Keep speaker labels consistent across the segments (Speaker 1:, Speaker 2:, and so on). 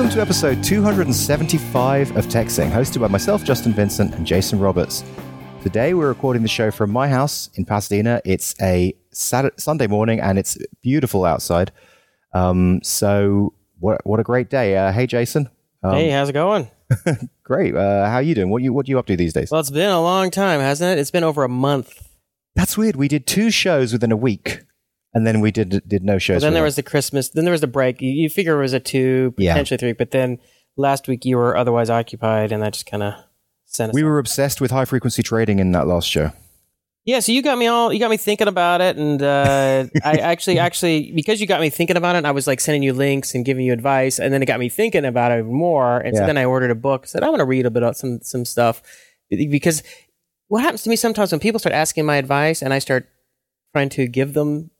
Speaker 1: Welcome to episode 275 of TechZing, hosted by myself, Justin Vincent, and Jason Roberts. Today we're recording the show from my house in Pasadena. It's a Saturday, Sunday morning and it's beautiful outside. Um, so what what a great day! Uh, hey, Jason. Um,
Speaker 2: hey, how's it going?
Speaker 1: great. Uh, how you doing? What you what are you up to these days?
Speaker 2: Well, it's been a long time, hasn't it? It's been over a month.
Speaker 1: That's weird. We did two shows within a week, and then we did did no shows.
Speaker 2: But then there
Speaker 1: that.
Speaker 2: was the Christmas. Then there was the break. You, you figure it was a two,
Speaker 1: Yeah.
Speaker 2: potentially three. But then last week you were otherwise occupied, and that just kind of sent us.
Speaker 1: we were obsessed with high frequency trading in that last show.
Speaker 2: Yeah, so you got me all. You got me thinking about it, and uh, I actually, actually, because you got me thinking about it, I was like sending you links and giving you advice, and then it got me thinking about it even more. And
Speaker 1: Yeah.
Speaker 2: so then I ordered a book. Said I want to read a bit of some some stuff because what happens to me sometimes when people start asking my advice and I start trying to give them,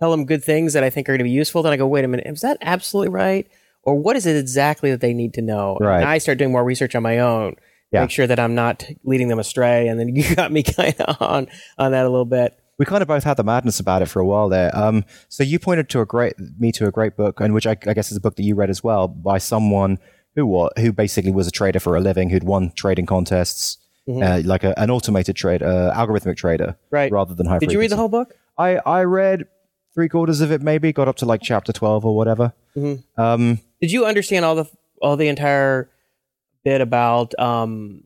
Speaker 2: tell them good things that I think are going to be useful, then I go, wait a minute, is that absolutely right? Or what is it exactly that they need to know?
Speaker 1: Right.
Speaker 2: And I start doing more research on my own.
Speaker 1: Yeah.
Speaker 2: Make sure that I'm not leading them astray, and then you got me kind of on on that a little bit.
Speaker 1: we kind of both had the madness about it for a while there. Um, so you pointed to a great me to a great book, and which I, I guess is a book that you read as well by someone who what who basically was a trader for a living, who'd won trading contests, uh, like a, an automated trader, uh, algorithmic trader,
Speaker 2: Mm-hmm. Right.
Speaker 1: rather than high.
Speaker 2: Did you read the whole book?
Speaker 1: I I read three quarters of it, maybe got up to like chapter twelve or whatever.
Speaker 2: Mm-hmm.
Speaker 1: Um,
Speaker 2: Did you understand all the all the entire bit about um,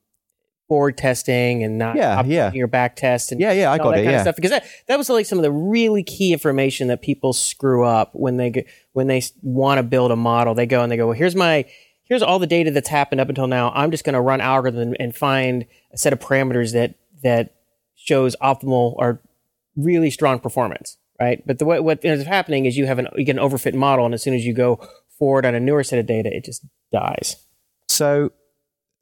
Speaker 2: forward testing and not
Speaker 1: Yeah, yeah.
Speaker 2: your back test and
Speaker 1: Yeah, yeah, I got
Speaker 2: that
Speaker 1: it,
Speaker 2: kind
Speaker 1: yeah.
Speaker 2: of stuff because that that was like some of the really key information that people screw up when they when they want to build a model. They go and they go, well, here's my here's all the data that's happened up until now. I'm just going to run algorithm and find a set of parameters that that shows optimal or really strong performance, right? But the way what ends up happening is you have an you get an overfit model, and as soon as you go forward on a newer set of data, it just dies.
Speaker 1: So,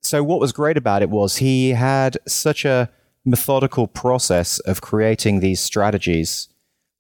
Speaker 1: so what was great about it was he had such a methodical process of creating these strategies,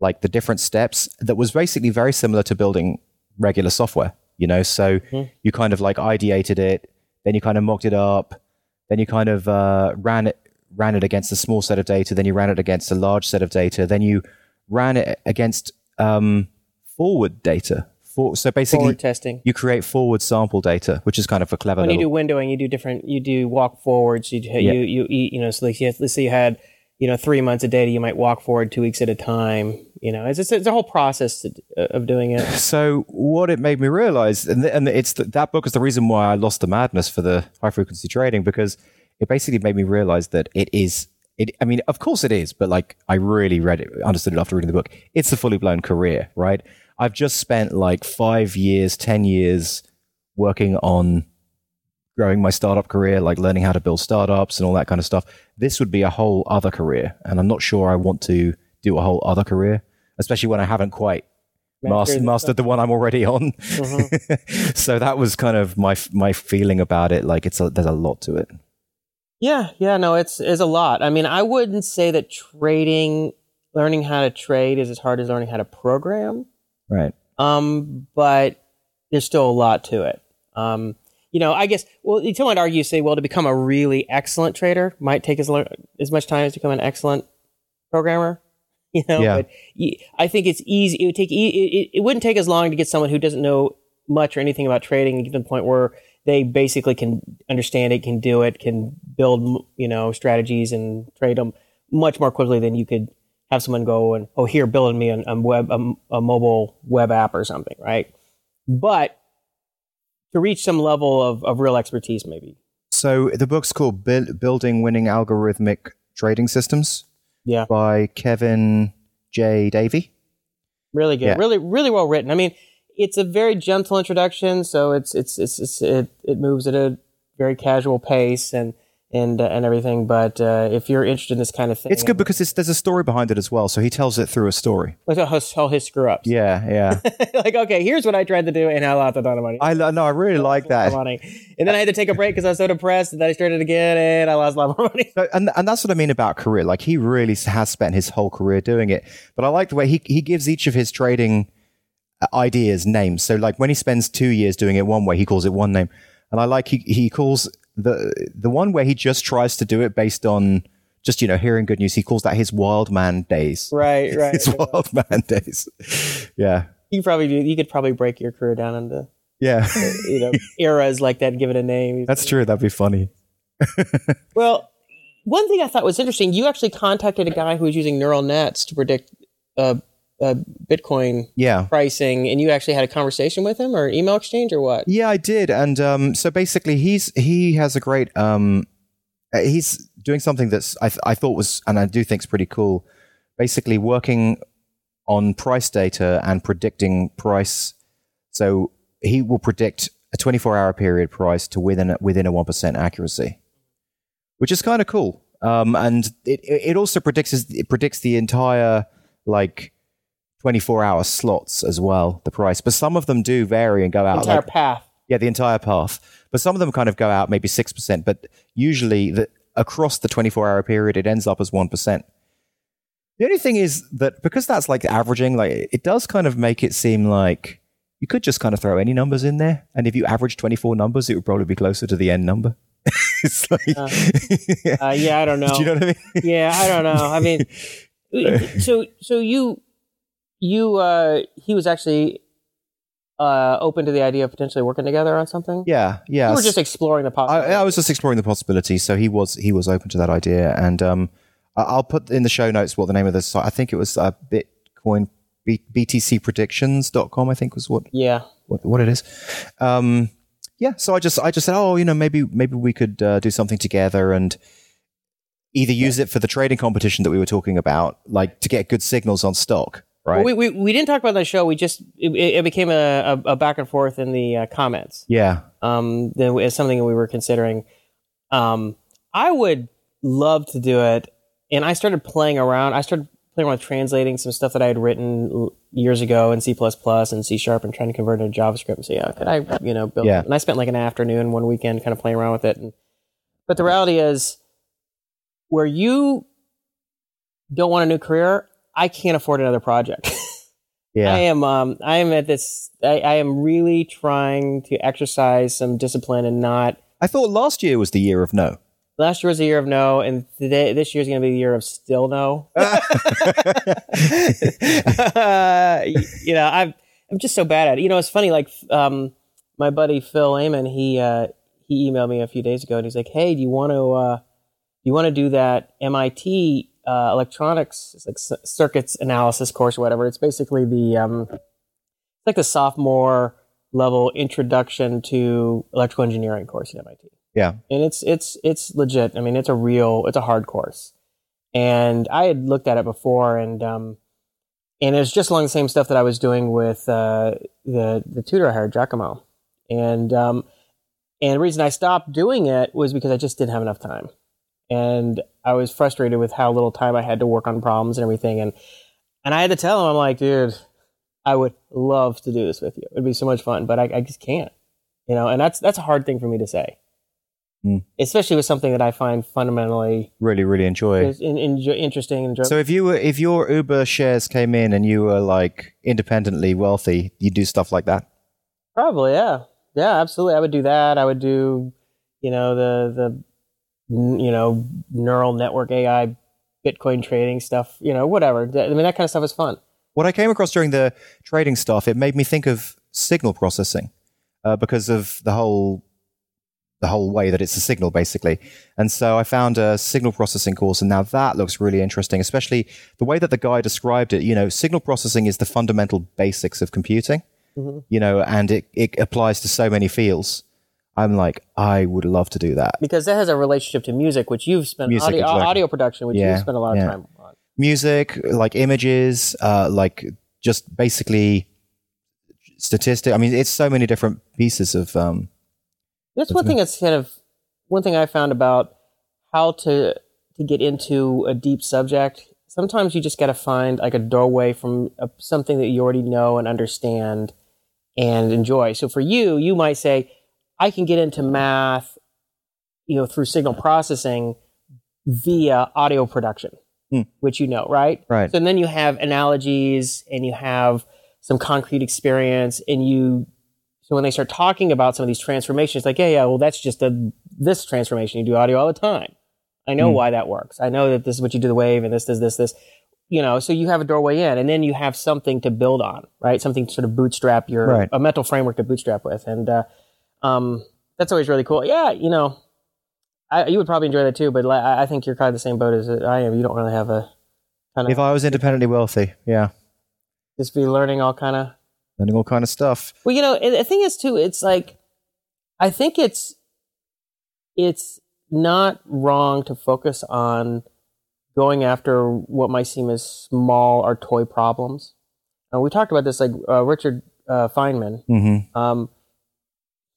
Speaker 1: like the different steps, that was basically very similar to building regular software. You know, so you kind of like ideated it, then you kind of mocked it up, then you kind of uh, ran it ran it against a small set of data, then you ran it against a large set of data, then you ran it against um, forward data. For, so basically,
Speaker 2: Forward testing.
Speaker 1: you create forward sample data, which is kind of a clever
Speaker 2: When you do windowing, you do different. You do walk forwards. You you you eat. You know, so like you- let's say you had you know three months of data, you might walk forward two weeks at a time. You know, it's it's, it's a whole process to, of doing it.
Speaker 1: so what it made me realize, and, th- and it's th- that book is the reason why I lost the madness for the high frequency trading because it basically made me realize that it is. It, I mean, of course it is, but like I really read it, understood it after reading the book. It's a fully blown career, right? I've just spent like five years, ten years working on growing my startup career, like learning how to build startups and all that kind of stuff. This would be a whole other career, and I'm not sure I want to do a whole other career, especially when I haven't quite mastered,
Speaker 2: the-
Speaker 1: mastered the one I'm already on. Mm-hmm. so that was kind of my my feeling about it. Like it's a, there's a lot to it.
Speaker 2: Yeah, yeah, no, it's it's a lot. I mean, I wouldn't say that trading, learning how to trade, is as hard as learning how to program.
Speaker 1: Right.
Speaker 2: Um, but there's still a lot to it. Um, you know, I guess. Well, you might argue, say, well, to become a really excellent trader might take as lear- as much time as to become an excellent programmer. You know,
Speaker 1: Yeah.
Speaker 2: but I think it's easy. It would take. e- It, it, it wouldn't take as long to get someone who doesn't know much or anything about trading and get to the point where they basically can understand it, can do it, can build, you know, strategies and trade them much more quickly than you could have someone go and oh here build me a, a web a, a mobile web app or something, right? But to reach some level of, of real expertise, maybe.
Speaker 1: So the book's called Buil- Building Winning Algorithmic Trading Systems
Speaker 2: Yeah,
Speaker 1: by Kevin J. Davey.
Speaker 2: really good,
Speaker 1: Yeah.
Speaker 2: really really well written. I mean, it's a very gentle introduction, so it's it's it's, it's it it moves at a very casual pace and and uh, and everything. But uh, if you're interested in this kind of thing,
Speaker 1: It's good because it's, there's a story behind it as well. So he tells it through a story.
Speaker 2: Like all his, all his screw ups.
Speaker 1: Yeah, yeah.
Speaker 2: like okay, here's what I tried to do, and I lost a ton of money.
Speaker 1: I no, I really like that.
Speaker 2: money. And then I had to take a break because I was so depressed. And then I started again, and I lost a lot more money.
Speaker 1: So, and and that's what I mean about career. Like he really has spent his whole career doing it. But I like the way he he gives each of his trading uh, ideas names. So like when he spends two years doing it one way, he calls it one name. And I like he he calls the the one where he just tries to do it based on just you know hearing good news. He calls that his wild man days.
Speaker 2: Right, right.
Speaker 1: His wild man days. Yeah.
Speaker 2: You could probably do. You could probably break your career down into
Speaker 1: Yeah,
Speaker 2: you know, eras like that, give it a name.
Speaker 1: that's true. That'd be funny.
Speaker 2: Well, one thing I thought was interesting, you actually contacted a guy who was using neural nets to predict uh, uh, Bitcoin
Speaker 1: Yeah.
Speaker 2: pricing, and you actually had a conversation with him or email exchange or what?
Speaker 1: Yeah, I did, and um, so basically, he's he has a great um, uh, he's doing something that's I, th- I thought was and I do think is pretty cool. Basically, working on price data and predicting price. So he will predict a 24 hour period price to within a, within a one percent accuracy, which is kind of cool. Um, and it it also predicts it predicts the entire like 24 hour slots as well the price but some of them do vary and go out
Speaker 2: Entire
Speaker 1: like,
Speaker 2: path.
Speaker 1: yeah, the entire path. But some of them kind of go out maybe 6%, but usually the, across the 24 hour period, it ends up as 1%. The only thing is that because that's like averaging, like it does kind of make it seem like you could just kind of throw any numbers in there. And if you average 24 numbers, it would probably be closer to the end number. it's like,
Speaker 2: Uh, yeah, I don't know.
Speaker 1: do you know what I mean?
Speaker 2: yeah, I don't know. I mean, so so you you uh he was actually uh open to the idea of potentially working together on something.
Speaker 1: Yeah, yeah.
Speaker 2: You were just exploring the
Speaker 1: I,
Speaker 2: possibility.
Speaker 1: I was just exploring the possibilities. So he was he was open to that idea, and um, I- I'll put in the show notes what the name of the site. I think it was uh, Bitcoin B, BTCPredictions.com. I think was what
Speaker 2: yeah.
Speaker 1: what, what it is. Um, yeah. So I just I just said, oh, you know, maybe maybe we could uh, do something together and either use it for the trading competition that we were talking about, like to get good signals on stock, right?
Speaker 2: We, we we didn't talk about that show. We just it, it became a, a, a back and forth in the uh, comments.
Speaker 1: yeah.
Speaker 2: Um, is something that we were considering. Um, I would love to do it, and I started playing around. I started playing around with translating some stuff that I had written years ago in C and C sharp, and trying to convert it to JavaScript and say, yeah, could I, you know, build?
Speaker 1: Yeah.
Speaker 2: And I spent like an afternoon, one weekend, kind of playing around with it. And, but the reality is, where you don't want a new career, I can't afford another project.
Speaker 1: Yeah.
Speaker 2: I am um I am at this I, I am really trying to exercise some discipline and not
Speaker 1: I thought last year was the year of no.
Speaker 2: last year was a year of no and today this year is gonna be the year of still no. you know, I'm I'm just so bad at it. You know, it's funny, like um my buddy Phil Amon, he uh he emailed me a few days ago and he's like, Hey, do you wanna uh do you wanna do that MIT uh, electronics like circuits analysis course or whatever. It's basically the um, it's like the sophomore level introduction to electrical engineering course at MIT,
Speaker 1: yeah.
Speaker 2: and it's it's it's legit. I mean, it's a real it's a hard course, and I had looked at it before, and um, and it's just along the same stuff that I was doing with uh, the the tutor I hired, Giacomo, and um, and the reason I stopped doing it was because I just didn't have enough time and I was frustrated with how little time I had to work on problems and everything. And and I had to tell him, I'm like, dude, I would love to do this with you. It'd be so much fun, but I, I just can't. You know, and that's that's a hard thing for me to say,
Speaker 1: Hmm.
Speaker 2: especially with something that I find fundamentally
Speaker 1: Really, really enjoy.
Speaker 2: in, in, interesting and enjoyable.
Speaker 1: So if you were, if your Uber shares came in and you were like independently wealthy, you'd do stuff like that.
Speaker 2: Probably, yeah, yeah, absolutely. I would do that. I would do, you know, the the, you know, neural network AI, Bitcoin trading stuff. You know, whatever. I mean, that kind of stuff is fun.
Speaker 1: What I came across during the trading stuff, it made me think of signal processing uh, because of the whole the whole way that it's a signal basically. And so I found a signal processing course and now that looks really interesting, especially the way that the guy described it, you know, signal processing is the fundamental basics of computing. You know, and it, it applies to so many fields. I'm like, I would love to do that.
Speaker 2: because that has a relationship to music, which you've spent
Speaker 1: Music,
Speaker 2: audio,
Speaker 1: exactly.
Speaker 2: audio production, which
Speaker 1: Yeah,
Speaker 2: you've spent a lot of
Speaker 1: yeah.
Speaker 2: time on.
Speaker 1: music, like images, uh, like just basically statistic. I mean, it's so many different pieces of. Um,
Speaker 2: That's one thing that's kind of one thing I found about how to to get into a deep subject. Sometimes you just got to find like a doorway from a, something that you already know and understand and enjoy. So for you, you might say, I can get into math, you know, through signal processing via audio production,
Speaker 1: Hmm.
Speaker 2: which you know, right?
Speaker 1: Right.
Speaker 2: So then you have analogies and you have some concrete experience and you so when they start talking about some of these transformations, like, yeah, yeah, well, that's just a this transformation. You do audio all the time. I know
Speaker 1: Hmm.
Speaker 2: why that works. I know that this is what you do the wave and this does this, this. you know, so you have a doorway in, and then you have something to build on, right? Something to sort of bootstrap your
Speaker 1: Right.
Speaker 2: a mental framework to bootstrap with, and uh, um, that's always really cool. Yeah, you know, I, you would probably enjoy that too, but like, I think you're kind of the same boat as I am. You don't really have a kind of
Speaker 1: If I was independently wealthy, yeah,
Speaker 2: just be learning all kind of
Speaker 1: learning all kind of stuff.
Speaker 2: Well, you know, the thing is too, it's like I think it's it's not wrong to focus on going after what might seem as small or toy problems. And we talked about this, like uh, Richard uh, Feynman.
Speaker 1: hmm
Speaker 2: Um,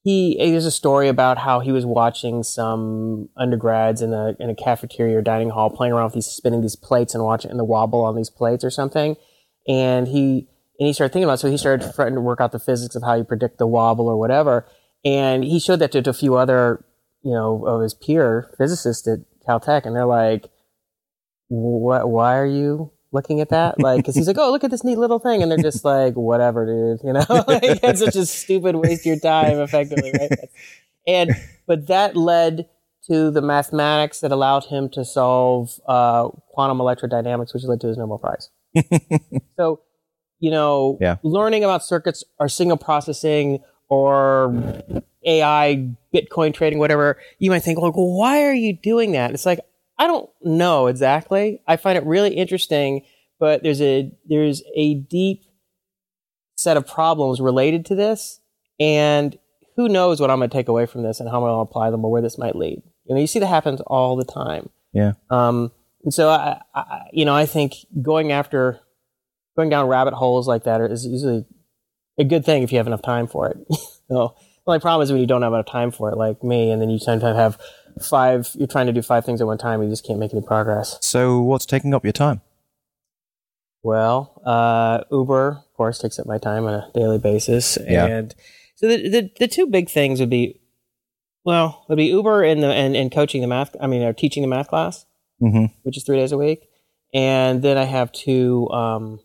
Speaker 2: he there's a story about how he was watching some undergrads in a in a cafeteria or dining hall playing around with these spinning these plates and watching and the wobble on these plates or something, and he and he started thinking about it, so he started trying to work out the physics of how you predict the wobble or whatever, and he showed that to, to a few other you know of his peer physicists at Caltech, and they're like, "What? Why are you?" Looking at that, like, because he's like, "Oh, look at this neat little thing," and they're just like, "Whatever, dude," you know. like, it's such a stupid waste of your time, effectively, right? And but that led to the mathematics that allowed him to solve uh, quantum electrodynamics, which led to his Nobel Prize. so, you know,
Speaker 1: Yeah.
Speaker 2: learning about circuits or signal processing or AI, Bitcoin trading, whatever, you might think, like, well, why are you doing that? It's like, I don't know exactly. I find it really interesting, but there's a there's a deep set of problems related to this, and who knows what I'm going to take away from this and how I'm going to apply them or where this might lead. You know, you see that happens all the time.
Speaker 1: Yeah.
Speaker 2: Um, and so I, I, you know, I think going after, going down rabbit holes like that is usually a good thing if you have enough time for it. you know, the only problem is when you don't have enough time for it, like me, and then you sometimes have five, you're trying to do five things at one time, and you just can't make any progress.
Speaker 1: So, what's taking up your time?
Speaker 2: Well, uh, Uber, of course, takes up my time on a daily basis,
Speaker 1: Yeah.
Speaker 2: and so the, the the two big things would be, well, it would be Uber and the and, and coaching the math. I mean, or teaching the math class,
Speaker 1: hmm
Speaker 2: which is three days a week, and then I have two um,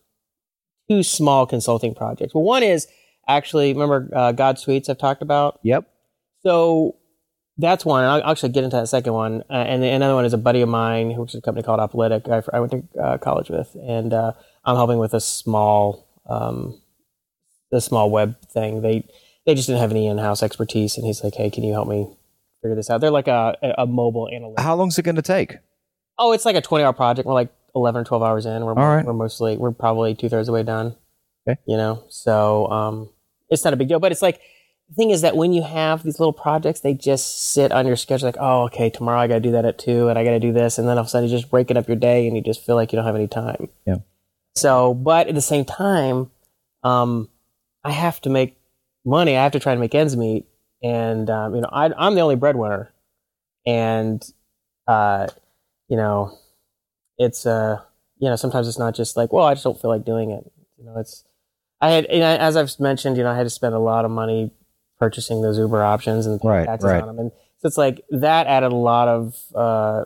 Speaker 2: two small consulting projects. Well, one is actually remember uh, God's Tweets I've talked about.
Speaker 1: Yep.
Speaker 2: So that's one. and I'll actually get into that second one. Uh, and the, another one is a buddy of mine who works at a company called Apolytic. I, I went to uh, college with, and uh, I'm helping with a small, um, the small web thing. They they just didn't have any in-house expertise, and he's like, "Hey, can you help me figure this out?" They're like a a, a mobile analyst.
Speaker 1: How long's it going to take?
Speaker 2: Oh, it's like a 20 hour project. We're like 11 or 12 hours in. We're,
Speaker 1: All right.
Speaker 2: we're mostly, we're probably two thirds of the way done.
Speaker 1: Okay.
Speaker 2: You know, so um, it's not a big deal. But it's like, the thing is that when you have these little projects, they just sit on your schedule like, oh, okay, tomorrow I got to do that at two and I got to do this. And then all of a sudden you just breaking up your day and you just feel like you don't have any time.
Speaker 1: Yeah.
Speaker 2: So, but at the same time, um, I have to make money. I have to try to make ends meet. And, um, you know, I, I'm the only breadwinner. And, uh, you know, it's, uh, you know, sometimes it's not just like, well, I just don't feel like doing it. You know, it's, I had, you know, as I've mentioned, you know, I had to spend a lot of money purchasing those Uber options and paying
Speaker 1: Right,
Speaker 2: taxes
Speaker 1: right.
Speaker 2: on them. And so it's like that added a lot of, uh,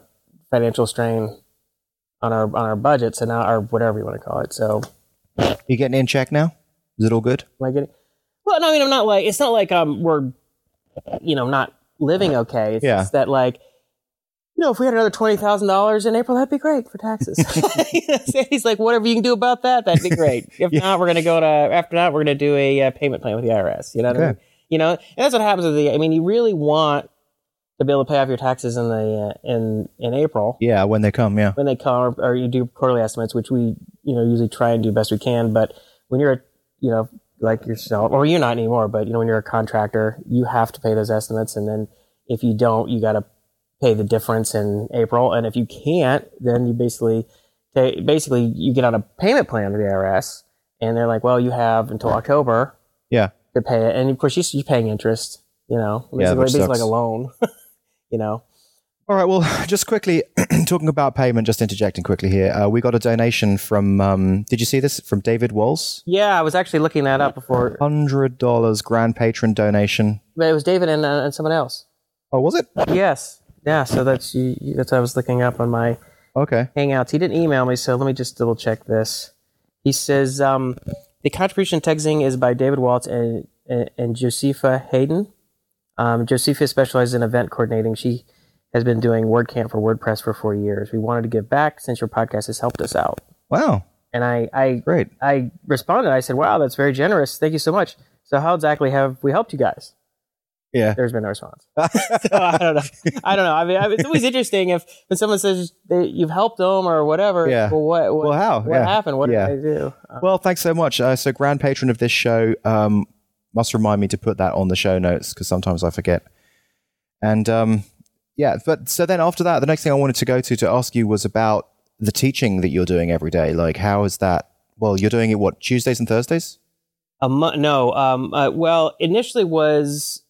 Speaker 2: financial strain on our, on our budgets and or whatever you want to call it. So,
Speaker 1: You getting in check now? Is it all good?
Speaker 2: Am I getting? Well, no, I mean, I'm not like it's not like um we're, you know, not living okay. It's
Speaker 1: Yeah.
Speaker 2: just that like, you know, if we had another twenty thousand dollars in April, that'd be great for taxes. You know, so He's like, whatever you can do about that, that'd be great. If not, we're gonna go to after that, we're gonna do a uh, payment plan with the IRS. You know what I mean? You know, and that's what happens with the. I mean, you really want to be able to pay off your taxes in the uh, in in April
Speaker 1: Yeah, when they come, yeah.
Speaker 2: when they come, or, or you do quarterly estimates, which we you know usually try and do best we can. But when you're a you know like yourself, or you're not anymore, but you know when you're a contractor, you have to pay those estimates, and then if you don't, you got to pay the difference in April. And if you can't, then you basically ta- basically you get on a payment plan with the IRS, and they're like, well, you have until October
Speaker 1: Yeah.
Speaker 2: To pay it, and of course you- you're paying interest. You know,
Speaker 1: Yeah,
Speaker 2: basically,
Speaker 1: which
Speaker 2: basically like a loan. you know.
Speaker 1: All right. Well, just quickly talking about payment, just interjecting quickly here. Uh, we got a donation from. Um, did you see this from David Walls?
Speaker 2: Yeah, I was actually looking that up before.
Speaker 1: Hundred dollars grand patron donation.
Speaker 2: But it was David and, uh, and someone else.
Speaker 1: Oh, was it?
Speaker 2: Yes. Yeah. So that's you- that's what I was looking up on my
Speaker 1: Okay.
Speaker 2: Hangouts. He didn't email me, so let me just double check this. He says um, the contribution TechZing is by David Waltz and and, and Josepha Haden. Um, Josepha specializes in event coordinating. She has been doing WordCamp for WordPress for four years. We wanted to give back since your podcast has helped us out.
Speaker 1: Wow.
Speaker 2: And I, I,
Speaker 1: Great.
Speaker 2: I responded. I said, "Wow, that's very generous. Thank you so much." So, how exactly have we helped you guys?
Speaker 1: Yeah.
Speaker 2: There's been no response. so I don't know. I don't know. I mean, I mean, it's always interesting if when someone says they, you've helped them or whatever.
Speaker 1: Yeah.
Speaker 2: Well, what? what
Speaker 1: Well, how?
Speaker 2: What
Speaker 1: Yeah.
Speaker 2: happened? What
Speaker 1: Yeah.
Speaker 2: did they do? Uh,
Speaker 1: Well, thanks so much. Uh, so, grand patron of this show, um, must remind me to put that on the show notes because sometimes I forget. And um, yeah, but so then after that, the next thing I wanted to go to to ask you was about the teaching that you're doing every day. Like, how is that? Well, you're doing it what Tuesdays and Thursdays?
Speaker 2: a no. Um. Uh, well, initially was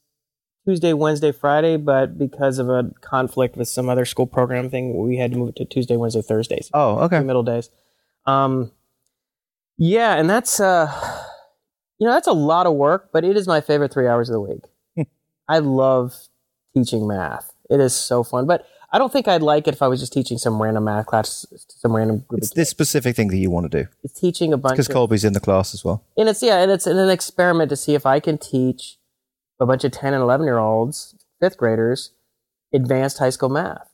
Speaker 2: Tuesday, Wednesday, Friday, but because of a conflict with some other school program thing, we had to move it to Tuesday, Wednesday, Thursdays.
Speaker 1: Oh, okay.
Speaker 2: middle days. Um, yeah, and that's uh, you know, that's a lot of work, but it is my favorite three hours of the week. I love teaching math. It is so fun, but I don't think I'd like it if I was just teaching some random math class to some random group
Speaker 1: It's
Speaker 2: of
Speaker 1: this specific thing that you want to do
Speaker 2: It's teaching a bunch
Speaker 1: because Colby's in the class as well.
Speaker 2: and it's yeah, and it's an experiment to see if I can teach a bunch of ten and eleven year olds, fifth graders, advanced high school math.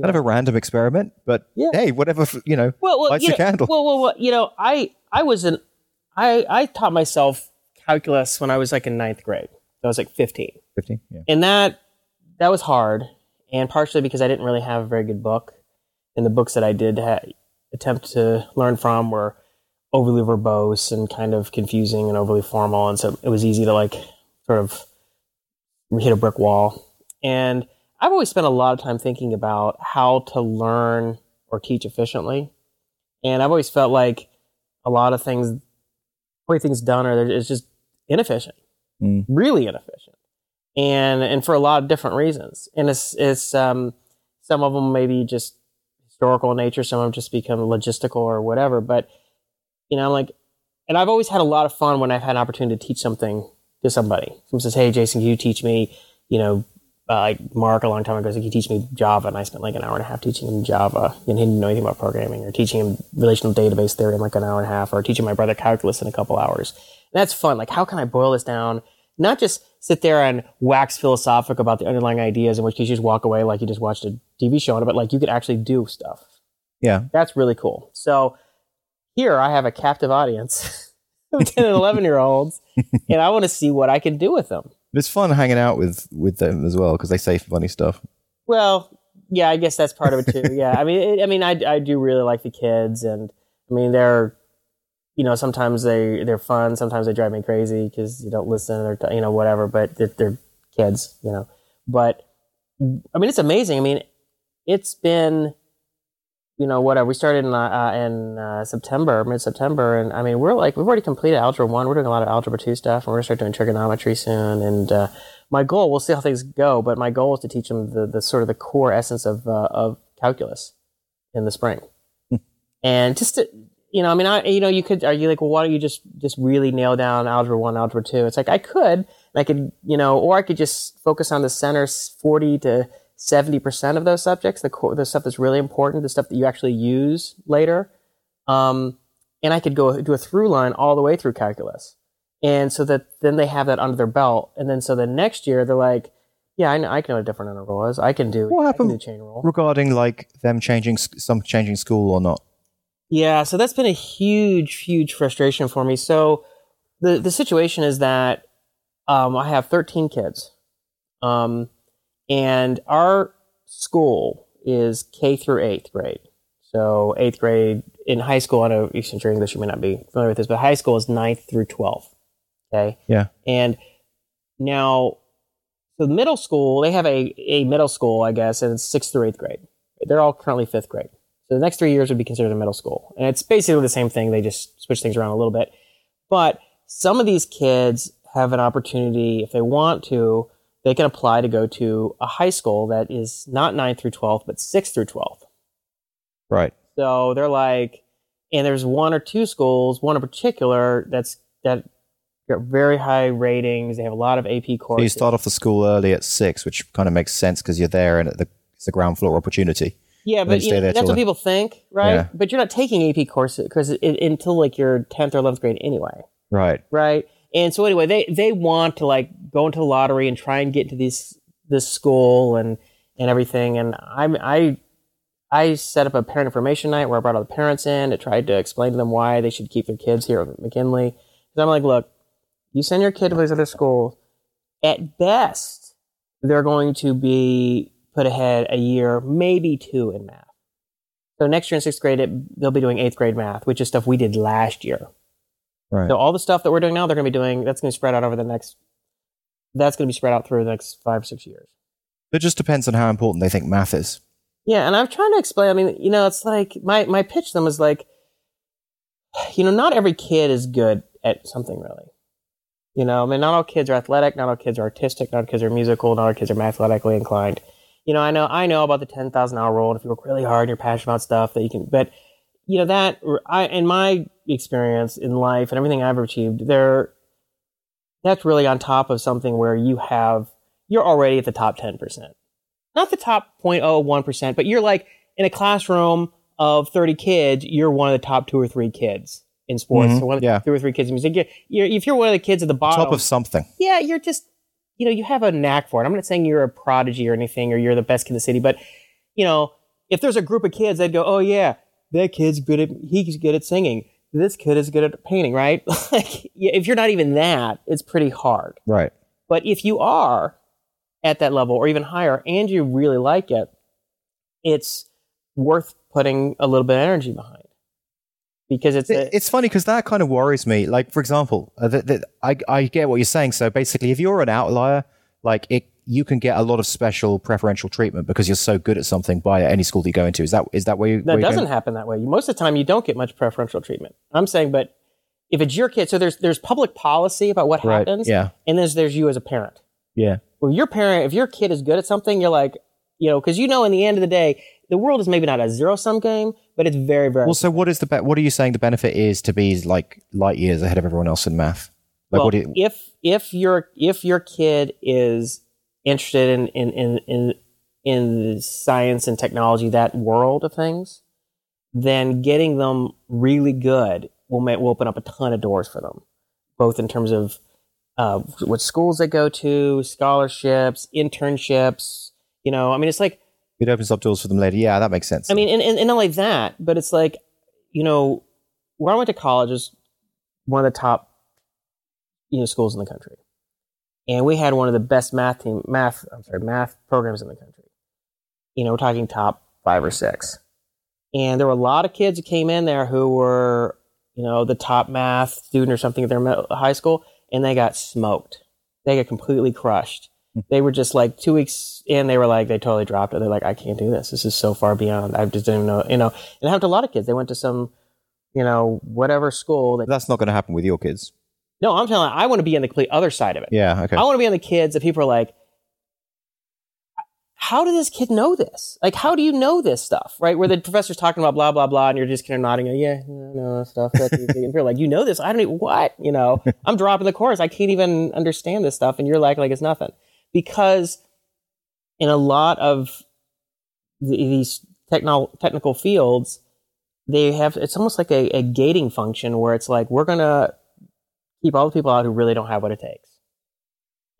Speaker 1: Kind of a random experiment, but
Speaker 2: Yeah.
Speaker 1: hey, whatever you know.
Speaker 2: well, well,
Speaker 1: lights
Speaker 2: you
Speaker 1: a
Speaker 2: know,
Speaker 1: candle.
Speaker 2: Well, well, well, you know, I I was an I I taught myself calculus when I was like in ninth grade. I was like fifteen.
Speaker 1: Yeah.
Speaker 2: and that that was hard, and partially because I didn't really have a very good book, and the books that I did ha- attempt to learn from were overly verbose and kind of confusing and overly formal, and so it was easy to like sort of hit a brick wall. And I've always spent a lot of time thinking about how to learn or teach efficiently. And I've always felt like a lot of things, the way things done are, it's just inefficient,
Speaker 1: Mm.
Speaker 2: really inefficient, and and for a lot of different reasons. And it's it's um, some of them maybe just historical in nature, some of them just become logistical or whatever. But you know, I'm like, and I've always had a lot of fun when I've had an opportunity to teach something to somebody. Someone says, "Hey, Jason, can you teach me?" You know, uh, like Mark a long time ago said, "Can you teach me Java?" And I spent like an hour and a half teaching him Java, and he didn't know anything about programming, or teaching him relational database theory in like an hour and a half, or teaching my brother calculus in a couple hours. And that's fun. Like, how can I boil this down? Not just sit there and wax philosophic about the underlying ideas in which case you just walk away like you just watched a TV show on it, but like you could actually do stuff.
Speaker 1: Yeah.
Speaker 2: That's really cool. So here I have a captive audience 10 and 11 year olds, and I want to see what I can do with them.
Speaker 1: It's fun hanging out with with them as well because they say funny stuff.
Speaker 2: Well, yeah, I guess that's part of it too. Yeah, I mean, it, I mean, I, I do really like the kids, and I mean, they're, you know, sometimes they they're fun, sometimes they drive me crazy because you don't listen or you know whatever. But they're, they're kids, you know. But I mean, it's amazing. I mean, it's been, you know, whatever. We started in uh, uh, in uh, September, mid September, and I mean, we're like we've already completed algebra one. We're doing a lot of algebra two stuff, and we're gonna start doing trigonometry soon. And uh, my goal, we'll see how things go, but my goal is to teach them the, the sort of the core essence of uh, of calculus in the spring, and just to, you know, I mean, I you know, you could argue like, well, why don't you just just really nail down algebra one, algebra two? It's like I could, and I could, you know, or I could just focus on the center forty to seventy percent of those subjects, the core, the stuff that's really important, the stuff that you actually use later, um, and I could go do a through line all the way through calculus and so that then they have that under their belt, and then so the next year they're like, yeah, I know, I can know what a different interval is. I can do
Speaker 1: What happened-
Speaker 2: do chain rule.
Speaker 1: Regarding like them changing some changing school or not.
Speaker 2: Yeah, so that's been a huge, huge frustration for me. So the the situation is that um, I have 13 kids, um, and our school is K through eighth grade. So eighth grade in high school, I know since you're English, you may not be familiar with this, but high school is ninth through 12th. Okay.
Speaker 1: Yeah.
Speaker 2: And now, so the middle school, they have a, a middle school, I guess, and it's sixth through eighth grade. They're all currently fifth grade. So the next three years would be considered a middle school. And it's basically the same thing. They just switch things around a little bit. But some of these kids have an opportunity, if they want to, they can apply to go to a high school that is not 9th through 12th, but 6th through 12th.
Speaker 1: Right.
Speaker 2: So they're like, and there's one or two schools, one in particular, that's that got very high ratings. They have a lot of AP courses
Speaker 1: So you start off the school early at six, which kind of makes sense because you're there and the, it's a ground floor opportunity.
Speaker 2: Yeah, but you know, that's what people think, right?
Speaker 1: Yeah.
Speaker 2: But you're not taking AP courses because until like your 10th or 11th grade anyway,
Speaker 1: Right.
Speaker 2: right? And so anyway, they they want to like go into the lottery and try and get into this this school and and everything. And I'm I I set up a parent information night where I brought all the parents in. I tried to explain to them why they should keep their kids here at McKinley. Because I'm like, look, you send your kid to these other schools, at best, they're going to be put ahead a year, maybe two in math. So next year in sixth grade, it, they'll be doing eighth grade math, which is stuff we did last year.
Speaker 1: Right.
Speaker 2: So all the stuff that we're doing now, they're going to be doing. That's going to be spread out over the next. That's going to be spread out through the next five six years.
Speaker 1: It just depends on how important they think math is.
Speaker 2: Yeah, and I'm trying to explain. I mean, you know, it's like my my pitch to them is like, you know, not every kid is good at something really. You know, I mean, not all kids are athletic, not all kids are artistic, not all kids are musical, not all kids are mathematically inclined. You know, I know I know about the ten thousand hour rule, and if you work really hard and you're passionate about stuff, that you can. But you know that I, in my experience in life and everything I've achieved, there, that's really on top of something where you have you're already at the top ten percent not the top 0.01%, but you're like in a classroom of 30 kids, you're one of the top two or three kids in sports.
Speaker 1: Mhm,
Speaker 2: or one of the
Speaker 1: yeah.
Speaker 2: two or three kids in music. You're, you're, if you're one of the kids at the bottom,
Speaker 1: Top of something.
Speaker 2: yeah, you're just, you know, you have a knack for it. I'm not saying you're a prodigy or anything or you're the best kid in the city, but, you know, if there's a group of kids, they'd go, oh, yeah, that kid's good at, he's good at singing. This kid is good at painting, right? like, if you're not even that, it's pretty hard.
Speaker 1: Right.
Speaker 2: But if you are at that level or even higher and you really like it, it's worth putting a little bit of energy behind because it's a,
Speaker 1: It's funny because that kind of worries me. Like, for example, uh, that that I, I get what you're saying. So basically, if you're an outlier, like it, you can get a lot of special preferential treatment because you're so good at something by any school that you go into. Is that is that where you?
Speaker 2: doesn't
Speaker 1: going?
Speaker 2: happen that way. Most of the time, you don't get much preferential treatment. I'm saying, but if it's your kid, so there's there's public policy about what
Speaker 1: Right.
Speaker 2: happens,
Speaker 1: Yeah.
Speaker 2: and there's there's you as a parent.
Speaker 1: Yeah.
Speaker 2: Well, your parent, if your kid is good at something, you're like, you know, because you know, in the end of the day, the world is maybe not a zero sum game, but it's very very
Speaker 1: Well, so what is the be- what are you saying the benefit is to be like light years ahead of everyone else in math? Like,
Speaker 2: well,
Speaker 1: what do you,
Speaker 2: if if your if your kid is interested in in in in, in science and technology, that world of things, then getting them really good will make will open up a ton of doors for them, both in terms of uh, what schools they go to, scholarships, internships. You know, I mean, it's like
Speaker 1: it opens up doors for them later. Yeah, that makes sense.
Speaker 2: I mean, and, and, and not only that, but it's like, you know, where I went to college is one of the top, you know, schools in the country. And we had one of the best math team, math, I'm sorry, math programs in the country. You know, we're talking top five or six. And there were a lot of kids who came in there who were, you know, the top math student or something at their high school, and they got smoked. They got completely crushed. Hmm. They were just like two weeks in, they were like, they totally dropped it. They're like, I can't do this. This is so far beyond. I just didn't know, you know. And it happened to a lot of kids. They went to some, you know, whatever school. That,
Speaker 1: that's not going to happen with your kids.
Speaker 2: No, I'm telling you, I want to be on the complete other side of it.
Speaker 1: Yeah. Okay.
Speaker 2: I want to be on the kids that people are like, how did this kid know this? Like, how do you know this stuff? Right? Where the professor's talking about blah, blah, blah, and you're just kind of nodding, yeah, no, that stuff. That's easy. and you're like, you know this? I don't even, what? You know, I'm dropping the course. I can't even understand this stuff. And you're like, like it's nothing. Because in a lot of the, these techno- technical fields, they have, it's almost like a, a gating function where it's like, we're going to keep all the people out who really don't have what it takes.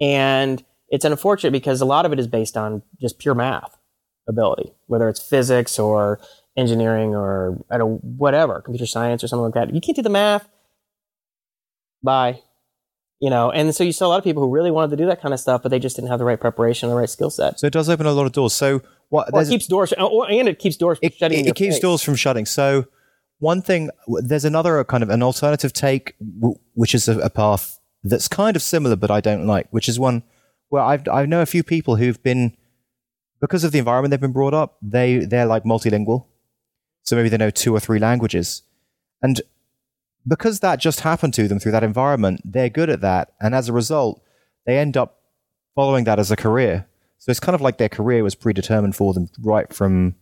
Speaker 2: And it's unfortunate because a lot of it is based on just pure math ability, whether it's physics or engineering or I don't whatever, computer science or something like that. You can't do the math. Bye. You know, and so you saw a lot of people who really wanted to do that kind of stuff, but they just didn't have the right preparation, or the right skill set.
Speaker 1: so it does open a lot of doors. So what?
Speaker 2: Or it keeps doors, or, and it keeps doors
Speaker 1: it,
Speaker 2: shutting.
Speaker 1: it, it keeps
Speaker 2: face.
Speaker 1: doors from shutting. So one thing, there's another kind of an alternative take, w- which is a, a path that's kind of similar, but I don't like, which is one where I've I know a few people who've been because of the environment they've been brought up, they they're like multilingual, so maybe they know two or three languages, and because that just happened to them through that environment, they're good at that, and as a result, they end up following that as a career. So it's kind of like their career was predetermined for them right from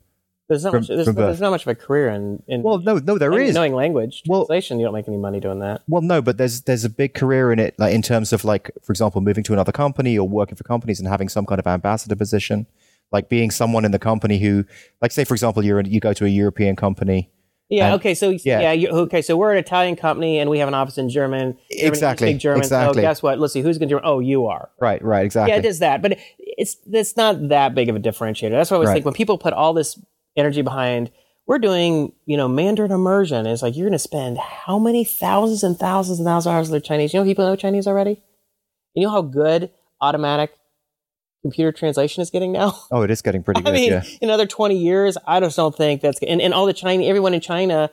Speaker 2: There's not
Speaker 1: from-
Speaker 2: much. There's, there's not much of a career in. in
Speaker 1: well, no, no, there
Speaker 2: knowing,
Speaker 1: is.
Speaker 2: knowing language
Speaker 1: Well-
Speaker 2: translation. You don't make any money doing that.
Speaker 1: Well, no, but there's there's a big career in it, like in terms of like, for example, moving to another company or working for companies and having some kind of ambassador position, like being someone in the company who, like, say for example, you're you go to a European company.
Speaker 2: Yeah.
Speaker 1: And-
Speaker 2: okay. So
Speaker 1: yeah.
Speaker 2: yeah. you, okay. So we're an Italian company, and we have an office in German. Germany,
Speaker 1: Exactly,
Speaker 2: German.
Speaker 1: exactly.
Speaker 2: So guess what? Let's see. Who's going to German? Oh, you are.
Speaker 1: Right, right, exactly.
Speaker 2: Yeah, it is that, but it's it's not that big of a differentiator. That's why I always
Speaker 1: Right.
Speaker 2: think when people put all this energy behind. We're doing, you know, Mandarin immersion. It's like you're going to spend how many thousands and thousands and thousands of hours learning Chinese? You know, people know Chinese already. You know how good automatic computer translation is getting now.
Speaker 1: Oh, it is getting pretty good.
Speaker 2: I mean,
Speaker 1: yeah.
Speaker 2: in another 20 years, I just don't think that's, and, and all the China, everyone in China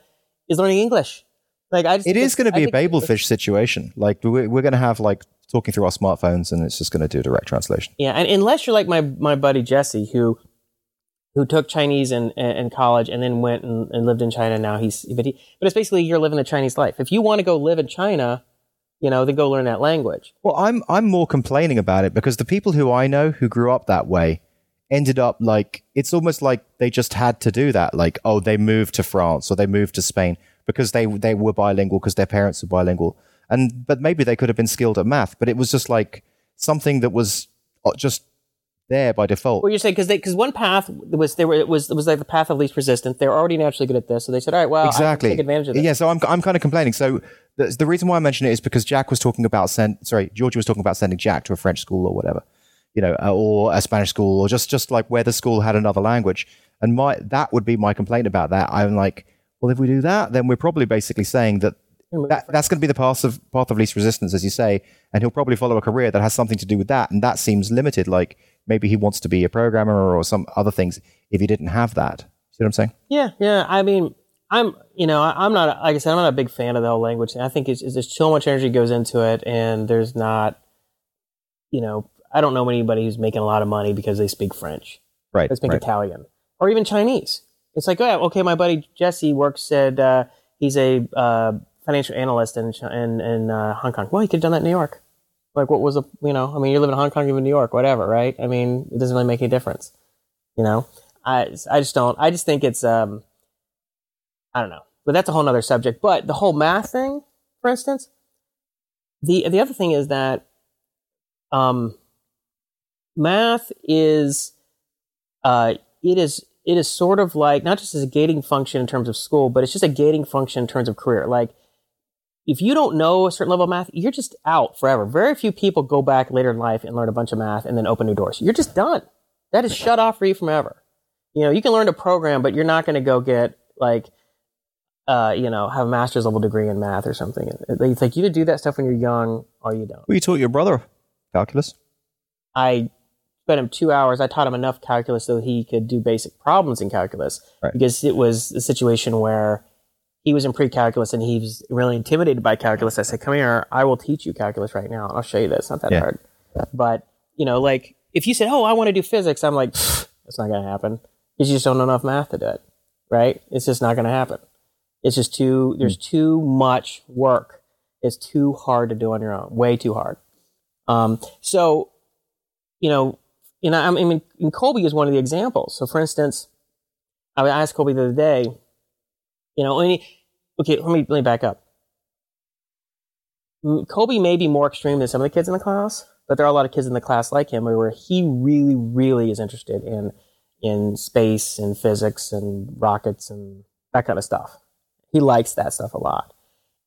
Speaker 2: is learning English. Like I just,
Speaker 1: It is going to be a
Speaker 2: think-
Speaker 1: Babelfish situation. Like we're, we're going to have like talking through our smartphones, and it's just going to do direct translation.
Speaker 2: Yeah, and unless you're like my my buddy Jesse, who who took Chinese in, in college and then went and, and lived in China. Now he's but he, but it's basically you're living the Chinese life. If you want to go live in China, you know, then go learn that language.
Speaker 1: Well, I'm I'm more complaining about it because the people who I know who grew up that way ended up like it's almost like they just had to do that. Like, oh, they moved to France or they moved to Spain because they they were bilingual because their parents were bilingual. And but maybe they could have been skilled at math, but it was just like something that was uh, just there by default.
Speaker 2: Well, you're saying because because one path was there were it was it was like the path of least resistance. They're already naturally good at this, so they said, all right, well,
Speaker 1: exactly.
Speaker 2: Take advantage of this.
Speaker 1: Yeah, so I'm I'm kind of complaining. So the, the reason why I mention it is because Jack was talking about send sorry, Georgia was talking about sending Jack to a French school or whatever, you know, uh, or a Spanish school or just just like where the school had another language. And my that would be my complaint about that. I'm like, well, if we do that, then we're probably basically saying that. That, that's going to be the path of path of least resistance, as you say, and he'll probably follow a career that has something to do with that, and that seems limited. Like maybe he wants to be a programmer or some other things. If he didn't have that, see what I'm saying?
Speaker 2: Yeah, yeah. I mean, I'm, you know, I, I'm not, like I said, I'm not a big fan of the whole language thing. I think it's, it's just so much energy goes into it, and there's not, you know, I don't know anybody who's making a lot of money because they speak French.
Speaker 1: Right.
Speaker 2: They speak
Speaker 1: right.
Speaker 2: Italian or even Chinese. It's like, oh, yeah, okay, my buddy Jesse works at, uh, he's a uh, financial analyst in in, in uh, Hong Kong. Well, he could have done that in New York. Like, what was the, you know, I mean, you live in Hong Kong, you live in New York, whatever, right? I mean, it doesn't really make any difference. You know, I, I just don't, I just think it's, um, I don't know, but that's a whole nother subject. But the whole math thing, for instance, the, the other thing is that, um, math is, uh, it is, it is sort of like, not just as a gating function in terms of school, but it's just a gating function in terms of career. Like, if you don't know a certain level of math, you're just out forever. Very few people go back later in life and learn a bunch of math and then open new doors. You're just done. That is shut off for you from ever. You know, you can learn to program, but you're not going to go get like, uh, you know, have a master's level degree in math or something. It's like you either do that stuff when you're young or you don't.
Speaker 1: Well, you taught your brother calculus.
Speaker 2: I spent him two hours. I taught him enough calculus so he could do basic problems in calculus
Speaker 1: Right.
Speaker 2: because it was a situation where he was in pre-calculus and he was really intimidated by calculus. I said, "Come here, I will teach you calculus right now, I'll show you that. It's not that
Speaker 1: Yeah.
Speaker 2: hard." But you know, like if you said, "Oh, I want to do physics," I'm like, "Pfft, "That's not going to happen because you just don't know enough math to do it." Right? It's just not going to happen. It's just too. There's too much work. It's too hard to do on your own. Way too hard. Um, so, you know, you know, I mean, and Colby is one of the examples. So, for instance, I asked Colby the other day, you know, any, okay, let me let me back up. Colby may be more extreme than some of the kids in the class, but there are a lot of kids in the class like him where he really, really is interested in in space and physics and rockets and that kind of stuff. He likes that stuff a lot.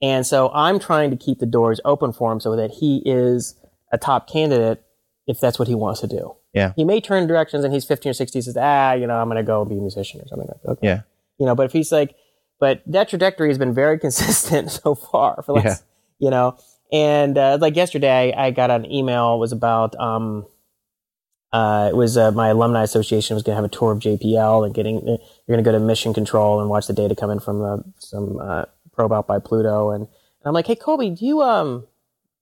Speaker 2: And so I'm trying to keep the doors open for him so that he is a top candidate if that's what he wants to do.
Speaker 1: Yeah.
Speaker 2: He may turn directions and he's 15 or 16, says, ah, you know, I'm going to go be a musician or something like that. Okay.
Speaker 1: Yeah.
Speaker 2: You know, but if he's like, but that trajectory has been very consistent so far for the last, you know, and uh, like yesterday, I got an email it was about, um, uh, it was uh, my alumni association was going to have a tour of JPL and getting, uh, you're going to go to mission control and watch the data come in from uh, some uh, probe out by Pluto. And, and I'm like, hey, Colby, do you, um,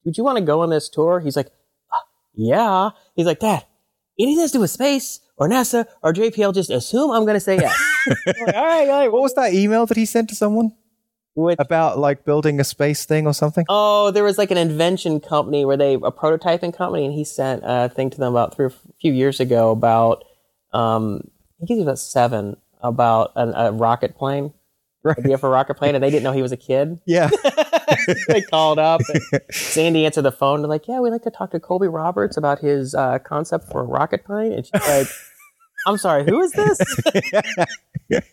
Speaker 2: would you want to go on this tour? He's like, "Uh, yeah. He's like, Dad, anything has to do with space or NASA or JPL, just assume I'm going to say yes. Like, all right, all right.
Speaker 1: What was that email that he sent to someone
Speaker 2: Which,
Speaker 1: about like building a space thing or something?
Speaker 2: oh, there was like an invention company where they, a prototyping company, and he sent a thing to them about three or a few years ago about, um, I think he was about seven, about an, a rocket plane.
Speaker 1: Right.
Speaker 2: Idea for rocket plane, and they didn't know he was a kid.
Speaker 1: Yeah.
Speaker 2: they called up. And Sandy answered the phone. They're like, "Yeah, we'd like to talk to Colby Roberts about his uh, concept for a rocket plane." And she's like, "I'm sorry, who is this?" And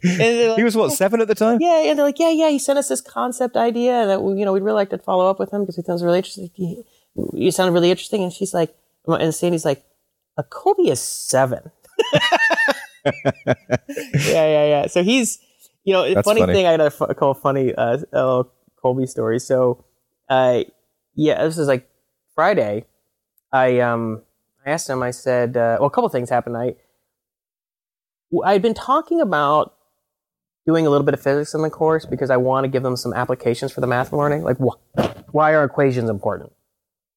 Speaker 2: like,
Speaker 1: he was what seven at the time.
Speaker 2: yeah, and they're like, "Yeah, yeah." He sent us this concept idea that we, you know we'd really like to follow up with him because he sounds really interesting. He- You sounded really interesting, and she's like, and Sandy's like, a "Colby is seven. yeah, yeah, yeah. So he's, you know,
Speaker 1: That's
Speaker 2: funny,
Speaker 1: funny.
Speaker 2: thing. I got a call funny uh, little Colby story. So, uh, yeah, this is like Friday. I um I asked him. I said, uh, well, a couple things happened. I I had been talking about doing a little bit of physics in the course because I want to give them some applications for the math learning. Like, wh- why are equations important?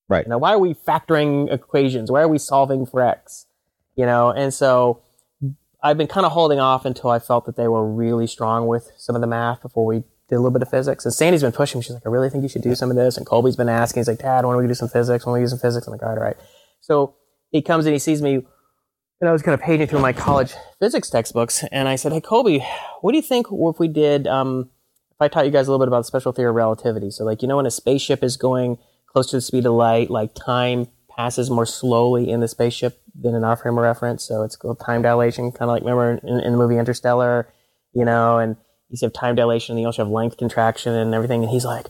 Speaker 1: Right.
Speaker 2: You know, why are we factoring equations? Why are we solving for x? You know, and so I've been kind of holding off until I felt that they were really strong with some of the math before we did a little bit of physics. And Sandy's been pushing me. She's like, I really think you should do some of this. And Colby's been asking. He's like, Dad, when do we do some physics? When do we do some physics? I'm like, all right, all right. So he comes and he sees me, and I was kind of paging through my college physics textbooks. And I said, Hey, Colby, what do you think if we did, um, if I taught you guys a little bit about the special theory of relativity? So, like, you know, when a spaceship is going close to the speed of light, like time passes more slowly in the spaceship than an off-frame reference. So it's called time dilation, kind of like remember in, in the movie Interstellar, you know, and you have time dilation and you also have length contraction and everything. And he's like,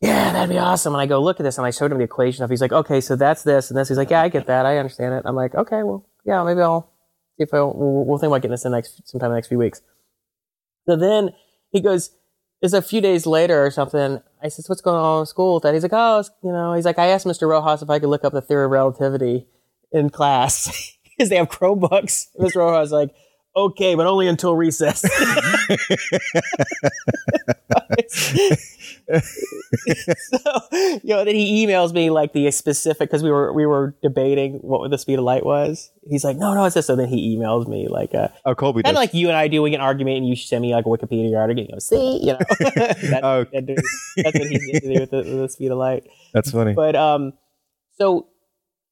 Speaker 2: yeah, that'd be awesome. And I go, look at this. And I showed him the equation of, he's like, okay, so that's this and this. He's like, yeah, I get that. I understand it. I'm like, okay, well, yeah, maybe I'll if I'll, we'll, we'll think about getting this in the next, sometime in the next few weeks. So then he goes, it's a few days later or something. I says, what's going on in school with that? He's like, oh, you know, he's like, I asked Mr. Rojas if I could look up the theory of relativity in class because they have Chromebooks. Mr. Rojas like, okay, but only until recess. so, you know, then he emails me like the specific because we were we were debating what the speed of light was. He's like, no, no, it's this. So then he emails me like, uh,
Speaker 1: Oh, Colby
Speaker 2: kind of like you and I do. We get an argument, and you send me like a Wikipedia article. You go, see, you know, that,
Speaker 1: Oh.
Speaker 2: that that's what he's into with the, with the speed of light.
Speaker 1: That's funny.
Speaker 2: But um, so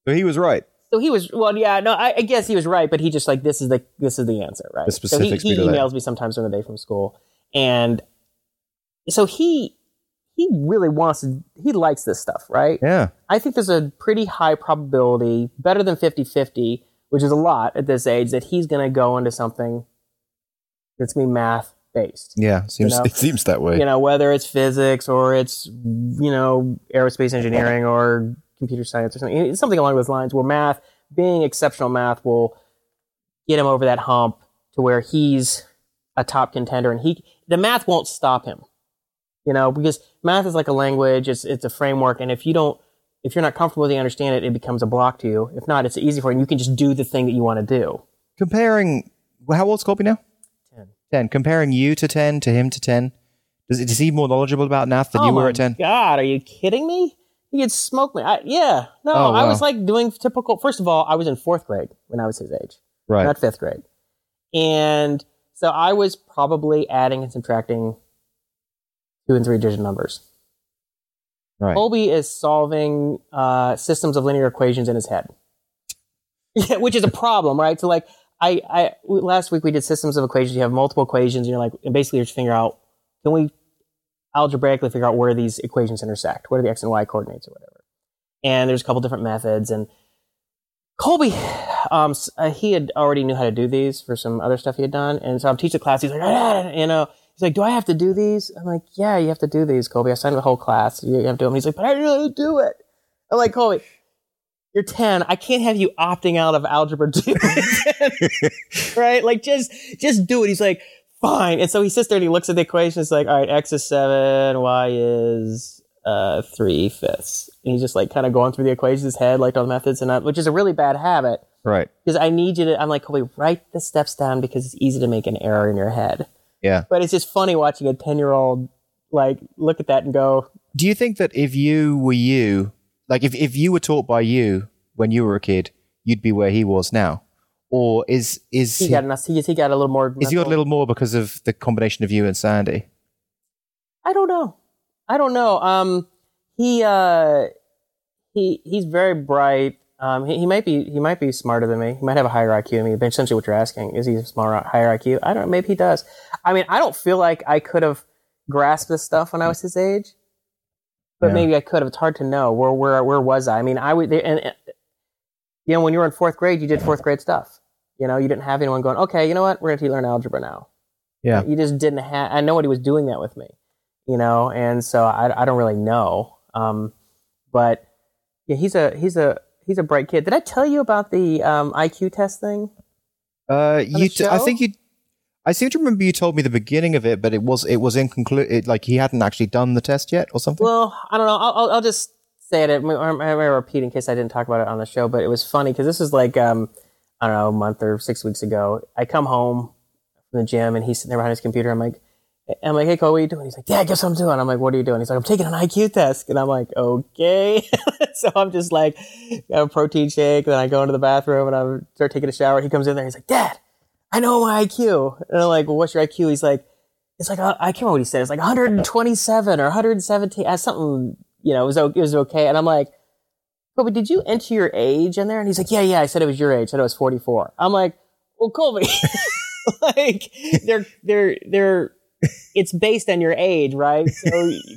Speaker 1: So he was right.
Speaker 2: So he was well, yeah, no, I, I guess he was right, but he just like this is the this is the answer, right?
Speaker 1: The
Speaker 2: so he, he
Speaker 1: speed of light.
Speaker 2: emails me sometimes during the day from school, and so he he really wants to, he likes this stuff, right?
Speaker 1: Yeah.
Speaker 2: I think there's a pretty high probability, better than 50-50, which is a lot at this age, that he's going to go into something that's going to be math based.
Speaker 1: Yeah. Seems
Speaker 2: know?
Speaker 1: it seems that way.
Speaker 2: You know, whether it's physics or it's you know aerospace engineering or computer science or something, it's something along those lines. Where math, being exceptional math, will get him over that hump to where he's a top contender, and he the math won't stop him. You know, because math is like a language; it's it's a framework, and if you don't, if you're not comfortable with it, you understand it, it becomes a block to you. If not, it's easy for you. and You can just do the thing that you want to do.
Speaker 1: Comparing how old's Colby now?
Speaker 2: Ten.
Speaker 1: Ten. Comparing you to ten to him to ten. Does is he more knowledgeable about math than
Speaker 2: oh
Speaker 1: you were at ten?
Speaker 2: God, are you kidding me? He could smoke me. I, yeah, no,
Speaker 1: Oh,
Speaker 2: I
Speaker 1: wow.
Speaker 2: was like doing typical. First of all, I was in fourth grade when I was his age,
Speaker 1: Right.
Speaker 2: not fifth grade, and so I was probably adding and subtracting two and three digit numbers.
Speaker 1: right.
Speaker 2: Colby is solving uh, systems of linear equations in his head, which is a problem, right? So like, I, I last week we did systems of equations. You have multiple equations, and you're like, and basically you're just figure out can we algebraically figure out where these equations intersect? What are the x and y coordinates or whatever? And there's a couple different methods. And Colby, um, uh, he had already knew how to do these for some other stuff he had done. And so I'm teaching the class. He's like, "Ah," you know, he's like, do I have to do these? I'm like, yeah, you have to do these, Colby. I signed the whole class. You have to do them. He's like, but I don't to do it. I'm like, Colby, you're 10. I can't have you opting out of algebra 2. right? Like just just do it. He's like, fine. And so he sits there and he looks at the equation. It's like, all right, x is seven, y is uh three fifths. And he's just like kind of going through the equations in his head, like all the methods and that, which is a really bad habit
Speaker 1: Right.
Speaker 2: because I need you to. I'm like, Colby, write the steps down because it's easy to make an error in your head.
Speaker 1: Yeah.
Speaker 2: But it's just funny watching a 10 year old like look at that and go,
Speaker 1: Do you think that if you were you, like if, if you were taught by you when you were a kid, you'd be where he was now? Or is is
Speaker 2: he got enough. He, he got a little more.
Speaker 1: is he got a little more because of the combination of you and Sandy?
Speaker 2: I don't know. I don't know. Um, he uh, he he's very bright. Um, he, he might be he might be smarter than me. He might have a higher IQ than me. But essentially, what you're asking is he a smart higher IQ? I don't. know. Maybe he does. I mean, I don't feel like I could have grasped this stuff when I was his age, but
Speaker 1: Yeah.
Speaker 2: maybe I could have. It's hard to know. Where where where was I? I mean, I would. And, and you know, when you were in fourth grade, you did fourth grade stuff. You know, you didn't have anyone going, okay, you know what? We're going to learn algebra now.
Speaker 1: Yeah.
Speaker 2: You just didn't have. I know what he was doing that with me, you know, and so I, I don't really know. Um, but yeah, he's a he's a he's a bright kid. Did I tell you about the um, IQ test thing?
Speaker 1: Uh, you, t- I think you. I seem to remember you told me the beginning of it, but it was it was inconclusive. Like he hadn't actually done the test yet, or something.
Speaker 2: Well, I don't know. I'll, I'll, I'll just say it. I may repeat in case I didn't talk about it on the show, but it was funny because this is like um, I don't know, a month or six weeks ago. I come home from the gym and he's sitting there behind his computer. I'm like, I'm like, hey, Cole, what are you doing? He's like, yeah, guess what I'm doing. I'm like, what are you doing? He's like, I'm taking an IQ test, and I'm like, okay. so I'm just like, got a protein shake. Then I go into the bathroom and I start taking a shower. He comes in there. He's like, Dad, I know my IQ. And I'm like, well, what's your IQ? He's like, it's like, uh, I can't remember what he said. It's like 127 or 117, uh, something, you know, it was, it was okay. And I'm like, Colby, did you enter your age in there? And he's like, yeah, yeah, I said it was your age. I said it was 44. I'm like, well, Colby, like they're, they're, they're, it's based on your age, right? So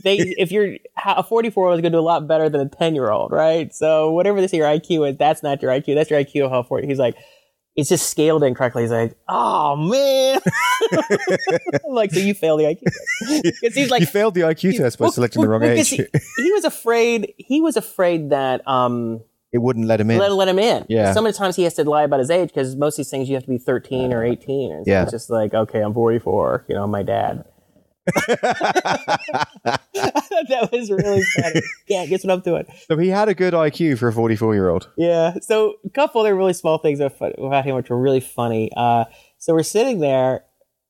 Speaker 2: they, if you're a 44 year old is going to do a lot better than a 10 year old, right? So whatever this your IQ is, that's not your IQ. That's your IQ of how 40. He's like, it's just scaled incorrectly. He's like, oh man. Like, so you failed the IQ test. Because he's like,
Speaker 1: you failed the IQ test by
Speaker 2: well,
Speaker 1: selecting the
Speaker 2: well,
Speaker 1: wrong
Speaker 2: because
Speaker 1: age.
Speaker 2: He, he was afraid. He was afraid that um,
Speaker 1: it wouldn't let him in.
Speaker 2: let let him in.
Speaker 1: Yeah.
Speaker 2: So many times he has to lie about his age because most of these things you have to be 13 or 18. And so
Speaker 1: Yeah.
Speaker 2: it's just like, okay, I'm 44. You know, my dad. that was really funny. Yeah, guess what I'm doing?
Speaker 1: so he had a good IQ for a 44 year old.
Speaker 2: Yeah. So a couple other really small things about him which were really funny. Uh, so we're sitting there.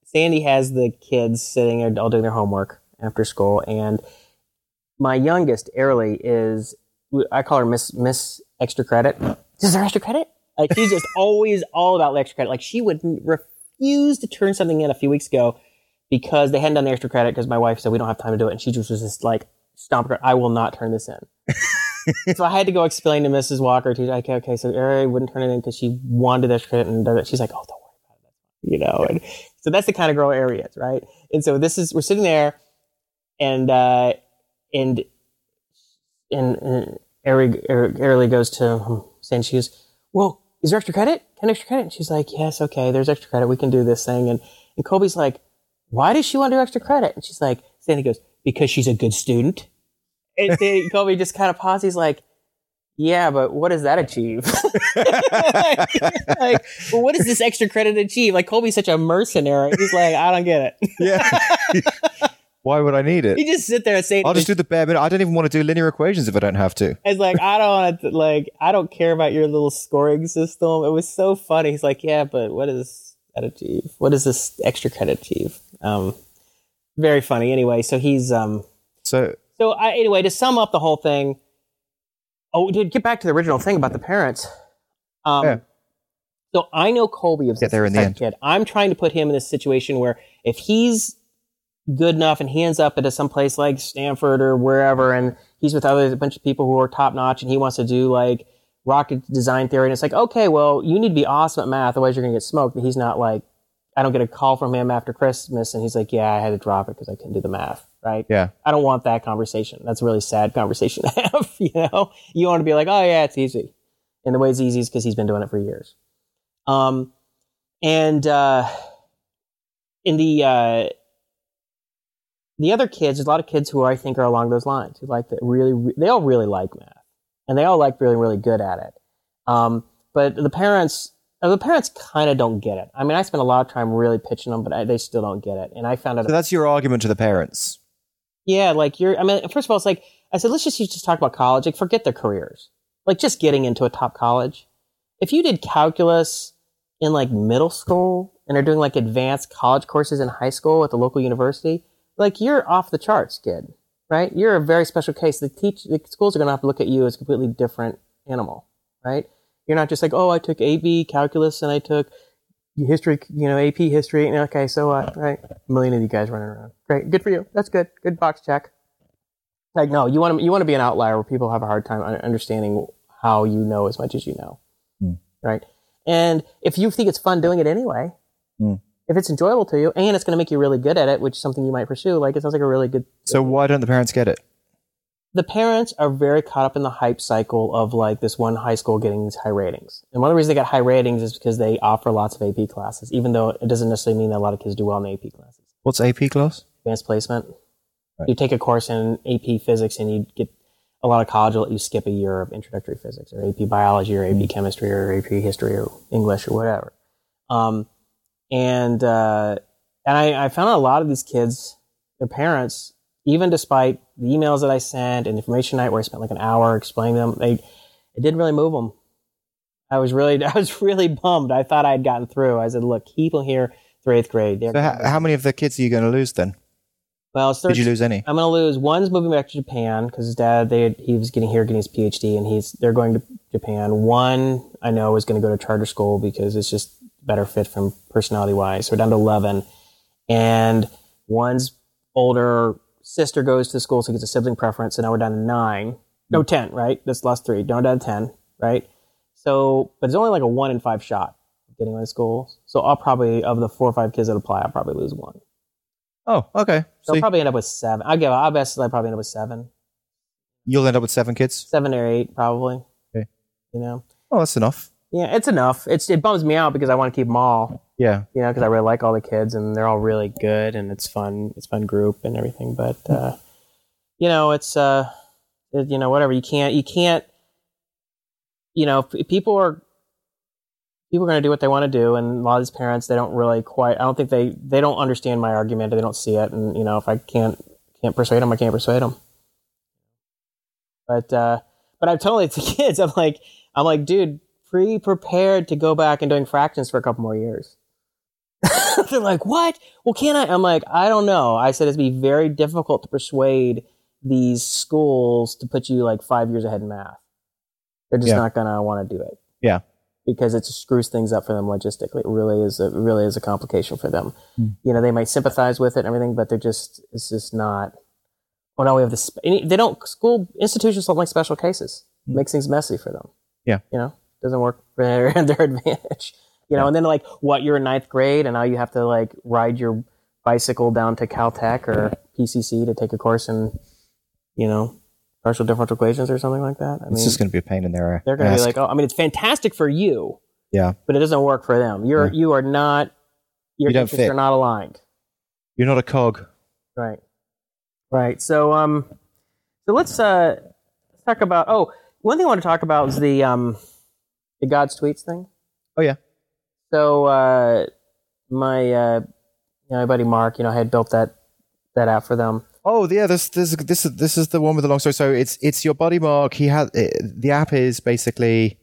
Speaker 2: Sandy has the kids sitting there all doing their homework after school, and my youngest, Airly, is I call her Miss Miss Extra Credit. Is there extra credit? Like she's just always all about extra credit. Like she would refuse to turn something in a few weeks ago because they hadn't done the extra credit because my wife said we don't have time to do it, and she just was just like stomp her. I will not turn this in. so I had to go explain to Mrs. Walker to okay, okay. So Ari wouldn't turn it in because she wanted the extra credit, and she's like, oh, don't worry about it, you know. And so that's the kind of girl Ari is, right? And so this is we're sitting there, and uh, and and, and Ari Ari goes to um, saying she goes, well, is there extra credit? Can extra credit? And she's like, yes, okay, there's extra credit. We can do this thing. And and Colby's like, why does she want to do extra credit? And she's like, Sandy goes, because she's a good student. And then Colby just kind of pauses. He's like, yeah, but what does that achieve? like, like, well, what does this extra credit achieve? Like Colby's such a mercenary. He's like, I don't get it.
Speaker 1: Yeah. Why would I need it?
Speaker 2: He just sit there and say,
Speaker 1: I'll just do the bare minimum. I don't even want to do linear equations if I don't have to.
Speaker 2: It's like I don't want to like I don't care about your little scoring system. It was so funny. He's like, yeah, but what that achieve? What does this extra credit achieve? Um, very funny. Anyway, so he's um,
Speaker 1: So
Speaker 2: so I anyway to sum up the whole thing. Oh, dude, get back to the original thing about the parents. Um,
Speaker 1: Yeah.
Speaker 2: so I know Colby of
Speaker 1: Get there in the end.
Speaker 2: Kid. I'm trying to put him in this situation where if he's good enough and he ends up at some place like Stanford or wherever, and he's with other a bunch of people who are top notch, and he wants to do like rocket design theory, and it's like, okay, well, you need to be awesome at math, otherwise you're gonna get smoked. But he's not like, I don't get a call from him after Christmas, and he's like, yeah, I had to drop it because I couldn't do the math, right?
Speaker 1: yeah,
Speaker 2: I don't want that conversation. That's a really sad conversation to have. You know, you want to be like, oh yeah, it's easy, and the way it's easy is because he's been doing it for years. Um, and uh, in the uh, the other kids, there's a lot of kids who I think are along those lines who like that really, re- they all really like math, and they all like really, really good at it. Um, but the parents, uh, the parents kind of don't get it. I mean, I spent a lot of time really pitching them, but I, they still don't get it. And I found out
Speaker 1: so that's your argument to the parents.
Speaker 2: yeah, like you're. I mean, first of all, it's like I said. Let's just just talk about college. Like, forget their careers. Like, just getting into a top college. If you did calculus in like middle school and are doing like advanced college courses in high school at the local university, like you're off the charts, kid. Right? You're a very special case. The teach the schools are going to have to look at you as a completely different animal. Right? You're not just like, oh, I took AB calculus and I took history, you know, AP history. And okay, so what? Right? A million of you guys running around. Great. Good for you. That's good. Good box check. Like, no, you want to, you want to be an outlier where people have a hard time understanding how you know as much as you know.
Speaker 1: Hmm.
Speaker 2: Right. And if you think it's fun doing it anyway,
Speaker 1: Hmm.
Speaker 2: If it's enjoyable to you and it's going to make you really good at it, which is something you might pursue, like it sounds like a really good
Speaker 1: So why don't the parents get it?
Speaker 2: the parents are very caught up in the hype cycle of like this one high school getting these high ratings. And one of the reasons they got high ratings is because they offer lots of AP classes, even though it doesn't necessarily mean that a lot of kids do well in AP classes.
Speaker 1: What's AP class?
Speaker 2: Advanced placement.
Speaker 1: Right.
Speaker 2: You take a course in AP physics and you get a lot of college will let you skip a year of introductory physics or AP biology or AP chemistry or AP history or English or whatever. Um, and uh, and I, I found out a lot of these kids, their parents, even despite the emails that I sent and information night where I spent like an hour explaining them, they it didn't really move them. I was really I was really bummed. I thought I had gotten through. I said, look, keep them here through eighth grade. They're
Speaker 1: So how, how many of the kids are you going to lose then?
Speaker 2: well, it's
Speaker 1: Did you lose any?
Speaker 2: I'm going to lose. One's moving back to Japan because his dad, they he was getting here, getting his PhD, and he's they're going to Japan. One I know is going to go to charter school because it's just better fit from personality wise. So we're down to eleven, and one's older sister goes to school, so he gets a sibling preference, So now we're down to nine. No, mm-hmm. ten. Right? That's the last three. Down to ten. Right? So, but it's only like a one in five shot getting into school. So I'll probably of the four or five kids that apply, I'll probably lose one.
Speaker 1: Oh, okay.
Speaker 2: So
Speaker 1: So
Speaker 2: I'll probably end up with seven. I'll give. I'll best. I'll probably end up with seven,
Speaker 1: you'll end up with seven kids.
Speaker 2: seven or eight, probably.
Speaker 1: Okay.
Speaker 2: You know.
Speaker 1: Oh, that's enough.
Speaker 2: Yeah, it's enough. It's it bums me out because I want to keep them all.
Speaker 1: Yeah.
Speaker 2: You know, because I really like all the kids and they're all really good and it's fun. It's fun group and everything. But uh, you know, it's uh, it, you know, whatever. You can't. You can't. You know, people are people are going to do what they want to do, and a lot of these parents they don't really quite. I don't think they they don't understand my argument. Or they don't see it, and you know, if I can't can't persuade them, I can't persuade them. But uh, but I'm telling it to kids. I'm like I'm like, dude, pre prepared to go back and doing fractions for a couple more years. They're like, what? Well, can I? I'm like, I don't know. I said it'd be very difficult to persuade these schools to put you like five years ahead in math. They're just
Speaker 1: Yeah.
Speaker 2: not gonna want to do it
Speaker 1: Yeah.
Speaker 2: because it screws things up for them logistically. It really is a really is a complication for them.
Speaker 1: Hmm.
Speaker 2: You know, they might sympathize with it and everything, but they're just it's just not. Oh now we have this. They don't. School institutions don't like special cases. It makes things messy for them.
Speaker 1: Yeah.
Speaker 2: you know, doesn't work for their, their advantage. You know,
Speaker 1: Yeah.
Speaker 2: and then like what you're in ninth grade and now you have to like ride your bicycle down to Caltech or PCC to take a course in, you know, partial differential equations or something like that. I
Speaker 1: It's
Speaker 2: mean,
Speaker 1: just going to be a pain in their ass.
Speaker 2: they're going to be like, oh, I mean, it's fantastic for you,
Speaker 1: yeah.
Speaker 2: but it doesn't work for them. You're
Speaker 1: Yeah.
Speaker 2: you are not your
Speaker 1: You don't
Speaker 2: interests
Speaker 1: fit.
Speaker 2: are not aligned.
Speaker 1: You're not a cog.
Speaker 2: Right. Right. So um so let's uh let's talk about oh one thing I want to talk about is the um the God's tweets thing.
Speaker 1: Oh, yeah.
Speaker 2: So uh my uh you know, my buddy Mark, you know, I had built that that app for them.
Speaker 1: Oh yeah, this this this is this is the one with the long story. So it's it's your buddy Mark. He had eh, the app is basically,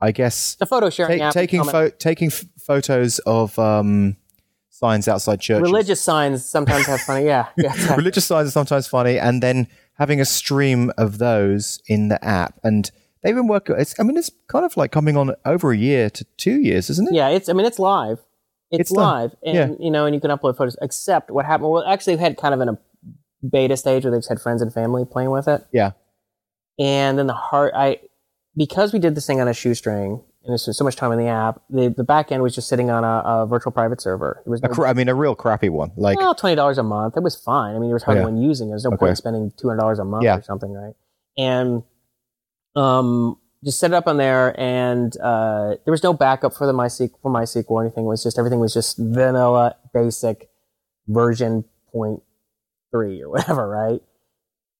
Speaker 1: I guess,
Speaker 2: a photo sharing
Speaker 1: ta-
Speaker 2: app.
Speaker 1: taking pho- taking f- photos of um, signs outside churches.
Speaker 2: religious signs sometimes have funny. Yeah. yeah exactly.
Speaker 1: religious signs are sometimes funny, and then having a stream of those in the app, and they've been working. It's I mean, it's kind of like coming on over a year to two years, isn't it?
Speaker 2: Yeah, it's. I mean, it's live. It's,
Speaker 1: It's
Speaker 2: live, and you know, and you can upload photos. Except what happened? Well, actually, we've had kind of in a beta stage where they just had friends and family playing with it,
Speaker 1: Yeah.
Speaker 2: and then the heart. I because we did this thing on a shoestring and there's so much time in the app. The the back end was just sitting on a, a virtual private server. It was
Speaker 1: A
Speaker 2: no,
Speaker 1: cra- I mean, a real crappy one. Like,
Speaker 2: well, twenty dollars a month. It was fine. I mean, there was hardly
Speaker 1: Yeah.
Speaker 2: anyone using it. There's no
Speaker 1: Okay.
Speaker 2: point in spending two hundred dollars a month
Speaker 1: Yeah.
Speaker 2: or something, right? And um, just set it up on there, and uh, there was no backup for the MySQL for MySQL or anything. It was just everything was just vanilla, basic version point three or whatever, right?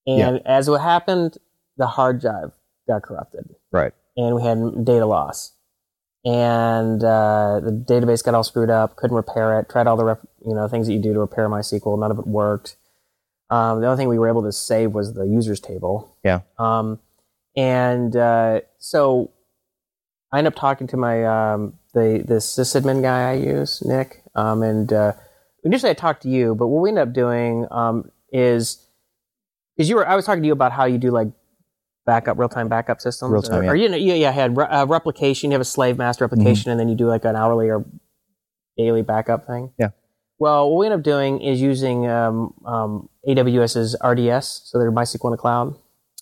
Speaker 2: And as what happened, the hard drive got corrupted
Speaker 1: right.
Speaker 2: and we had data loss. And uh, the database got all screwed up. Couldn't repair it. Tried all the rep- you know things that you do to repair MySQL. None of it worked. Um, the only thing we were able to save was the users table.
Speaker 1: Yeah.
Speaker 2: Um, and uh, so I end up talking to my um, the the sysadmin guy I use, Nick. Um, and uh, initially I talked to you, but what we end up doing um, is because you were I was talking to you about how you do like backup real time backup systems.
Speaker 1: Real-time,
Speaker 2: or,
Speaker 1: yeah.
Speaker 2: or you know, yeah, yeah, I had re- uh, replication. You have a slave master replication, and then you do like an hourly or daily backup thing.
Speaker 1: Yeah.
Speaker 2: Well, what we end up doing is using um, um, AWS's RDS, so they're MySQL in the cloud.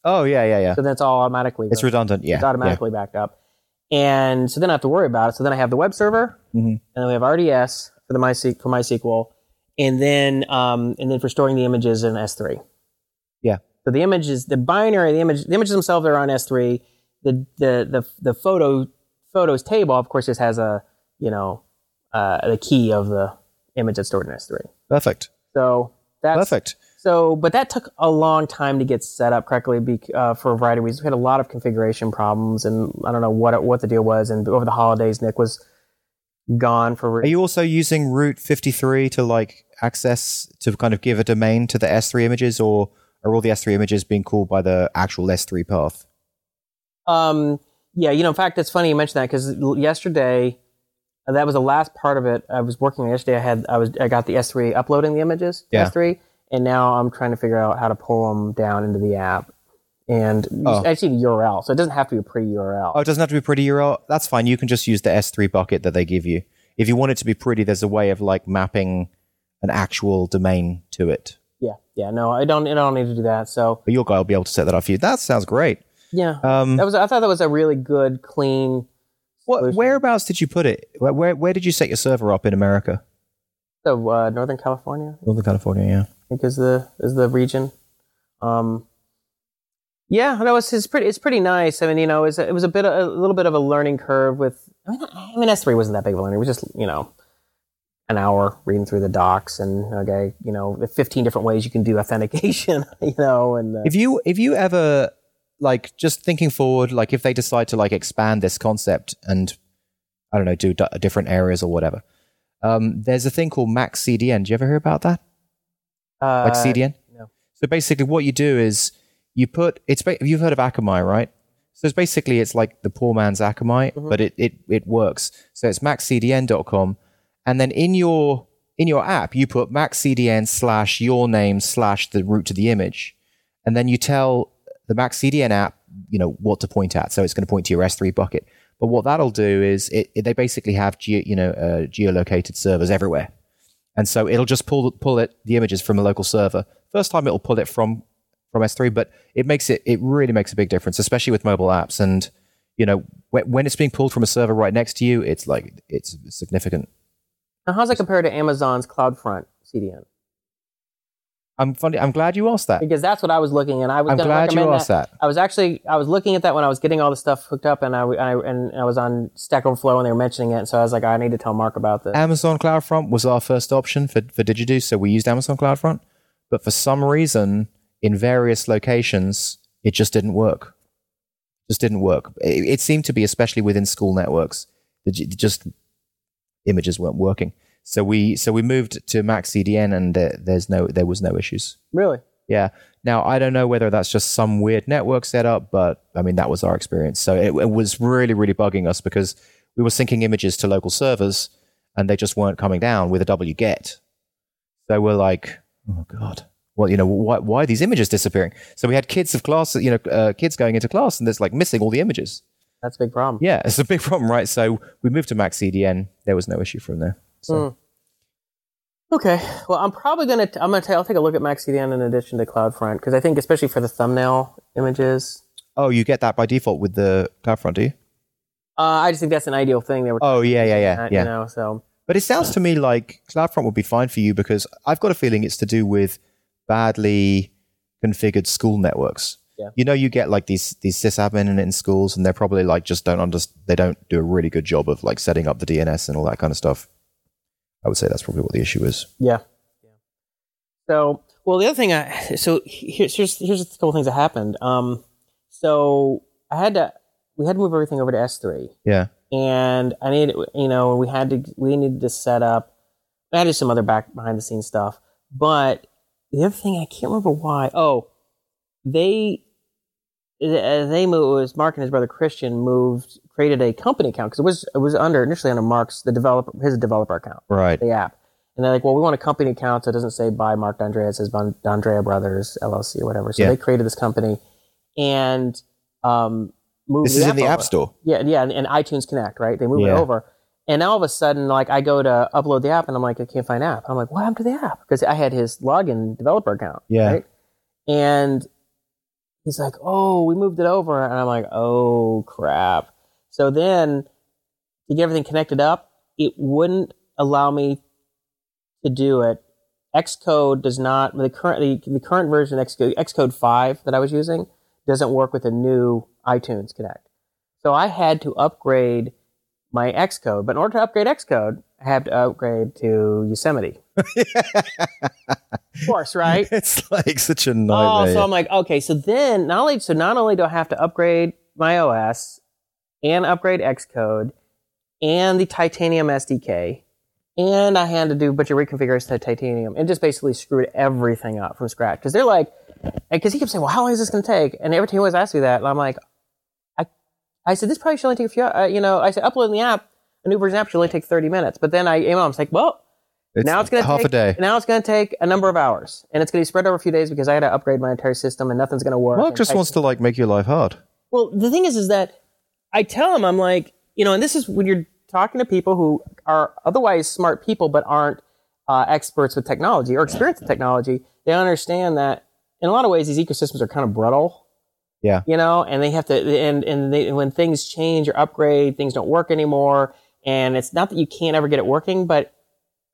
Speaker 1: Oh yeah, yeah, yeah.
Speaker 2: So that's all automatically.
Speaker 1: It's redundant. Yeah.
Speaker 2: It's automatically backed up. And so then I have to worry about it. So then I have the web server,
Speaker 1: Mhm.
Speaker 2: and then we have RDS for the MySQL, for MySQL, and then um, and then for storing the images in S3.
Speaker 1: Yeah.
Speaker 2: So the images, the binary, the image, the images themselves are on S3. The the the the photo photos table, of course, just has a you know uh, the key of the image that's stored in S3.
Speaker 1: Perfect.
Speaker 2: So that's
Speaker 1: Perfect.
Speaker 2: So, but that took a long time to get set up correctly bec uh, for a variety of reasons. We had a lot of configuration problems, and I don't know what what the deal was. And over the holidays, Nick was gone for.
Speaker 1: Are you also using Route 53 to like access to kind of give a domain to the S3 images, or are all the S3 images being called by the actual S3 path?
Speaker 2: Um, yeah, you know, in fact, it's funny you mentioned that because yesterday, that was the last part of it. I was working yesterday. I had, I was, I got the S3 uploading the images,
Speaker 1: Yeah.
Speaker 2: S3, and now I'm trying to figure out how to pull them down into the app. And
Speaker 1: Oh.
Speaker 2: I see the URL, so it doesn't have to be a pre URL.
Speaker 1: Oh, it doesn't have to be a pretty URL. That's fine. You can just use the S3 bucket that they give you. If you want it to be pretty, there's a way of like mapping an actual domain to it.
Speaker 2: Yeah, yeah, no, I don't, I don't need to do that. So
Speaker 1: But your guy will be able to set that up for you. That sounds great.
Speaker 2: yeah,
Speaker 1: Um,
Speaker 2: that was, I thought that was a really good, clean.
Speaker 1: what, whereabouts did you put it? Where, where where did you set your server up in America?
Speaker 2: So uh, Northern California,
Speaker 1: Northern California, yeah.
Speaker 2: Think is the is the region. Um, yeah, that was it's pretty. It's pretty nice. I mean, you know, it was, it was a bit a little bit of a learning curve with. I mean, I mean, S three wasn't that big of a learning. It was just you know, an hour reading through the docs and okay, you know, the fifteen different ways you can do authentication. You know, and uh,
Speaker 1: If you if you ever like just thinking forward, like if they decide to like expand this concept and I don't know, do d- different areas or whatever. Um, there's a thing called MaxCDN. Do you ever hear about that?
Speaker 2: Uh,
Speaker 1: Like CDN?
Speaker 2: no.
Speaker 1: So basically, what you do is you put it's. You've heard of Akamai, right? So it's basically it's like the poor man's Akamai, but it, it it works. So it's maxcdn.com, and then in your in your app you put maxcdn slash your name slash the route to the image, and then you tell the maxcdn app you know what to point at. So it's going to point to your S3 bucket. But what that'll do is it, it- they basically have geo, you know uh, geolocated servers everywhere. And so it'll just pull pull it the images from a local server. First time it'll pull it from from S3, but it makes it it really makes a big difference, especially with mobile apps. And you know when, when it's being pulled from a server right next to you, it's like it's significant.
Speaker 2: Now, how's that compared to Amazon's CloudFront CDN?
Speaker 1: I'm funny. I'm glad you asked that.
Speaker 2: Because that's what I was looking, and I was
Speaker 1: I'm glad you asked that.
Speaker 2: I was actually I was looking at that when I was getting all the stuff hooked up, and I, I and I was on Stack Overflow, and they were mentioning it, and so I was like, I need to tell Mark about this.
Speaker 1: Amazon CloudFront was our first option for for Digedu, so we used Amazon CloudFront. But for some reason, in various locations, it just didn't work. Just didn't work. It, it seemed to be, especially within school networks, that just images weren't working. So we so we moved to MaxCDN, and there, there's no there was no issues.
Speaker 2: really?
Speaker 1: Yeah. Now I don't know whether that's just some weird network setup, but I mean that was our experience. So it, it was really really bugging us because we were syncing images to local servers and they just weren't coming down with a wget. So we're like, oh god, well you know why why are these images disappearing? So we had kids of class, you know, uh, kids going into class and there's like missing all the images.
Speaker 2: That's a big problem.
Speaker 1: Yeah, it's a big problem, right? So we moved to MaxCDN. There was no issue from there. So
Speaker 2: Okay. Well, I'm probably gonna t- I'm gonna t- I'll take a look at MaxCDN in addition to CloudFront because I think especially for the thumbnail images,
Speaker 1: oh, you get that by default with the CloudFront, do you?
Speaker 2: uh, I just think that's an ideal thing. They were
Speaker 1: Oh yeah, yeah, yeah,
Speaker 2: at,
Speaker 1: yeah.
Speaker 2: you know. So
Speaker 1: But it sounds to me like CloudFront would be fine for you because I've got a feeling it's to do with badly configured school networks.
Speaker 2: Yeah.
Speaker 1: You know, you get like these these sysadmin in, in schools, and they're probably like just don't under they don't do a really good job of like setting up the DNS and all that kind of stuff. I would say that's probably what the issue is.
Speaker 2: Yeah. Yeah. So, well, the other thing, I so here's here's here's a couple things that happened. Um, so I had to we had to move everything over to S three,
Speaker 1: Yeah.
Speaker 2: and I needed you know we had to we needed to set up. I had to do some other back behind the scenes stuff, but the other thing I can't remember why. Oh, they they moved. It was Mark and his brother Christian moved created a company account because it was it was under initially under Mark's the developer his developer account
Speaker 1: Right.
Speaker 2: the app. And they're like, well, we want a company account so it doesn't say by Mark D'Andrea, it says Bon- D'Andrea Brothers LLC or whatever. So
Speaker 1: Yeah.
Speaker 2: they created this company and um, moved
Speaker 1: This is in the
Speaker 2: over.
Speaker 1: App Store.
Speaker 2: Yeah, yeah, and, and iTunes Connect, right? They moved it over. And now all of a sudden, like, I go to upload the app and I'm like, I can't find app. I'm like, what happened to the app? Because I had his login developer account.
Speaker 1: Yeah.
Speaker 2: Right? And he's like, oh, we moved it over. And I'm like, oh, crap. So then to get everything connected up, it wouldn't allow me to do it. Xcode does not, the current, the, the current version of Xcode, Xcode 5 that I was using doesn't work with the new iTunes Connect. So I had to upgrade my Xcode. But in order to upgrade Xcode, I have to upgrade to Yosemite. of course, right?
Speaker 1: It's like such a nightmare.
Speaker 2: Oh, so I'm like, okay, so then not only so not only do I have to upgrade my OS and upgrade Xcode, and the titanium SDK, and I had to do a bunch of reconfigurations to titanium, and just basically screwed everything up from scratch. Because they're like, because he kept saying, "Well, how long is this going to take?" And every time he always asks me that, and I'm like, I, I said this probably should only take a few. Uh, you know, I said uploading the app, a new version app should only take 30 minutes. But then I emailed him, like, well. now it's going to
Speaker 1: half
Speaker 2: take,
Speaker 1: a day.
Speaker 2: Now it's going to take a number of hours, and it's going to be spread over a few days because I had to upgrade my entire system, and nothing's going to work.
Speaker 1: Mark just wants to like make your life hard.
Speaker 2: well, the thing is, is that I tell them, I'm like, you know, and this is when you're talking to people who are otherwise smart people but aren't uh, experts with technology or experienced with technology. They understand that in a lot of ways these ecosystems are kind of brittle.
Speaker 1: Yeah.
Speaker 2: You know, and they have to, and and they, when things change or upgrade, things don't work anymore. And it's not that you can't ever get it working, but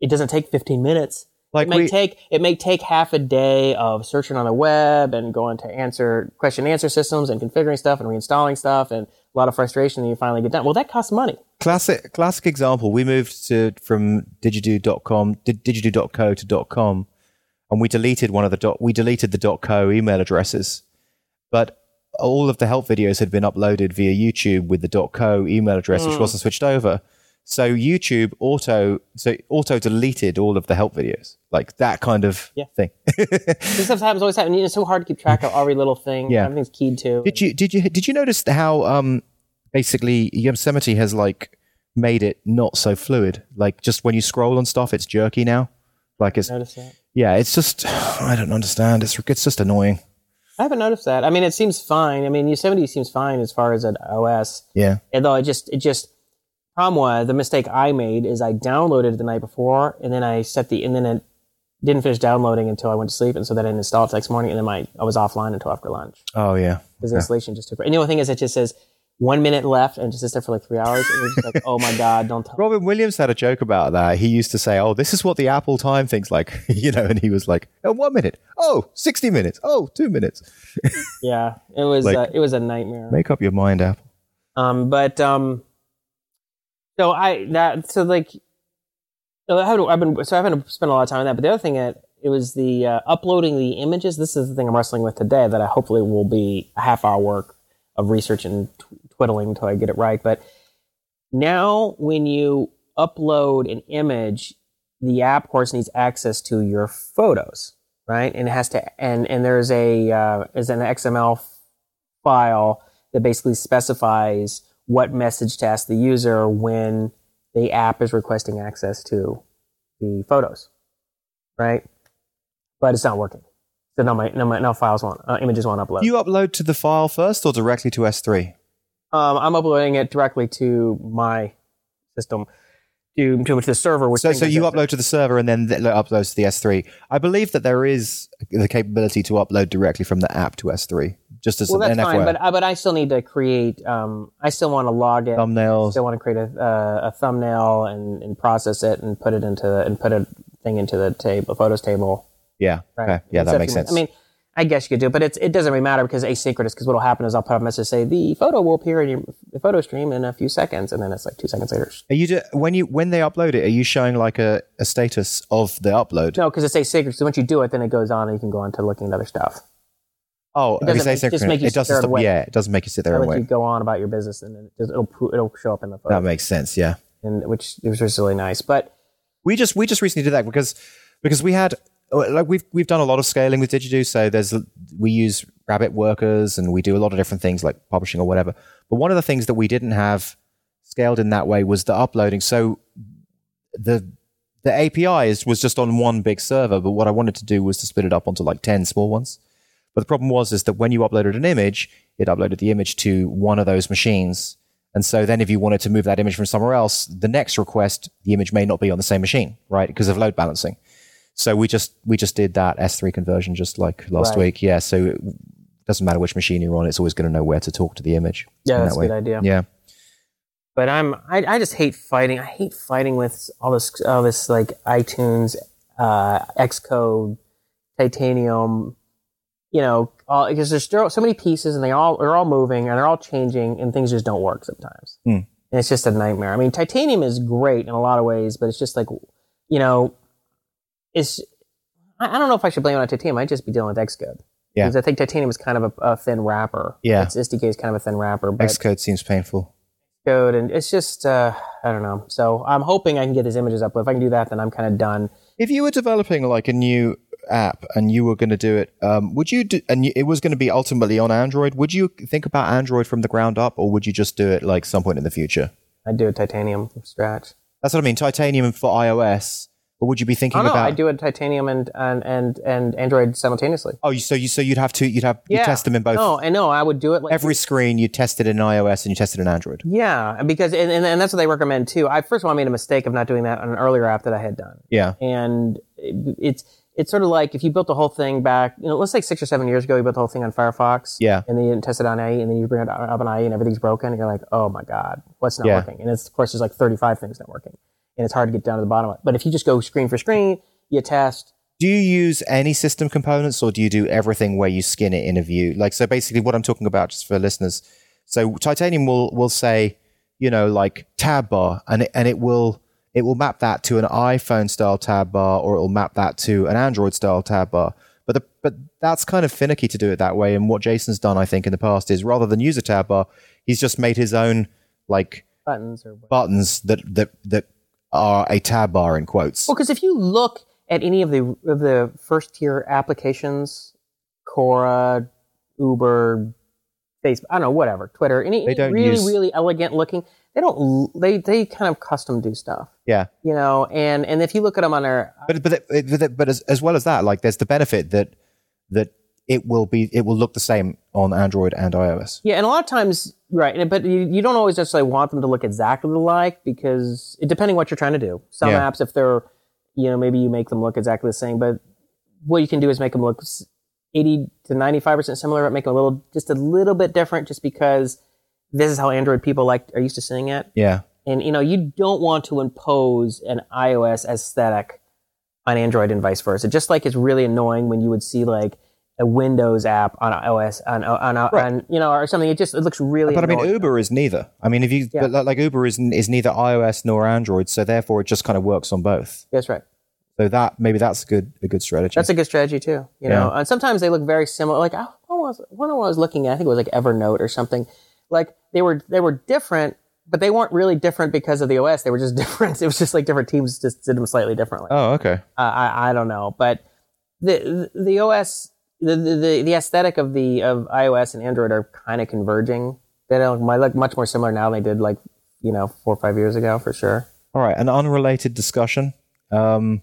Speaker 2: it doesn't take 15 minutes
Speaker 1: Like
Speaker 2: it may
Speaker 1: we,
Speaker 2: take it may take half a day of searching on the web and going to answer question and answer systems and configuring stuff and reinstalling stuff and a lot of frustration and you finally get done. Well, that costs money.
Speaker 1: classic classic example. We moved to from digedu.com, di- digedu.co to .com, and we deleted one of the dot. We deleted the .co email addresses, but all of the help videos had been uploaded via YouTube with the .co email address,
Speaker 2: Hmm.
Speaker 1: which wasn't switched over. So YouTube auto so auto deleted all of the help videos, like that kind of
Speaker 2: Yeah.
Speaker 1: thing.
Speaker 2: This stuff happens always happens. It's so hard to keep track of every little thing.
Speaker 1: Yeah.
Speaker 2: Everything's keyed to.
Speaker 1: Did you did you did you notice how um basically Yosemite has like made it not so fluid? Like just when you scroll on stuff, it's jerky now. Like it's
Speaker 2: that?
Speaker 1: yeah, it's just I don't understand. It's it's just annoying.
Speaker 2: I haven't noticed that. I mean, it seems fine. I mean, Yosemite seems fine as far as an OS.
Speaker 1: Yeah,
Speaker 2: Although it just, it just, problem was the mistake I made is I downloaded it the night before and then I set the, and then it didn't finish downloading until I went to sleep. And so then I installed it the next morning and then my, I was offline until after lunch.
Speaker 1: Oh yeah.
Speaker 2: Because the installation just took, and the only thing is it just says one minute left and it just sits there for like three hours. And you're just like, oh my God, don't tell.
Speaker 1: Robin Williams had a joke about that. He used to say, "Oh, this is what the Apple time thing's like," you know, and he was like, "Oh, one minute. Oh, 60 minutes. Oh, two minutes."
Speaker 2: Yeah. It was,
Speaker 1: Like-
Speaker 2: uh, it was a nightmare.
Speaker 1: Make up your mind, Apple.
Speaker 2: Um, but um, so I that so like, so I haven't, I've been so I haven't spent a lot of time on that. But the other thing that it was the uh, uploading the images. This is the thing I'm wrestling with today. That I hopefully will be a half hour work of research and tw- twiddling until I get it right. But now when you upload an image, the app of course needs access to your photos, right? And it has to and and there's a uh, is an XML file that basically specifies what message to ask the user when the app is requesting access to the photos, right? But it's not working. So no, my no, my no files won't uh, images won't upload.
Speaker 1: You upload to the file first or directly to S3?
Speaker 2: um, I'm uploading it directly to my system, to to the server. Which
Speaker 1: So, so you
Speaker 2: to-
Speaker 1: upload to the server and then it uploads to the S3. I believe that there is the capability to upload directly from the app to S3, just as
Speaker 2: Well,
Speaker 1: an
Speaker 2: that's fine, but but I still need to create. Um, I still want to log it.
Speaker 1: Thumbnails.
Speaker 2: I still want to create a, uh, a thumbnail and, and process it and put it into and put a thing into the table, photos table.
Speaker 1: yeah.
Speaker 2: Right.
Speaker 1: Okay. Yeah, that makes sense.
Speaker 2: I mean, I guess you could do it, but it's, it doesn't really matter because it's asynchronous. Because what'll happen is I'll put up a message say the photo will appear in your the photo stream in a few seconds, and then it's like two seconds later.
Speaker 1: are you do, when you when they upload it? Are you showing like a, a status of the upload?
Speaker 2: No, because it's asynchronous. So once you do it, then it goes on, and you can go on to looking at other stuff.
Speaker 1: Oh,
Speaker 2: doesn't
Speaker 1: it's
Speaker 2: make- just make you
Speaker 1: it doesn't stop.
Speaker 2: wait.
Speaker 1: Yeah, it doesn't make you sit there and
Speaker 2: let you
Speaker 1: wait.
Speaker 2: go on about your business, and then it just, it'll it'll show up in the photo,
Speaker 1: That makes sense. Yeah.
Speaker 2: and which which was really nice. But
Speaker 1: we just we just recently did that because because we had like we've we've done a lot of scaling with Digedu. So there's we use Rabbit workers and we do a lot of different things like publishing or whatever. But one of the things that we didn't have scaled in that way was the uploading. So the the API is, was just on one big server, but what I wanted to do was to split it up onto like ten small ones. But the problem was is that when you uploaded an image, it uploaded the image to one of those machines. And so then if you wanted to move that image from somewhere else, the next request, the image may not be on the same machine, right? Because of load balancing. So we just we just did that S3 conversion just like last
Speaker 2: Right.
Speaker 1: week. Yeah. So it doesn't matter which machine you're on, it's always going to know where to talk to the image.
Speaker 2: yeah, that's
Speaker 1: that
Speaker 2: a good idea.
Speaker 1: Yeah.
Speaker 2: but I'm I, I just hate fighting. I hate fighting with all this all this like iTunes, uh, Xcode, Titanium, you know, all, because there's still so many pieces and they all they're all moving and they're all changing and things just don't work sometimes.
Speaker 1: Hmm.
Speaker 2: And it's just a nightmare. I mean, Titanium is great in a lot of ways, but it's just like, you know, it's I, I don't know if I should blame it on Titanium. I'd just be dealing with Xcode.
Speaker 1: Yeah.
Speaker 2: Because I think Titanium is kind of a, a thin wrapper.
Speaker 1: Yeah.
Speaker 2: Its SDK is kind of a thin wrapper. But
Speaker 1: Xcode seems painful.
Speaker 2: code, and it's just uh, I don't know. So I'm hoping I can get these images up. But if I can do that, then I'm kind of done.
Speaker 1: If you were developing like a new app and you were going to do it, um, would you do, and it was going to be ultimately on Android? Would you think about Android from the ground up, or would you just do it like some point in the future?
Speaker 2: I'd do a titanium from scratch.
Speaker 1: That's what I mean. Titanium for iOS, but would you be thinking
Speaker 2: Oh no,
Speaker 1: about?
Speaker 2: I do a titanium and, and and and Android simultaneously.
Speaker 1: Oh, you- so you so you'd have to you'd have you
Speaker 2: Yeah.
Speaker 1: test them in both
Speaker 2: No, I know. I would do it like
Speaker 1: every screen. You test it in iOS and you test it in Android.
Speaker 2: Yeah, because and, and, and that's what they recommend too. I first of all I made a mistake of not doing that on an earlier app that I had done,
Speaker 1: Yeah,
Speaker 2: and it- it's it's sort of like if you built the whole thing back, you know, let's say six or seven years ago, you built the whole thing on Firefox,
Speaker 1: Yeah.
Speaker 2: and then you didn't test it on IE, and then you bring it up on IE, and everything's broken, and you're like, oh my god, what's not
Speaker 1: Yeah.
Speaker 2: working? And it's of course there's like 35 things not working, and it's hard to get down to the bottom of it. But if you just go screen for screen, you test.
Speaker 1: Do you use any system components or do you do everything where you skin it in a view? Like, so basically what I'm talking about just for listeners. So Titanium will, will say, you know, like tab bar and it, and it will, it will map that to an iPhone style tab bar or it will map that to an Android style tab bar. But the, but that's kind of finicky to do it that way. And what Jason's done, I think, in the past is rather than use a tab bar, he's just made his own like
Speaker 2: Buttons or
Speaker 1: buttons that, that, that are a tab bar in quotes.
Speaker 2: Well, because if you look at any of the of the first tier applications, Quora, Uber, Facebook, I don't know, whatever, Twitter, any, any really
Speaker 1: use-
Speaker 2: really elegant looking, they don't they they kind of custom do stuff,
Speaker 1: Yeah.
Speaker 2: you know. And and if you look at them on their
Speaker 1: but but but, but as, as well as that, like there's the benefit that that it will be it will look the same on Android and iOS.
Speaker 2: yeah, and a lot of times right, but you, you don't always necessarily want them to look exactly alike because it, depending what you're trying to do. Some
Speaker 1: Yeah.
Speaker 2: apps, if they're you know maybe you make them look exactly the same, but what you can do is make them look 80 to 95% similar, but make them a little, just a little bit different just because this is how Android people like, are used to seeing it.
Speaker 1: Yeah,
Speaker 2: And, you know, you don't want to impose an iOS aesthetic on Android and vice versa. Just like it's really annoying when you would see like a Windows app on OS on, on, on,
Speaker 1: Right.
Speaker 2: you know, or something. It just, it looks really
Speaker 1: but I mean. Uber is neither. I mean if you
Speaker 2: Yeah.
Speaker 1: but like, Uber is is neither iOS nor Android, so therefore it just kind of works on both.
Speaker 2: That's right.
Speaker 1: So that maybe that's a good a good strategy.
Speaker 2: That's a good strategy too. You know, and sometimes they look very similar. Like I was one I was looking at, I think it was like Evernote or something. Like they were they were different, but they weren't really different because of the OS. They were just different. It was just like different teams just did them slightly differently.
Speaker 1: oh, okay.
Speaker 2: Uh, I I don't know, but the, the OS the, the the aesthetic of the of iOS and Android are kind of converging. They look much more similar now than they did like you know four or five years ago for sure.
Speaker 1: All right, an unrelated discussion. Um,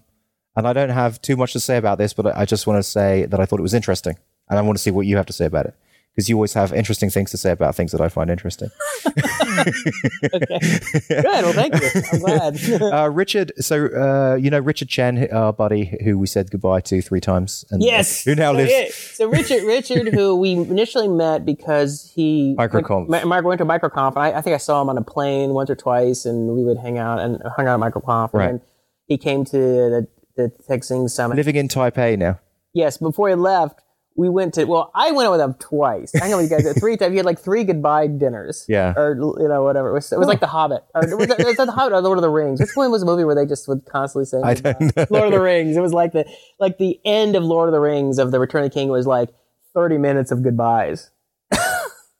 Speaker 1: and I don't have too much to say about this, but I just want to say that I thought it was interesting, and I want to see what you have to say about it because you always have interesting things to say about things that I find interesting. okay.
Speaker 2: Good. Well, thank you. I'm glad.
Speaker 1: uh, Richard, so uh, you know Richard Chen, our buddy, who we said goodbye to three times, and
Speaker 2: Yes.
Speaker 1: who now
Speaker 2: so,
Speaker 1: lives.
Speaker 2: yeah, so Richard, Richard, who we initially met because he
Speaker 1: Microconf.
Speaker 2: went, Ma- went to Microconf, I, I think I saw him on a plane once or twice, and we would hang out and hung out at Microconf.
Speaker 1: Right.
Speaker 2: And he came to the the TechZing summit.
Speaker 1: living in Taipei now.
Speaker 2: Yes, before he left, we went to. Well, I went out with him twice. I know you guys did three times. You had like three goodbye dinners.
Speaker 1: Yeah.
Speaker 2: Or you know whatever. It was, it was like The Hobbit. Or was that, was it The Hobbit or Lord of the Rings? Which one was a movie where they just would constantly say?
Speaker 1: I don't know.
Speaker 2: Lord of the Rings. It was like the like the end of Lord of the Rings of the Return of the King was like thirty minutes of goodbyes.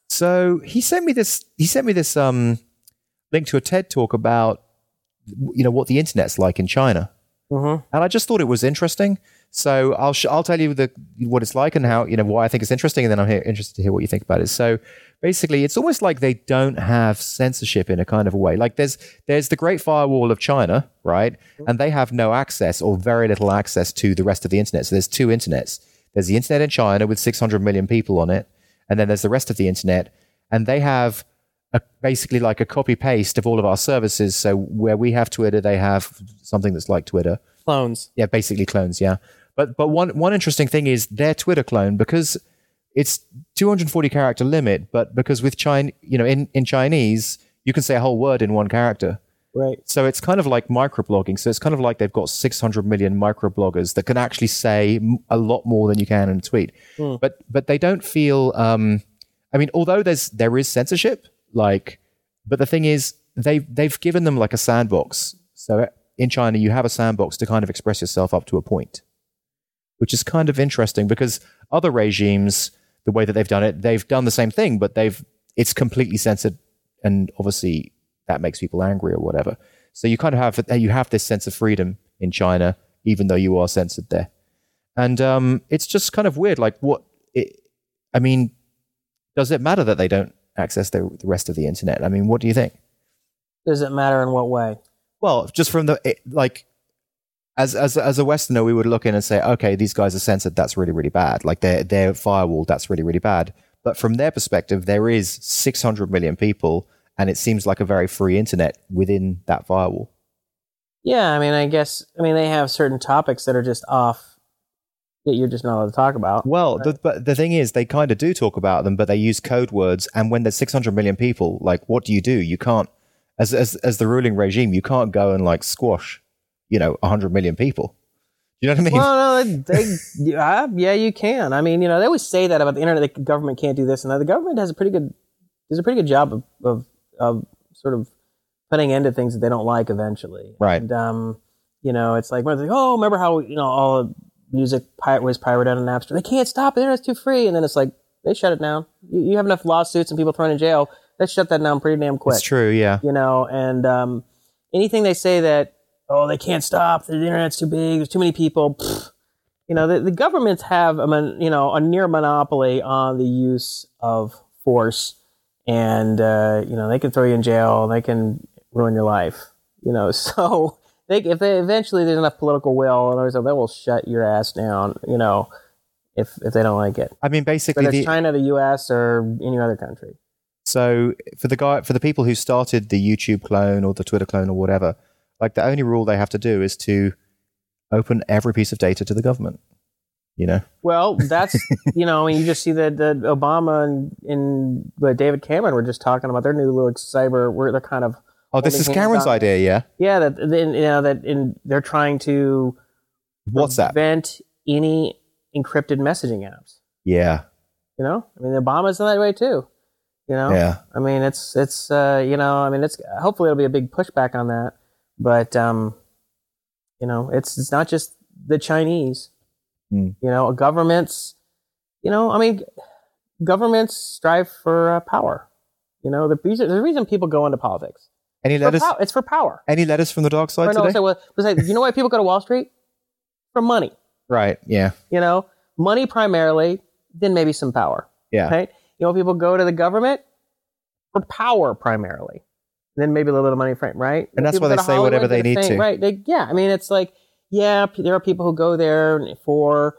Speaker 1: So he sent me this. He sent me this um, link to a TED talk about you know what the internet's like in China,
Speaker 2: Mhm.
Speaker 1: and I just thought it was interesting. So I'll sh- I'll tell you the what it's like and how you know why I think it's interesting, and then I'm here, interested to hear what you think about it. So basically, it's almost like they don't have censorship in a kind of a way. Like there's there's the Great Firewall of China, right, mm-hmm. and they have no access or very little access to the rest of the internet. So there's two internets. There's the internet in China with 600 million people on it, and then there's the rest of the internet, and they have a, basically like a copy paste of all of our services. So where we have Twitter, they have something that's like Twitter.
Speaker 2: Clones.
Speaker 1: Yeah, basically clones. Yeah, but but one one interesting thing is their Twitter clone because it's 240 character limit, but because with China, you know, in in Chinese you can say a whole word in one character.
Speaker 2: Right.
Speaker 1: So it's kind of like microblogging. So it's kind of like they've got 600 million microbloggers that can actually say a lot more than you can in a tweet. But but they don't feel. Um, I mean, although there's there is censorship, like, but the thing is they've they've given them like a sandbox. So in China, you have a sandbox to kind of express yourself up to a point, which is kind of interesting because other regimes, the way that they've done it, they've done the same thing, but they've it's completely censored and obviously that makes people angry or whatever. So you kind of have you have this sense of freedom in China, even though you are censored there, and um, it's just kind of weird. Like what? It, I mean, does it matter that they don't access the, the rest of the internet? I mean, what do you think?
Speaker 2: Does it matter in what way?
Speaker 1: Well, just from the it, like, as as as a Westerner, we would look in and say, okay, these guys are censored. That's really really bad. Like they're they're firewall. That's really really bad. But from their perspective, there is 600 million people, and it seems like a very free internet within that firewall.
Speaker 2: Yeah, I mean, I guess, I mean, they have certain topics that are just off that you're just not allowed to talk about.
Speaker 1: Well, the, but the thing is, they kind of do talk about them, but they use code words. And when there's 600 million people, like, what do you do? You can't, as as as the ruling regime, you can't go and like squash, you know, 100 million people. You know what I mean?
Speaker 2: Well, no, they, yeah, yeah, you can. I mean, you know, they always say that about the internet. The government can't do this and that. The government has a pretty good, does a pretty good job of, of, of sort of putting end to things that they don't like eventually.
Speaker 1: Right.
Speaker 2: And, um, you know, it's like, like, oh, remember how, you know, all the music pi- was pirated on Napster? They can't stop it. The internet's too free. And then it's like, they shut it down. You, you have enough lawsuits and people thrown in jail. They shut that down pretty damn quick.
Speaker 1: It's true, yeah.
Speaker 2: You know, and, um, anything they say that, oh, they can't stop. The internet's too big. There's too many people. Pfft. You know, the, the governments have a mon- you know a near monopoly on the use of force, and uh, you know they can throw you in jail. They can ruin your life. You know, so they if they eventually there's enough political will, and they will shut your ass down. You know, if if they don't like it,
Speaker 1: I mean, basically,
Speaker 2: whether it's
Speaker 1: the,
Speaker 2: China, the U.S., or any other country.
Speaker 1: so for the guy, for the people who started the YouTube clone or the Twitter clone or whatever, like the only rule they have to do is to open every piece of data to the government. You know,
Speaker 2: Well, that's you know, you just see that, that Obama and, and uh, David Cameron were just talking about their new little cyber. Where they're kind of
Speaker 1: oh, this is Cameron's
Speaker 2: on-
Speaker 1: idea, yeah.
Speaker 2: yeah that then you know that in they're trying to
Speaker 1: What's that?
Speaker 2: prevent any encrypted messaging apps.
Speaker 1: Yeah,
Speaker 2: You know, I mean, Obama's in that way too. You know,
Speaker 1: yeah.
Speaker 2: I mean, it's it's uh, you know, I mean, it's hopefully it'll be a big pushback on that, but um, you know, it's it's not just the Chinese.
Speaker 1: Hmm.
Speaker 2: You know, governments. You know, I mean, governments strive for uh, power. You know, the reason the reason people go into politics.
Speaker 1: Any letters?
Speaker 2: pow- it's for power.
Speaker 1: Any letters from the dark side
Speaker 2: Or no,
Speaker 1: today?
Speaker 2: well, like, you know why people go to Wall Street? For money.
Speaker 1: right. Yeah.
Speaker 2: You know, money primarily, then maybe some power.
Speaker 1: Yeah.
Speaker 2: Right? You know, people go to the government for power primarily, then maybe a little bit of money, frame, right?
Speaker 1: And that's why they say whatever they need to.
Speaker 2: right? They, yeah, I mean, it's like, yeah, p- there are people who go there for,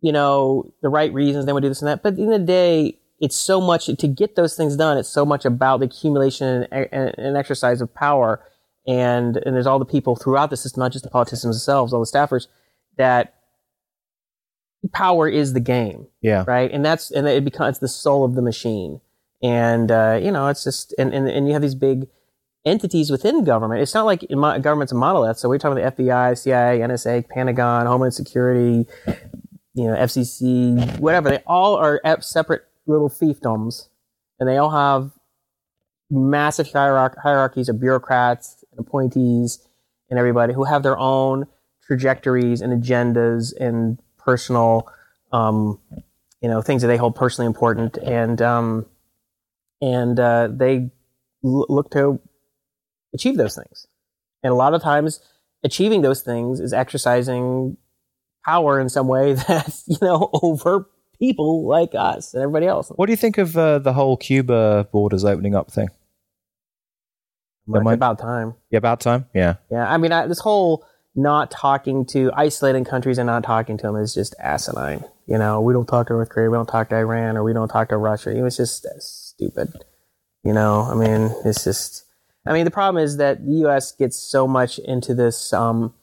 Speaker 2: you know, the right reasons. They would do this and that, but at the end of the day, it's so much to get those things done. It's so much about the accumulation and, and, and exercise of power, and and there's all the people throughout the system, not just the politicians themselves, all the staffers, that power is the game
Speaker 1: Yeah.
Speaker 2: right? And that's and it becomes the soul of the machine. And uh, you know, it's just and, and and you have these big entities within government. It's not like my, government's a monolith. So we're talking about the FBI, CIA, NSA, Pentagon, Homeland Security, you know, FCC, whatever. They all are ep- separate little fiefdoms, and they all have massive hierarch- hierarchies of bureaucrats and appointees and everybody who have their own trajectories and agendas and personal um, you know things that they hold personally important and um, and uh, they l- look to achieve those things. And a lot of times achieving those things is exercising power in some way that's you know over people like us and everybody else.
Speaker 1: What do you think of uh, the whole Cuba borders opening up thing?
Speaker 2: It's
Speaker 1: might-
Speaker 2: about time.
Speaker 1: Yeah, about time. Yeah.
Speaker 2: yeah i mean I, this whole not talking to isolating countries and not talking to them is just asinine. You know we don't talk to north korea we don't talk to iran or we don't talk to russia. Know, it's just stupid. You know i mean it's just i mean the problem is that the us gets so much into this um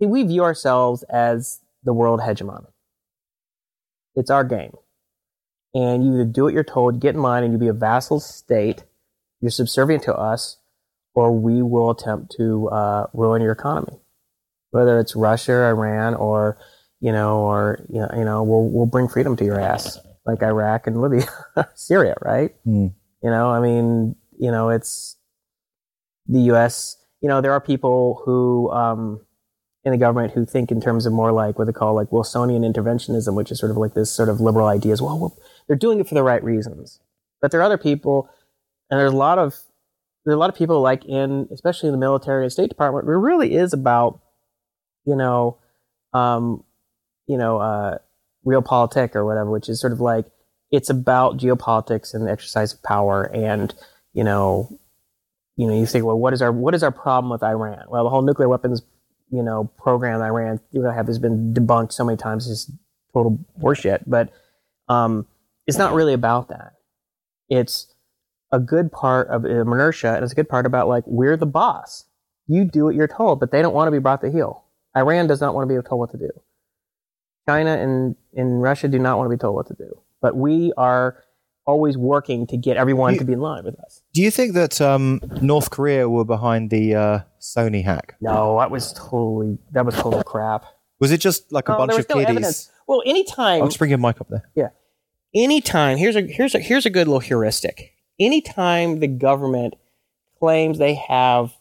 Speaker 2: we view ourselves as the world hegemon it's our game and you either do what you're told get in line and you be a vassal state you're subservient to us or we will attempt to uh, ruin your economy. Whether it's Russia, Iran, or you know, or you know, you know, we'll we'll bring freedom to your ass, like Iraq and Libya, Syria, right?
Speaker 1: Hmm.
Speaker 2: You know, I mean, you know, it's the U.S. You know, there are people who um, in the government who think in terms of more like what they call like Wilsonian interventionism, which is sort of like this sort of liberal ideas. Well, well, they're doing it for the right reasons, but there are other people, and there's a lot of there's a lot of people like in, especially in the military and State Department, it really is about, you know, um, you know, uh, realpolitik or whatever, which is sort of like it's about geopolitics and the exercise of power and you know you know you think well what is our what is our problem with Iran? Well the whole nuclear weapons you know program Iran you know have has been debunked so many times is total bullshit but um, it's not really about that. It's a good part of inertia and it's a good part about like we're the boss. You do what you're told but they don't want to be brought to heel. Iran does not want to be told what to do. China and, and Russia do not want to be told what to do. But we are always working to get everyone you, to be in line with us.
Speaker 1: Do you think that um, North Korea were behind the uh, Sony hack?
Speaker 2: No, that was totally that was total crap.
Speaker 1: Was it just like a bunch of no kiddies? Evidence.
Speaker 2: Well, anytime.
Speaker 1: I'll just bring your mic up there.
Speaker 2: Yeah. Anytime. Here's a here's a here's a good little heuristic. Anytime the government claims they have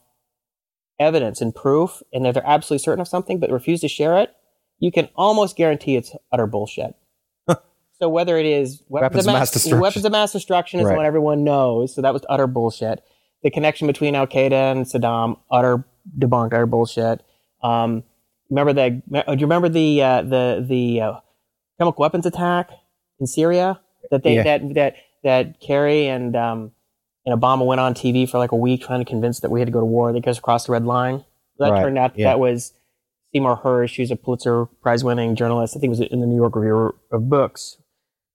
Speaker 2: evidence and proof, and that they're absolutely certain of something, but refuse to share it, you can almost guarantee it's utter bullshit. So whether it is
Speaker 1: weapons, weapons of mass, destruction,
Speaker 2: weapons of mass destruction is right. one everyone knows. So that was utter bullshit. The connection between Al Qaeda and Saddam, utter debunked, utter bullshit. Um, remember the? Do you remember the uh, the the uh, chemical weapons attack in Syria that they yeah. that that that Kerry and um, and Obama went on TV for like a week trying to convince that we had to go to war because across the red line. That right. turned out yeah. that was Seymour Hersh, who's a Pulitzer Prize winning journalist. I think it was in the New York Review of Books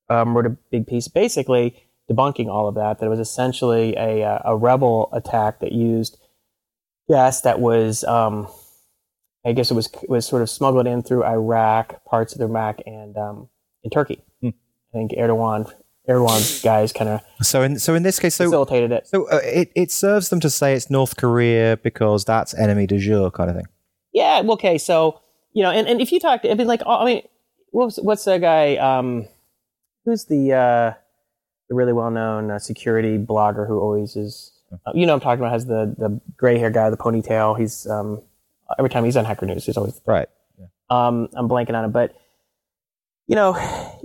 Speaker 2: um, wrote a big piece basically debunking all of that. That it was essentially a, uh, a rebel attack that used gas that was, um, I guess it was was sort of smuggled in through Iraq, parts of the Iraq, and um, in Turkey. Hmm. I think Erdogan Erdogan's guys kind of
Speaker 1: so in so in this case so
Speaker 2: facilitated it.
Speaker 1: So uh, it it serves them to say it's North Korea because that's enemy de jure kind of thing.
Speaker 2: Yeah. Okay. So you know, and, and if you talk, to, I mean, like, I mean, what's what's that guy? Um, who's the uh, the really well known uh, security blogger who always is uh, you know I'm talking about has the the gray hair guy the ponytail he's um, every time he's on Hacker News he's always
Speaker 1: right.
Speaker 2: Yeah. Um, I'm blanking on it, but you know,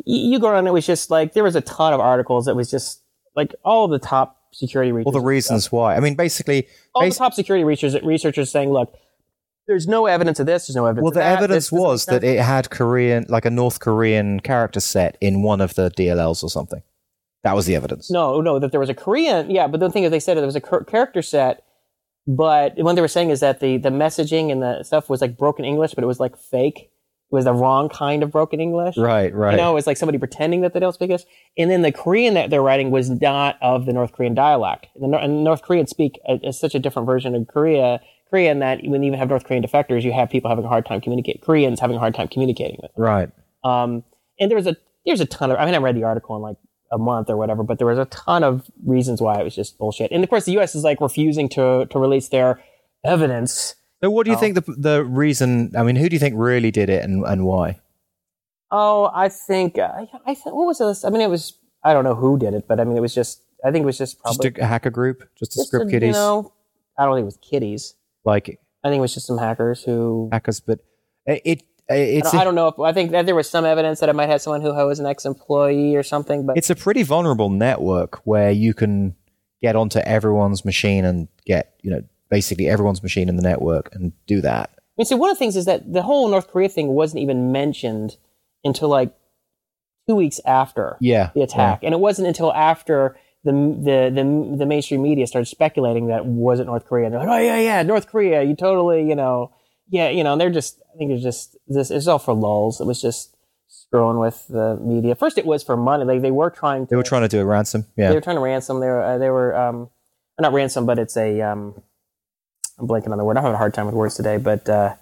Speaker 2: you, you go around. It was just like there was a ton of articles that was just like all the top security researchers.
Speaker 1: All the reasons why. I mean, basically,
Speaker 2: all bas- the top security researchers researchers saying, look, there's no evidence of this. There's no evidence.
Speaker 1: Well, the
Speaker 2: that.
Speaker 1: evidence this, was that it had Korean, like a North Korean character set in one of the DLLs or something. That was the evidence.
Speaker 2: No, no, that there was a Korean. Yeah, but the thing is, they said there was a character set, but what they were saying is that the the messaging and the stuff was like broken English, but it was like fake. It was the wrong kind of broken English.
Speaker 1: Right, right. You
Speaker 2: know, it was like somebody pretending that they don't speak English. And then the Korean that they're writing was not of the North Korean dialect. And the North Koreans speak a, a, such a different version of Korea Korean that when you even have North Korean defectors, you have people having a hard time communicating. Koreans having a hard time communicating with. Them.
Speaker 1: Right.
Speaker 2: Um, and there was a there's a ton of. I mean, I read the article in like a month or whatever, but there was a ton of reasons why it was just bullshit. And of course, the U.S. is like refusing to to release their evidence.
Speaker 1: So, what do you think the the reason? I mean, who do you think really did it, and and why?
Speaker 2: Oh, I think uh, I think what was this? I mean, it was I don't know who did it, but I mean, it was just I think it was just probably
Speaker 1: just a hacker group, just to script kiddies. You know,
Speaker 2: I don't think it was kiddies.
Speaker 1: Like
Speaker 2: I think it was just some hackers who
Speaker 1: hackers, but it, it it's
Speaker 2: I don't, I don't, know if I think that there was some evidence that it might have someone who was an ex-employee or something. But
Speaker 1: it's a pretty vulnerable network where you can get onto everyone's machine and get you know basically everyone's machine in the network and do that. I
Speaker 2: mean, so one of the things is that the whole North Korea thing wasn't even mentioned until like two weeks after
Speaker 1: yeah,
Speaker 2: the attack,
Speaker 1: yeah.
Speaker 2: and it wasn't until after the, the the the mainstream media started speculating that wasn't North Korea. And they're like, oh yeah, yeah, North Korea. You totally, you know, yeah, you know. And they're just, I think it's just this. It's all for lulz. It was just screwing with the media. First, it was for money. Like they were trying. To,
Speaker 1: they were trying to do a ransom. Yeah,
Speaker 2: they were trying to ransom. They were uh, they were um, not ransom, but it's a um, I'm blanking on the word. I'm having a hard time with words today, but uh,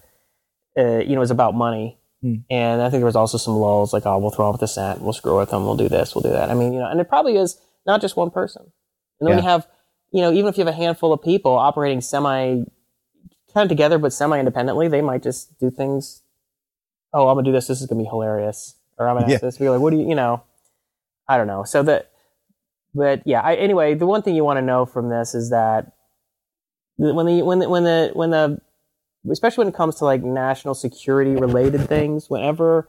Speaker 2: uh you know, it's about money. Hmm. And I think there was also some lulz, like, oh, we'll throw off the scent, we'll screw with them, we'll do this, we'll do that. I mean, you know, and it probably is not just one person. And then yeah. you have, you know, even if you have a handful of people operating semi kind of together but semi independently, they might just do things. Oh, I'm gonna do this. This is gonna be hilarious. Or I'm gonna yeah. this. Be like, what do you, you know? I don't know. So that, but yeah. I, anyway, the one thing you want to know from this is that when the when the when the when the especially when it comes to like national security related things, whenever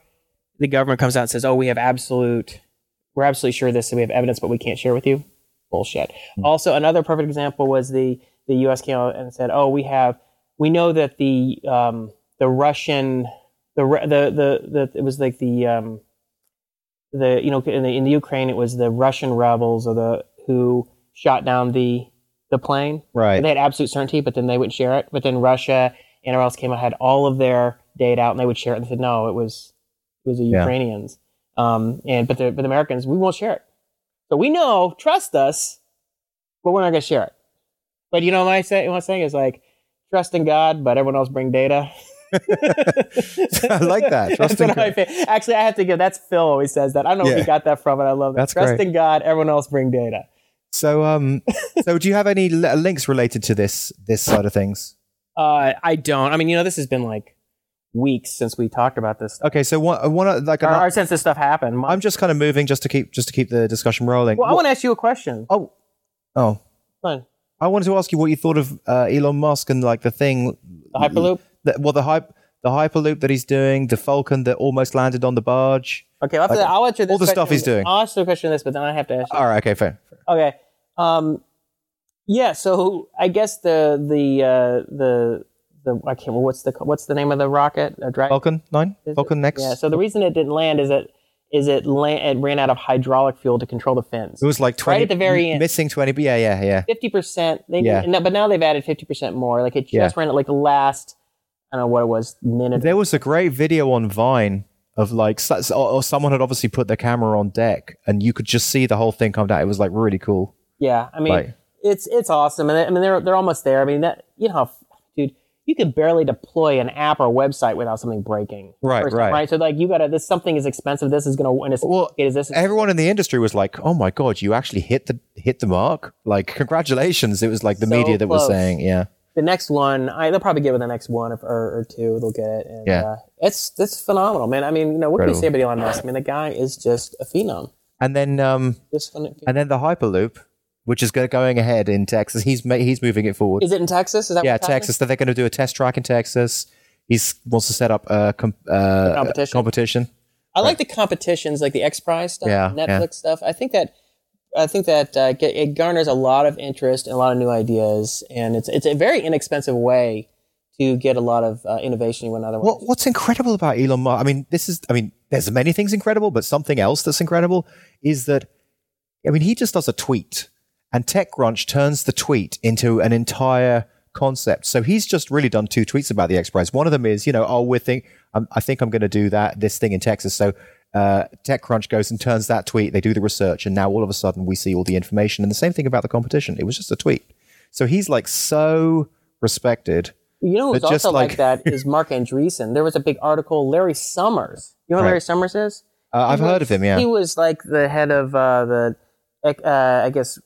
Speaker 2: the government comes out and says, "Oh, we have absolute we're absolutely sure of this and we have evidence, but we can't share with you. bullshit. Also, another perfect example was the the U.S. came out and said, "Oh, we have we know that the um, the Russian the the the the it was like the um, the you know in the, in the Ukraine it was the Russian rebels or the who shot down the the plane.
Speaker 1: Right.
Speaker 2: And they had absolute certainty, but then they wouldn't share it. But then Russia and everyone else came out had all of their data out, and they would share it. And said, "No, it was it was the
Speaker 1: Yeah.
Speaker 2: Ukrainians." Um, and but the but the Americans, we won't share it. So we know, trust us, but we're not going to share it. But you know what I say? What I'm saying is like trust in God, but everyone else bring data.
Speaker 1: I like that. Trust in
Speaker 2: one of my
Speaker 1: God.
Speaker 2: fa- Actually, I have to give. That's Phil always says that. I don't know where he got that from, but I love that.
Speaker 1: That's
Speaker 2: trust
Speaker 1: great.
Speaker 2: in God, everyone else bring data.
Speaker 1: So, um, so do you have any links related to this this side of things?
Speaker 2: Uh, I don't. I mean, you know, this has been like weeks since we talked about this.
Speaker 1: Okay, so one, one like
Speaker 2: Or,
Speaker 1: an,
Speaker 2: or since this stuff happened.
Speaker 1: I'm just kind of moving just to keep just to keep the discussion rolling.
Speaker 2: well, I want to ask you a question.
Speaker 1: oh, oh,
Speaker 2: Fine.
Speaker 1: I wanted to ask you what you thought of uh, Elon Musk and like the thing,
Speaker 2: The Hyperloop.
Speaker 1: that, well, the hype, the hyperloop that he's doing, the Falcon that almost landed on the barge.
Speaker 2: Okay, to,
Speaker 1: Like,
Speaker 2: I'll answer this.
Speaker 1: all the stuff he's doing.
Speaker 2: I'll answer the question of this, but then I have to ask you.
Speaker 1: All right, okay, fair.
Speaker 2: Okay. Um, yeah. So I guess the the uh, the the I can't remember what's the what's the name of the rocket? A Dragon.
Speaker 1: Falcon nine,
Speaker 2: Is it?
Speaker 1: Falcon next.
Speaker 2: Yeah. So the reason it didn't land is that is it land, it ran out of hydraulic fuel to control the fins.
Speaker 1: it was like twenty right
Speaker 2: at the very end.
Speaker 1: missing twenty. Yeah, yeah, yeah.
Speaker 2: Fifty percent.
Speaker 1: Yeah.
Speaker 2: no, but now they've added fifty percent more. Like it just
Speaker 1: Yeah.
Speaker 2: ran at like the last. I don't know what it was minute.
Speaker 1: There was a great video on Vine of like, or someone had obviously put their camera on deck, and you could just see the whole thing come down. It was like really cool.
Speaker 2: Yeah, I mean,
Speaker 1: Like-
Speaker 2: it's it's awesome, and I mean they're they're almost there. I mean that you know, how f- dude, you could barely deploy an app or website without something breaking.
Speaker 1: Right, right.
Speaker 2: right. So like you gotta this something is expensive. This is gonna and it's
Speaker 1: Well,
Speaker 2: is this
Speaker 1: Everyone in the industry was like, "Oh my god, you actually hit the hit the mark!" Like, congratulations! It was like the
Speaker 2: So
Speaker 1: media that was saying, "Yeah,
Speaker 2: the next one? I they'll probably get with the next one or, or, or two. They'll get it. And,
Speaker 1: Yeah.
Speaker 2: uh, it's it's phenomenal, man. I mean, you know, what can you say about Elon Musk? I mean, the guy is just a phenom.
Speaker 1: And then, um,
Speaker 2: Just
Speaker 1: and then the Hyperloop, which is going ahead in Texas. He's ma- he's moving it forward.
Speaker 2: is it in Texas? Is that
Speaker 1: yeah. Texas. That they're going to do a test track in Texas. He wants to set up a com- uh,
Speaker 2: Competition.
Speaker 1: competition.
Speaker 2: I like the competitions, like the X Prize stuff,
Speaker 1: Yeah,
Speaker 2: Netflix
Speaker 1: yeah.
Speaker 2: stuff. I think that I think that uh, it garners a lot of interest and a lot of new ideas, and it's it's a very inexpensive way to get a lot of uh, innovation you wouldn't otherwise.
Speaker 1: What what's incredible about Elon Musk? I mean, this is I mean, there's many things incredible, but something else that's incredible is that I mean, he just does a tweet, and TechCrunch turns the tweet into an entire concept. So he's just really done two tweets about the X Prize. One of them is, you know, oh, we're think um, I think I'm going to do that this thing in Texas. So uh, TechCrunch goes and turns that tweet. They do the research, and now all of a sudden we see all the information. And the same thing about the competition. It was just a tweet. So he's like so respected.
Speaker 2: you know who's also like,
Speaker 1: like-
Speaker 2: that is Marc Andreessen. There was a big article. Larry Summers. You know who
Speaker 1: Right.
Speaker 2: Larry Summers is?
Speaker 1: Uh, I've
Speaker 2: He
Speaker 1: heard of him. Yeah.
Speaker 2: He was like the head of uh, the, uh, I guess,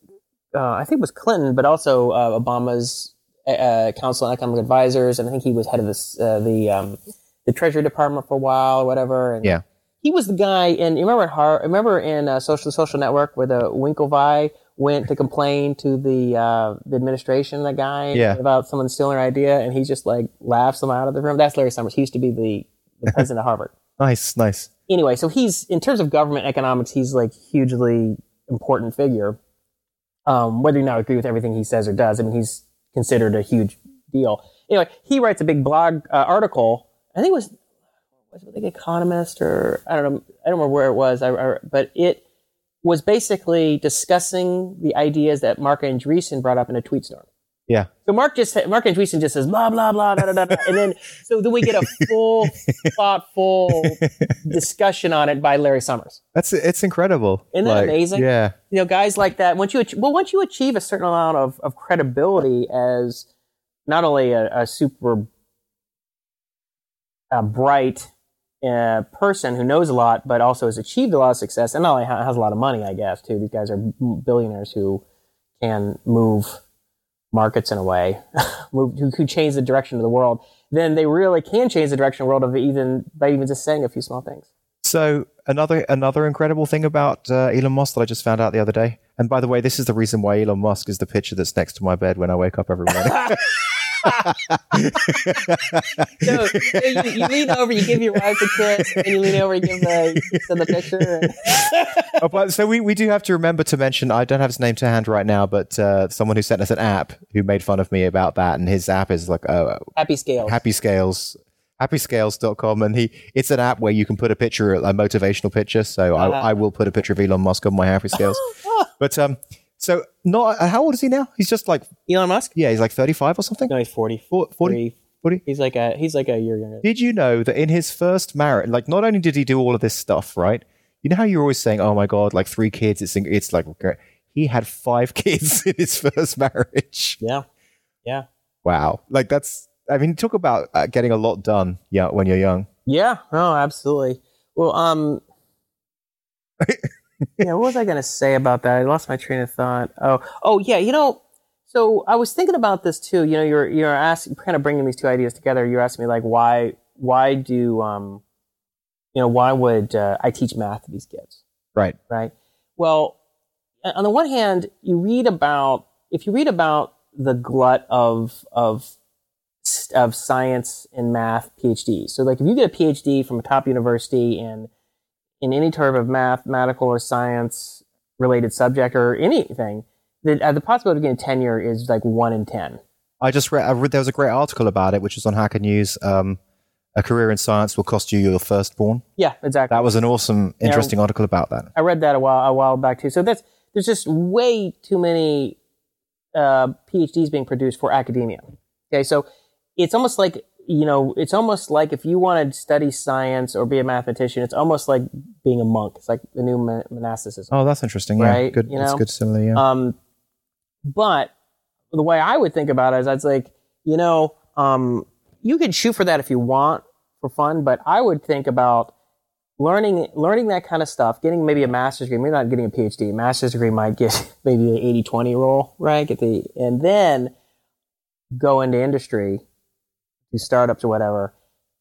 Speaker 2: uh, I think it was Clinton, but also uh, Obama's uh, Council on Economic Advisors, and I think he was head of this, uh, the um, the Treasury Department for a while, or whatever. And
Speaker 1: yeah.
Speaker 2: he was the guy in. You remember in Har- Remember in uh, Social Social Network where the Winklevi went to complain to the uh, the administration, the guy,
Speaker 1: Yeah.
Speaker 2: about someone stealing their idea, and he just like laughs them out of the room. That's Larry Summers. He used to be the, the president of Harvard
Speaker 1: Nice, nice.
Speaker 2: anyway, so he's in terms of government economics, he's like hugely important figure. Um, whether you not agree with everything he says or does, I mean, he's considered a huge deal. Anyway, he writes a big blog uh, article. I think it was was it like Economist or I don't know. I don't remember where it was. I, I, but it was basically discussing the ideas that Marc Andreessen brought up in a tweet storm.
Speaker 1: Yeah.
Speaker 2: So Marc just Marc Andreessen just says blah blah blah da, da, da, da, and then so then we get a full thoughtful discussion on it by Larry Summers.
Speaker 1: That's it's incredible.
Speaker 2: Isn't that amazing?
Speaker 1: Yeah.
Speaker 2: You know, guys like that. Once you well, once you achieve a certain amount of, of credibility as not only a, a super uh, bright uh, person who knows a lot, but also has achieved a lot of success, and not only has a lot of money, I guess too. These guys are billionaires who can move markets in a way, who, who change the direction of the world. Then they really can change the direction of the world of even by even just saying a few small things.
Speaker 1: So another another incredible thing about uh, Elon Musk that I just found out the other day. And by the way, this is the reason why Elon Musk is the picture that's next to my bed when I wake up every morning.
Speaker 2: so, so you, you lean over, you give your wife a kiss, and you lean over, you give the the picture.
Speaker 1: oh, but, so we, we do have to remember to mention. I don't have his name to hand right now, but uh, someone who sent us an app who made fun of me about that, and his app is like uh,
Speaker 2: Happy Scales.
Speaker 1: Happy Scales. happyscales.com and he it's an app where you can put a picture a motivational picture so
Speaker 2: Uh-huh.
Speaker 1: I, I will put a picture of elon musk on my happy scales but um so not uh, how old is he now he's just like
Speaker 2: Elon Musk?
Speaker 1: yeah he's like 35 or something
Speaker 2: No, he's 40.
Speaker 1: 40,
Speaker 2: 40.
Speaker 1: 40?
Speaker 2: He's like a he's like a year younger.
Speaker 1: did you know that in his first marriage like not only did he do all of this stuff right you know how you're always saying oh my god like three kids it's it's like he had five kids in his first marriage
Speaker 2: Yeah. Yeah.
Speaker 1: wow like that's i mean talk about uh, getting a lot done yeah when you're young
Speaker 2: Yeah, no, absolutely. Well, um, yeah, what was I going to say about that? I lost my train of thought. Oh, oh, yeah, you know, so I was thinking about this too. You know, you're you're asking, kind of bringing these two ideas together. You're asking me like, why why do um, you know, why would uh, I teach math to these kids?
Speaker 1: right
Speaker 2: right? Well, on the one hand, you read about if you read about the glut of of of science and math PhDs. So, like, if you get a PhD from a top university in in any type of mathematical or science related subject or anything, the, uh, the possibility of getting tenure is like one in ten.
Speaker 1: I just read, I read there was a great article about it, which was on Hacker News. Um, a career in science will cost you your firstborn.
Speaker 2: Yeah, exactly.
Speaker 1: That was an awesome, interesting article about that.
Speaker 2: I read that a while a while back too. So that's there's just way too many uh, PhDs being produced for academia. Okay, so it's almost like you know, it's almost like if you want to study science or be a mathematician, it's almost like being a monk. It's like the new monasticism.
Speaker 1: Oh, that's interesting. Yeah,
Speaker 2: Right,
Speaker 1: good.
Speaker 2: you
Speaker 1: That's
Speaker 2: know?
Speaker 1: good. Simile. Yeah.
Speaker 2: Um, but the way I would think about it is, I'd like, you know, um, you could shoot for that if you want for fun, but I would think about learning learning that kind of stuff, getting maybe a master's degree, maybe not getting a PhD. A master's degree might get maybe the 80-20 rule, right? Get the and then go into industry, do startups or whatever,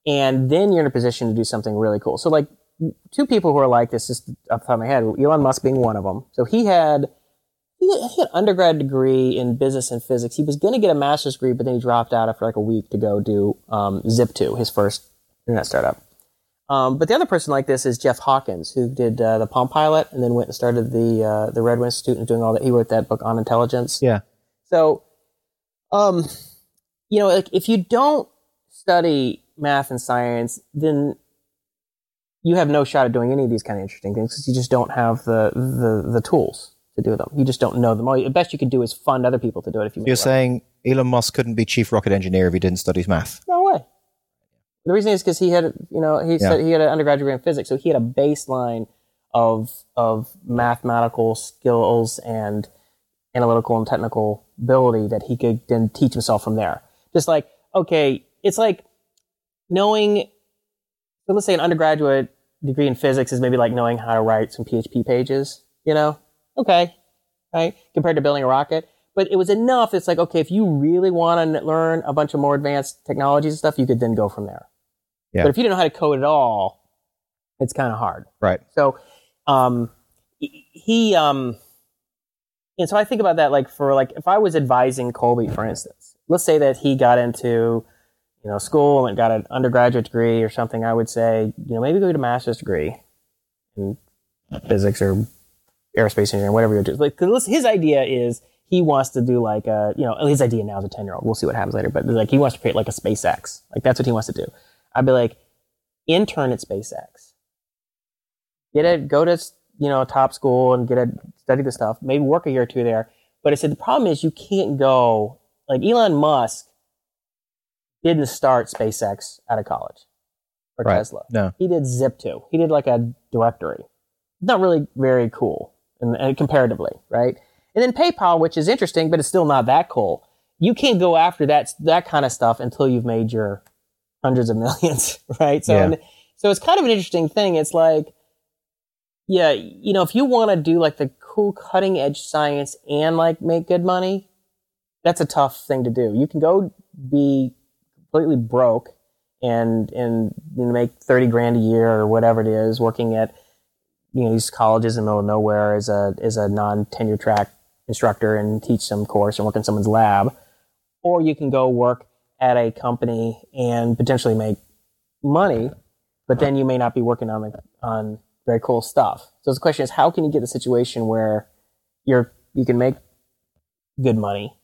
Speaker 2: and then you're in a position to do something really cool. So like two people who are like this, just off the top of my head, Elon Musk being one of them. So he had he had, an undergrad degree in business and physics. He was going to get a master's degree, but then he dropped out after like a week to go do um, Zip2, his first internet startup. Um, but the other person like this is Jeff Hawkins, who did uh, the Palm Pilot and then went and started the uh, the Redwood Institute and doing all that. He wrote that book on intelligence.
Speaker 1: yeah.
Speaker 2: So, um, you know, like if you don't study math and science, then you have no shot at doing any of these kind of interesting things because you just don't have the, the the tools to do them. You just don't know them. All the best you can do is fund other people to do it. If you
Speaker 1: You're saying Elon Musk couldn't be chief rocket engineer if he didn't study math.
Speaker 2: no way. The reason is because he had, you know, he said
Speaker 1: Yeah.
Speaker 2: he had an undergraduate degree in physics, so he had a baseline of of mathematical skills and analytical and technical ability that he could then teach himself from there. Just like, okay, it's like knowing, so let's say an undergraduate degree in physics is maybe like knowing how to write some PHP pages, you know? Okay, right? Compared to building a rocket. But it was enough. It's like, okay, if you really want to learn a bunch of more advanced technologies and stuff, you could then go from there.
Speaker 1: Yeah.
Speaker 2: But if you don't know how to code at all, it's kind of hard.
Speaker 1: Right.
Speaker 2: So, um, he- he, um, and so I think about that, like for like, if I was advising Colby, for instance, let's say that he got into, you know, school and got an undergraduate degree or something, I would say, you know, maybe go get a master's degree in physics or aerospace engineering, whatever you're doing. Like, his idea is he wants to do like a, you know, his idea now is a 10 year old. We'll see what happens later, but like he wants to create like a SpaceX. Like that's what he wants to do. I'd be like, intern at SpaceX. Get a, go to, you know, top school and get a, study the stuff, maybe work a year or two there. But I said, the problem is you can't go, like Elon Musk didn't start SpaceX out of college or
Speaker 1: Right.
Speaker 2: Tesla.
Speaker 1: No.
Speaker 2: He did Zip2. He did like a directory. Not really very cool and, and comparatively, right? And then PayPal, which is interesting, but it's still not that cool. You can't go after that that kind of stuff until you've made your hundreds of millions, right? So,
Speaker 1: Yeah.
Speaker 2: and- so it's kind of an interesting thing. It's like, yeah, you know, if you want to do like the cool cutting edge science and like make good money, that's a tough thing to do. You can go be completely broke and and you know, make thirty grand a year or whatever it is, working at you know these colleges in the middle of nowhere as a as a non tenure track instructor and teach some course and work in someone's lab, or you can go work at a company and potentially make money, but then you may not be working on on very cool stuff. So the question is, how can you get the situation where you're you can make good money,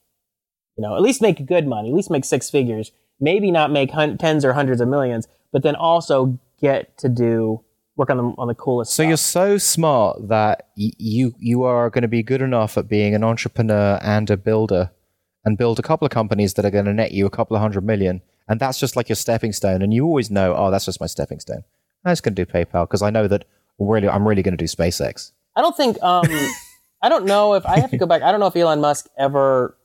Speaker 2: you know, at least make good money, at least make six figures, maybe not make hun- tens or hundreds of millions, but then also get to do work on the on the coolest.
Speaker 1: So
Speaker 2: stuff.
Speaker 1: you're so smart that y- you you are going to be good enough at being an entrepreneur and a builder, and build a couple of companies that are going to net you a couple of hundred million, and that's just like your stepping stone. And you always know, oh, that's just my stepping stone. I'm just going to do PayPal because I know that really I'm really going to do SpaceX.
Speaker 2: I don't think. Um, I don't know if I have to go back. I don't know if Elon Musk ever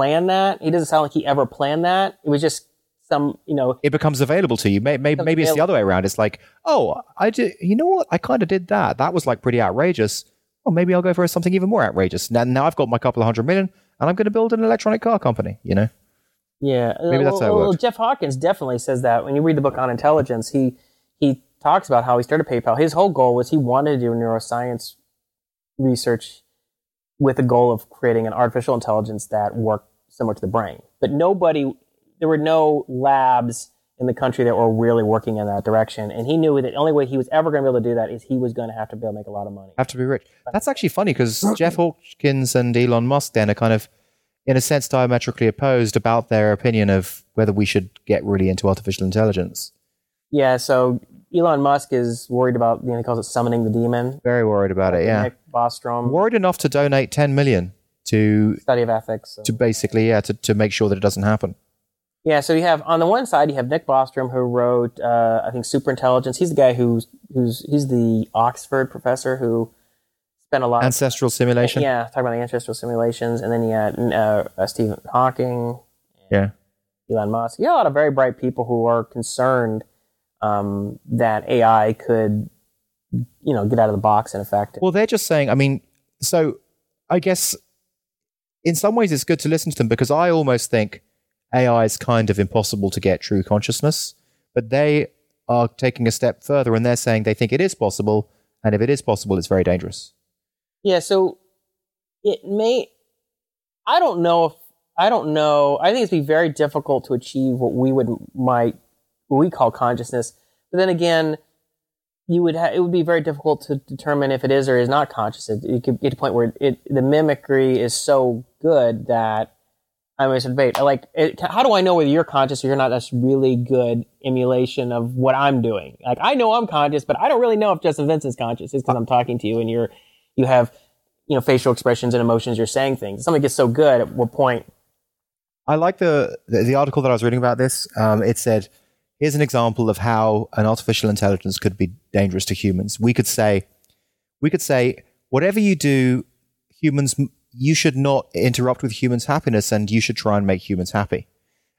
Speaker 2: planned that. He doesn't sound like he ever planned that. It was just some, you know,
Speaker 1: It becomes available to you. Maybe, maybe, maybe it's the other way around. It's like, oh, I did. You know what? I kind of did that. That was like pretty outrageous. Oh, maybe I'll go for something even more outrageous. Now, now I've got my couple of hundred million, and I'm going to build an electronic car company. You know.
Speaker 2: Yeah,
Speaker 1: Maybe that's
Speaker 2: well,
Speaker 1: how it
Speaker 2: well,
Speaker 1: works.
Speaker 2: Jeff Hawkins definitely says that when you read the book on intelligence, he he talks about how he started PayPal. His whole goal was he wanted to do neuroscience research with the goal of creating an artificial intelligence that worked similar to the brain. But nobody, there were no labs in the country that were really working in that direction, and he knew that the only way he was ever going to be able to do that is he was going to have to be able to make a lot of money.
Speaker 1: have to be rich. That's actually funny because Jeff Hawkins and Elon Musk then are kind of, in a sense, diametrically opposed about their opinion of whether we should get really into artificial intelligence.
Speaker 2: Yeah, so Elon Musk is worried about, you know, he calls it summoning the demon.
Speaker 1: Very worried about it. Yeah,
Speaker 2: Nick Bostrom,
Speaker 1: worried enough to donate ten million to
Speaker 2: study of ethics. so-
Speaker 1: to basically yeah to, to make sure that it doesn't happen.
Speaker 2: Yeah, so you have on the one side you have Nick Bostrom who wrote uh, I think Superintelligence. He's the guy who's who's he's the Oxford professor who spent a lot.
Speaker 1: Ancestral simulation.
Speaker 2: yeah, talking about the ancestral simulations, and then you had uh, uh, Stephen Hawking,
Speaker 1: yeah.
Speaker 2: Elon Musk. You got a lot of very bright people who are concerned um, that AI could, you know, get out of the box in effect.
Speaker 1: Well, they're just saying. I mean, so I guess in some ways it's good to listen to them because I almost think AI is kind of impossible to get true consciousness, but they are taking a step further and they're saying they think it is possible, and if it is possible, it's very dangerous.
Speaker 2: Yeah, so it may. I don't know if I don't know. I think it'd be very difficult to achieve what we would might what we call consciousness. But then again, you would ha- it would be very difficult to determine if it is or is not conscious. It, it could get to a point where it the mimicry is so good that I mean, it's a debate. Like, it, how do I know whether you're conscious or you're not? That's really good emulation of what I'm doing. Like, I know I'm conscious, but I don't really know if Justin Vincent's conscious. It's because I'm talking to you and you're, you have, you know, facial expressions and emotions. You're saying things. Something gets so good. At what point?
Speaker 1: I like the the, the article that I was reading about this. Um, it said, "Here's an example of how an artificial intelligence could be dangerous to humans." We could say, we could say, whatever you do, humans, you should not interrupt with humans' happiness, and you should try and make humans happy.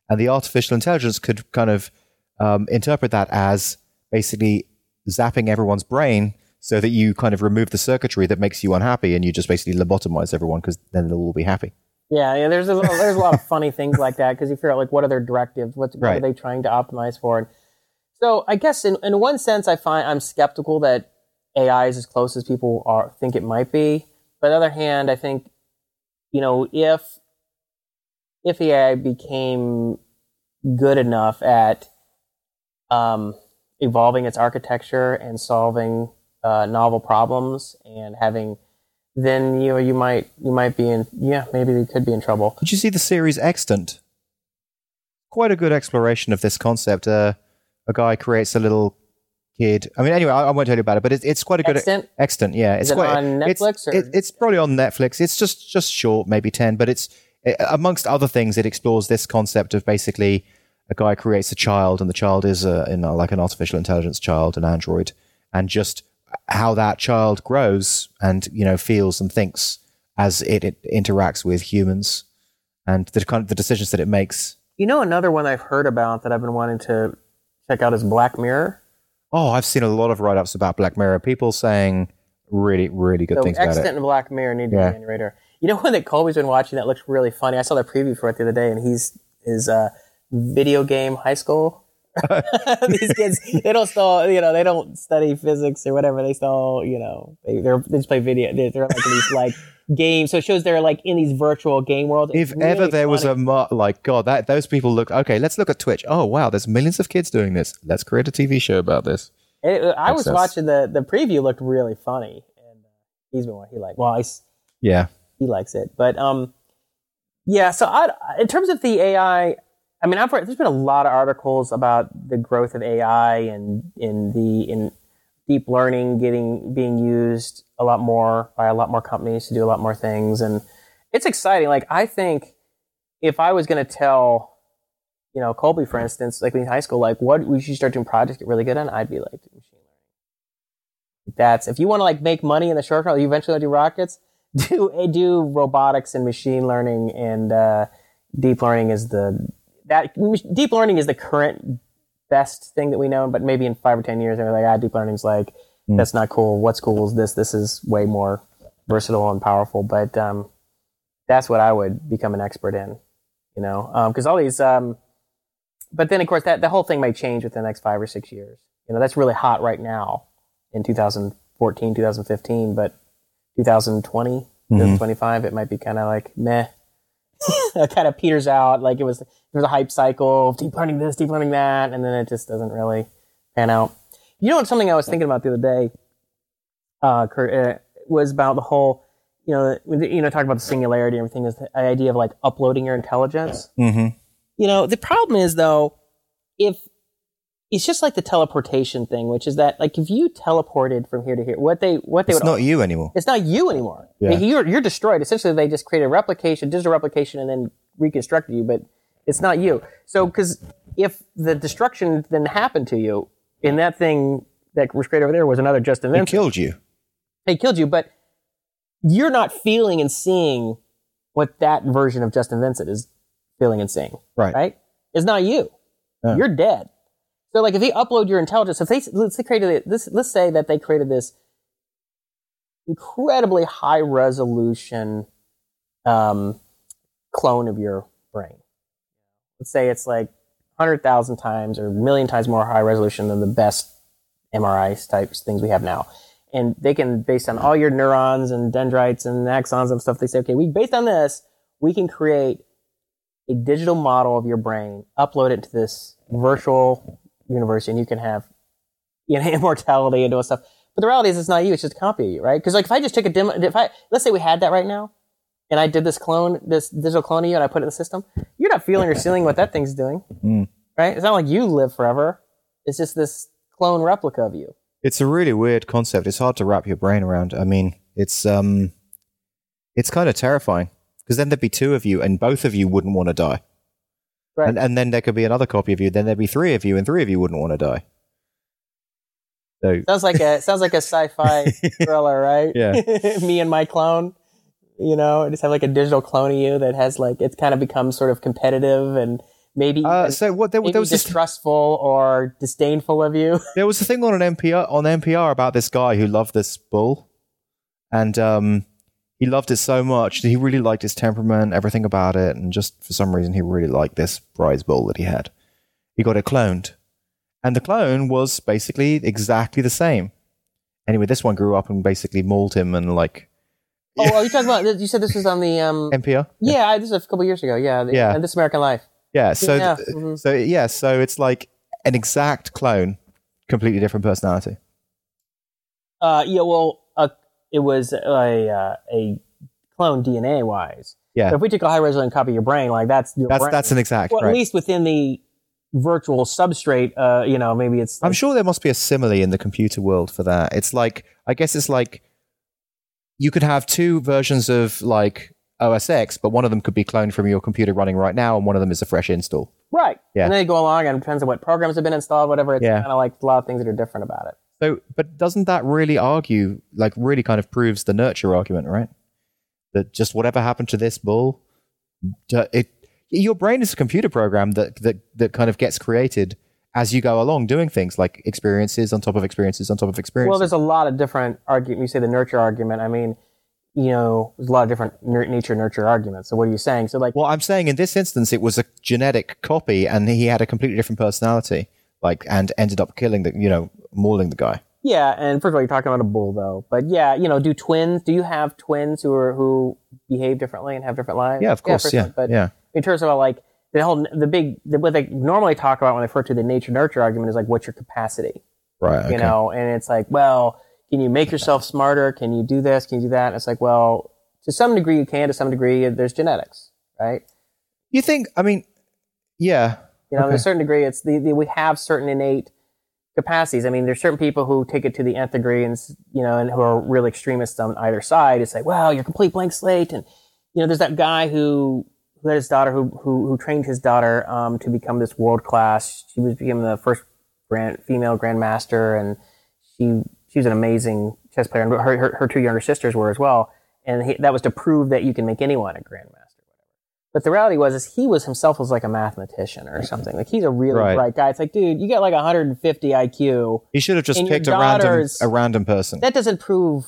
Speaker 1: And the artificial intelligence could kind of um, interpret that as basically zapping everyone's brain so that you kind of remove the circuitry that makes you unhappy, and you just basically lobotomize everyone because then they'll all be happy.
Speaker 2: Yeah, yeah. There's a, there's a lot of funny things like that because you figure out like what are their directives, what, what are they trying to optimize for. And so I guess in, in one sense, I find I'm skeptical that AI is as close as people are think it might be. But on the other hand, I think you know if if AI became good enough at um, evolving its architecture and solving uh, novel problems and having then you know you might you might be in yeah maybe they could be in trouble
Speaker 1: Did you see the series Extant? Quite a good exploration of this concept. Uh, a guy creates a little kid. I mean, anyway, I, I won't tell you about it, but it's, it's quite a good
Speaker 2: Extant?
Speaker 1: Extant. Yeah, it's
Speaker 2: it
Speaker 1: quite
Speaker 2: on
Speaker 1: it's-
Speaker 2: Netflix or-
Speaker 1: it- it's probably on Netflix. It's just just short, maybe ten, but it's it, amongst other things, it explores this concept of basically a guy creates a child, and the child is a, in a, like an artificial intelligence child, an android, and just how that child grows and you know feels and thinks as it, it interacts with humans and the kind of the decisions that it makes.
Speaker 2: you know another one i've heard about that i've been wanting to check out is black mirror
Speaker 1: Oh, I've seen a lot of write ups about Black Mirror. People saying really, really good
Speaker 2: so
Speaker 1: things about it.
Speaker 2: and black mirror need to
Speaker 1: Yeah.
Speaker 2: be on your radar you know one that colby's been watching that looks really funny i saw the preview for it the other day and he's is uh video game high school these kids they don't still you know they don't study physics or whatever they still you know they they're, they just play video they're, they're like these like game. So it shows they're like in these virtual game worlds.
Speaker 1: If
Speaker 2: It's
Speaker 1: ever
Speaker 2: really
Speaker 1: there was a mo- like God, that those people look okay. Let's look at Twitch. Oh wow, there's millions of kids doing this. Let's create a TV show about this.
Speaker 2: It- I was
Speaker 1: sense.
Speaker 2: watching the the preview looked really funny, and uh, he's been he like well I
Speaker 1: Yeah,
Speaker 2: he likes it, but um yeah. So I in terms of the AI, I mean I've read, there's been a lot of articles about the growth of AI and in the in deep learning getting being used a lot more by a lot more companies to do a lot more things, and it's exciting. Like I think if I was going to tell you know, Colby, for instance, like in high school, like what we should start doing projects get really good on, I'd be like machine learning. That's if you want to like make money in the short run, you eventually do rockets. Do do robotics and machine learning and uh, deep learning is the that deep learning is the current best thing that we know. But maybe in five or ten years, they're like, ah, deep learning's like that's not cool. What's cool is this. This is way more versatile and powerful. But um, that's what I would become an expert in. You know, because all these um, but then of course that the whole thing may change within the next five or six years. You know, that's really hot right now in 2014, 2015, but 2020, 2025, it might be kind of like meh. it kind of peters out. Like it was, there was a hype cycle, of deep learning this, deep learning that, and then it just doesn't really pan out. You know, what something I was thinking about the other day, uh, Kurt, uh, was about the whole, you know, you know, talking about the singularity and everything is the idea of like uploading your intelligence.
Speaker 1: mm-hmm.
Speaker 2: You know, the problem is though, if it's just like the teleportation thing, which is that like if you teleported from here to here, what they what they would
Speaker 1: it's
Speaker 2: would
Speaker 1: not you anymore.
Speaker 2: it's not you anymore.
Speaker 1: Yeah.
Speaker 2: Like, You're you're destroyed. Essentially, they just created a replication, digital replication, and then reconstructed you, but it's not you. So, because if the destruction then happened to you, and that thing that was created over there was another Justin
Speaker 1: It
Speaker 2: Vincent,
Speaker 1: killed you.
Speaker 2: they killed you, but you're not feeling and seeing what that version of Justin Vincent is feeling and seeing.
Speaker 1: Right.
Speaker 2: Right? It's not you.
Speaker 1: Yeah.
Speaker 2: You're dead. So like if they upload your intelligence, if they let's say created this let's say that they created this incredibly high resolution um, clone of your brain. Let's say it's like hundred thousand times or a million times more high resolution than the best MRI types things we have now. And they can, based on all your neurons and dendrites and axons and stuff, they say, okay, we based on this, we can create a digital model of your brain, upload it to this virtual universe, and you can have you know immortality and all stuff. But the reality is, it's not you; it's just a copy of you, right? Because like if I just took a demo, if I let's say we had that right now, and I did this clone, this digital clone of you, and I put it in the system, you're not feeling or seeing what that thing's doing,
Speaker 1: Mm.
Speaker 2: right? It's not like you live forever. It's just this clone replica of you.
Speaker 1: It's a really weird concept. It's hard to wrap your brain around. I mean, it's um, it's kind of terrifying because then there'd be two of you, and both of you wouldn't want to die.
Speaker 2: Right.
Speaker 1: And, and then there could be another copy of you. Then there'd be three of you, and three of you wouldn't want to die. So
Speaker 2: Sounds like a sounds like a sci-fi thriller, right?
Speaker 1: Yeah.
Speaker 2: Me and my clone. You know, I just have like a digital clone of you that has like it's kind of become sort of competitive and maybe
Speaker 1: Uh, so what there,
Speaker 2: maybe
Speaker 1: there was
Speaker 2: distrustful or disdainful of you.
Speaker 1: there was a thing on an NPR on NPR about this guy who loved this bull, and um, he loved it so much that he really liked his temperament, everything about it, and just for some reason he really liked this prize bull that he had. He got it cloned, and the clone was basically exactly the same. Anyway, this one grew up and basically mauled him and like
Speaker 2: Oh, are you talking about? You said this was on the um.
Speaker 1: NPR.
Speaker 2: Yeah, I- this is a couple years ago. Yeah, the,
Speaker 1: Yeah.
Speaker 2: This American Life.
Speaker 1: Yeah. So
Speaker 2: Yeah,
Speaker 1: th-
Speaker 2: mhm.
Speaker 1: so yeah. So it's like an exact clone, completely different personality.
Speaker 2: Uh, yeah. Well, uh, it was a uh, a clone DNA wise.
Speaker 1: Yeah.
Speaker 2: So if we took a high resolution copy of your brain, like that's your
Speaker 1: That's
Speaker 2: brain.
Speaker 1: that's an exact.
Speaker 2: well,
Speaker 1: right.
Speaker 2: at least within the virtual substrate. Uh, you know, maybe it's.
Speaker 1: I'm sure there must be a simile in the computer world for that. It's like I guess it's like you could have two versions of like OS X, but one of them could be cloned from your computer running right now, and one of them is a fresh install.
Speaker 2: Right.
Speaker 1: Yeah.
Speaker 2: And then you go along and it depends on what programs have been installed, whatever. It's
Speaker 1: Yeah.
Speaker 2: kind of like a lot of things that are different about it.
Speaker 1: So, but doesn't that really argue, like, really kind of proves the nurture argument, right? That just whatever happened to this bull, it your brain is a computer program that that that kind of gets created as you go along, doing things like experiences on top of experiences on top of experiences.
Speaker 2: Well, there's a lot of different argument. You say the nurture argument. I mean, you know, there's a lot of different nature nurture arguments. So what are you saying? So like,
Speaker 1: Well, I'm saying in this instance, it was a genetic copy, and he had a completely different personality, like, and ended up killing the, you know, mauling the guy.
Speaker 2: Yeah, and first of all, you're talking about a bull, though. But yeah, you know, do twins? Do you have twins who are who behave differently and have different lives?
Speaker 1: Yeah, of course.
Speaker 2: for
Speaker 1: Yeah.
Speaker 2: But
Speaker 1: yeah.
Speaker 2: in terms of like the whole the big the, what they normally talk about when they refer to the nature nurture argument is like what's your capacity,
Speaker 1: Right. Okay.
Speaker 2: you know? And it's like, well, can you make yourself smarter? Can you do this? Can you do that? And it's like, well, to some degree you can. To some degree, there's genetics, right?
Speaker 1: You think? I mean, yeah.
Speaker 2: You know, to a certain degree, it's the, the we have certain innate capacities. I mean, there's certain people who take it to the nth degree, and you know, and who are real extremists on either side. It's like, well, you're a complete blank slate, and you know, there's that guy who who had his daughter who who, who trained his daughter um, to become this world class. She was became the first grand female grandmaster, and she she was an amazing chess player, and her her, her two younger sisters were as well. And he, that was to prove that you can make anyone a grandmaster. But the reality was, is he was himself was like a mathematician or something. Like he's a really
Speaker 1: Right.
Speaker 2: bright guy. It's like, dude, you got like 150 IQ.
Speaker 1: He should have just picked a random a random person.
Speaker 2: That doesn't prove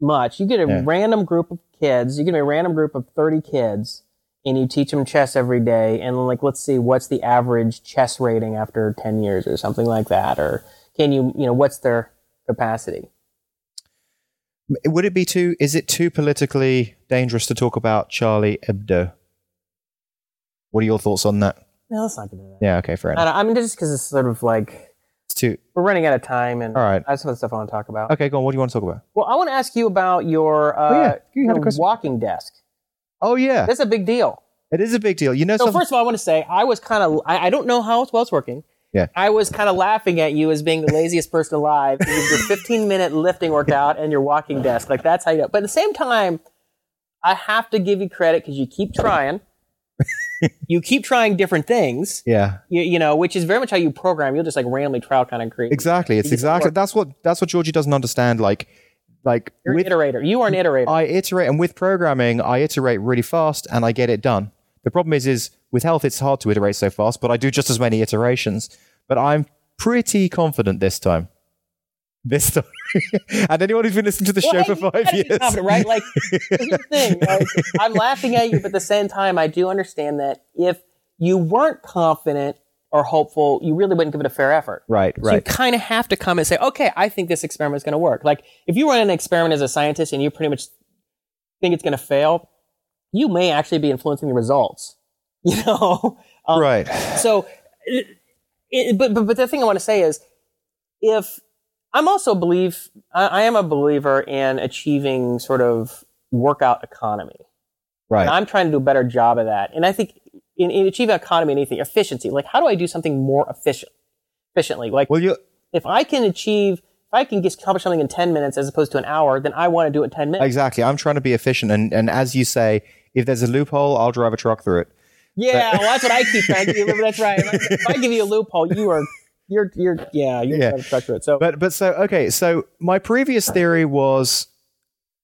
Speaker 2: much. You get a
Speaker 1: Yeah.
Speaker 2: random group of kids. You get a random group of 30 kids, and you teach them chess every day. And like, let's see, what's the average chess rating after 10 years or something like that? Or can you, you know, what's their capacity?
Speaker 1: Would it be too? Is it too politically dangerous to talk about Charlie Hebdo? What are your thoughts on that?
Speaker 2: No, let's not get into that.
Speaker 1: Yeah. Okay. Fair
Speaker 2: I,
Speaker 1: enough.
Speaker 2: don't- I mean, just because it's sort of like
Speaker 1: It's too.
Speaker 2: we're running out of time, and
Speaker 1: All right.
Speaker 2: I have some other stuff I want to talk about.
Speaker 1: Okay. Go on. What do you want to talk about?
Speaker 2: Well, I want to ask you about your uh,
Speaker 1: Oh, yeah. You
Speaker 2: your walking desk.
Speaker 1: Oh yeah,
Speaker 2: That's a big deal.
Speaker 1: it is a big deal. You know
Speaker 2: So
Speaker 1: something?
Speaker 2: first of all, I want to say I was kind of I, I don't know how well it's working.
Speaker 1: Yeah.
Speaker 2: I was kind of laughing at you as being the laziest person alive. You your 15 minute lifting workout and your walking desk. Like that's how you. Do. But at the same time, I have to give you credit because you keep trying. you keep trying different things.
Speaker 1: yeah.
Speaker 2: You, you know, which is very much how you program. You'll just like randomly trial kind of create.
Speaker 1: Exactly. It's exactly
Speaker 2: work.
Speaker 1: that's what that's what Georgie doesn't understand. Like, like
Speaker 2: You're
Speaker 1: with
Speaker 2: an iterator. You are an iterator.
Speaker 1: I iterate, and with programming, I iterate really fast, and I get it done. The problem is, is with health, it's hard to iterate so fast, but I do just as many iterations. But I'm pretty confident this time. This time, and anyone who's been listening to the
Speaker 2: Well,
Speaker 1: show
Speaker 2: hey,
Speaker 1: for five years,
Speaker 2: right? Like, here's the thing. Like, I'm laughing at you, but at the same time, I do understand that if you weren't confident or hopeful, you really wouldn't give it a fair effort.
Speaker 1: right,
Speaker 2: So you kind of have to come and say, okay, I think this experiment is going to work. Like, if you run an experiment as a scientist and you pretty much think it's going to fail, you may actually be influencing the results. You know, um,
Speaker 1: right.
Speaker 2: so, it, it, but, but but the thing I want to say is, if I'm also believe I, I am a believer in achieving sort of workout economy.
Speaker 1: Right.
Speaker 2: And I'm trying to do a better job of that. And I think in, in achieving economy, anything efficiency, like how do I do something more efficient, efficiently? Like
Speaker 1: Well, you
Speaker 2: if I can achieve, if I can get accomplish something in 10 minutes as opposed to an hour, then I want to do it in 10 minutes.
Speaker 1: exactly. I'm trying to be efficient, and and as you say, if there's a loophole, I'll drive a truck through it.
Speaker 2: Yeah, well, that's what I keep trying to do. That's right. If I give you a loophole, you are, you're, you're, yeah, you're
Speaker 1: Yeah.
Speaker 2: structure it. So,
Speaker 1: But but so okay. So my previous theory was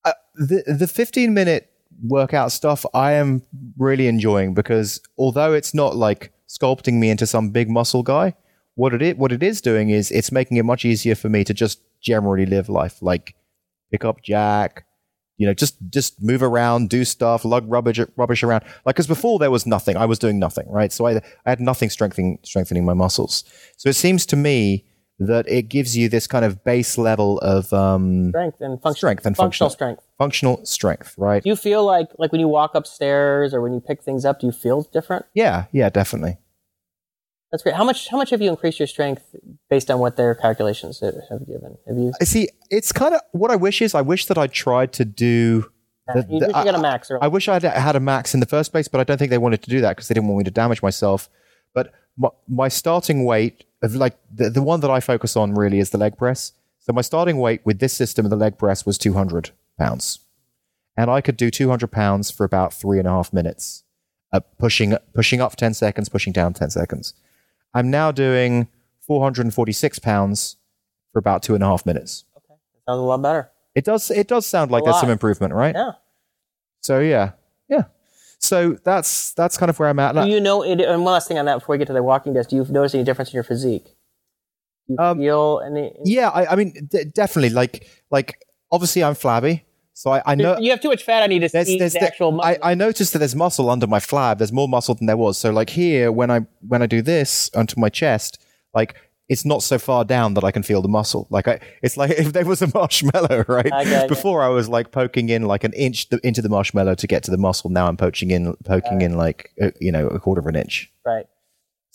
Speaker 1: uh, the the 15 minute workout stuff. I am really enjoying because although it's not like sculpting me into some big muscle guy, what it is, what it is doing is it's making it much easier for me to just generally live life, like pick up jack. You know, just just move around, do stuff, lug rubbish rubbish around. Like, because before there was nothing, I was doing nothing, right? So I I had nothing strengthening strengthening my muscles. So it seems to me that it gives you this kind of base level of um,
Speaker 2: strength and function,
Speaker 1: Strength and
Speaker 2: functional
Speaker 1: functional.
Speaker 2: strength.
Speaker 1: Functional strength, right?
Speaker 2: Do you feel like, like when you walk upstairs or when you pick things up, do you feel different?
Speaker 1: Yeah, yeah, definitely.
Speaker 2: That's great. How much, how much have you increased your strength based on what their calculations have given? Have you,
Speaker 1: I see. It's kind of what I wish is I wish that I tried to do. the-
Speaker 2: you,
Speaker 1: the-
Speaker 2: got a max or
Speaker 1: I wish I'd had a max in the first place, but I don't think they wanted to do that because they didn't want me to damage myself. But my, my starting weight of like the, the one that I focus on really is the leg press. So my starting weight with this system of the leg press was 200 pounds. And I could do 200 pounds for about three and a half minutes, uh, pushing, pushing up 10 seconds, pushing down 10 seconds. I'm now doing 446 pounds for about two and a half minutes. Okay.
Speaker 2: That sounds a lot better.
Speaker 1: It does, it does sound like there's some improvement, right?
Speaker 2: Yeah.
Speaker 1: So yeah, yeah. So that's that's kind of where I'm at.
Speaker 2: Do you know, it, and one last thing on that before we get to the walking desk, do you notice any difference in your physique? Do you
Speaker 1: Um,
Speaker 2: feel any?
Speaker 1: yeah, I, I mean, d- definitely. Like, like obviously, I'm flabby, so I, I know.
Speaker 2: you have too much fat on you to
Speaker 1: There's,
Speaker 2: see
Speaker 1: there's
Speaker 2: the actual muscle.
Speaker 1: I, I noticed that there's muscle under my flab. There's more muscle than there was. So like here, when I when I do this onto my chest, like it's not so far down that I can feel the muscle. Like I, it's like if there was a marshmallow, right?
Speaker 2: I it.
Speaker 1: Before I was like poking in like an inch th- into the marshmallow to get to the muscle. Now I'm poaching in, poking in like uh, you know a quarter of an inch.
Speaker 2: Right.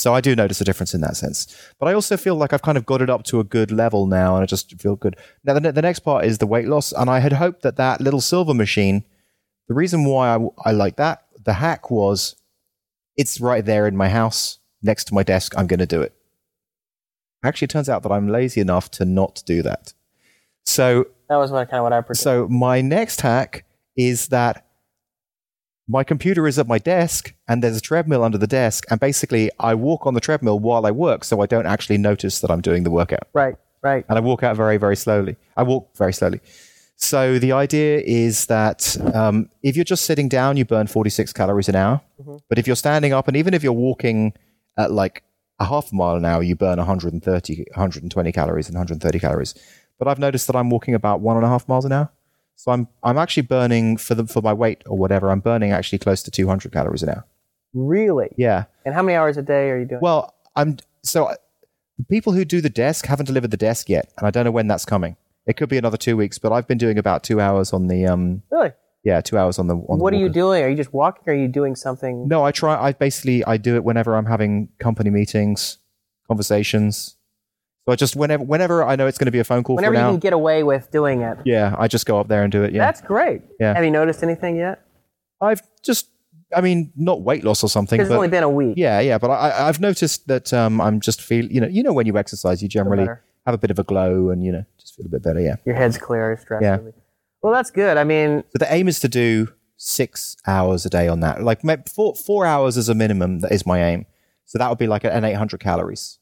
Speaker 1: So I do notice a difference in that sense. But I also feel like I've kind of got it up to a good level now, and I just feel good. Now the, the next part is the weight loss, and I had hoped that that little silver machine. The reason why I, I like that the hack was, it's right there in my house next to my desk. I'm going to do it. Actually, it turns out that I'm lazy enough to not do that. So
Speaker 2: That was kind of what I predicted.
Speaker 1: so my next hack is that my computer is at my desk and there's a treadmill under the desk and basically I walk on the treadmill while I work so I don't actually notice that I'm doing the workout.
Speaker 2: right. Right.
Speaker 1: And I walk out very very slowly. I walk very slowly. So the idea is that um, if you're just sitting down, you burn 46 calories an hour. But if you're standing up, and even if you're walking at like a half a mile an hour, you burn 130, 120 calories and 130 calories. But I've noticed that I'm walking about one and a half miles an hour. So I'm I'm actually burning for the for my weight or whatever. I'm burning actually close to 200 calories an hour.
Speaker 2: Really?
Speaker 1: Yeah.
Speaker 2: And how many hours a day are you doing?
Speaker 1: Well, I'm so I- the people who do the desk haven't delivered the desk yet, and I don't know when that's coming. It could be another two weeks, but I've been doing about two hours on the um
Speaker 2: really?
Speaker 1: yeah two hours on the on
Speaker 2: What
Speaker 1: the
Speaker 2: are you doing? Are you just walking? Or are you doing something?
Speaker 1: No, I try. I basically I do it whenever I'm having company meetings, conversations. So I just whenever whenever I know it's going to be a phone call
Speaker 2: Whenever
Speaker 1: for
Speaker 2: you
Speaker 1: now.
Speaker 2: can get away with doing it.
Speaker 1: yeah, I just go up there and do it. Yeah,
Speaker 2: That's great.
Speaker 1: Yeah.
Speaker 2: Have you noticed anything yet?
Speaker 1: I've just I mean not weight loss or something,
Speaker 2: Because it's only been a week.
Speaker 1: yeah, yeah. But I, I've noticed that um, I'm just feel you know you know when you exercise you generally have a bit of a glow and you know just feel a bit better. Yeah.
Speaker 2: Your head's clear, stress
Speaker 1: Yeah.
Speaker 2: relief. Well, that's good. I mean,
Speaker 1: So the aim is to do six hours a day on that. Like four four hours as a minimum. That is my aim. So that would be like an 800 calories.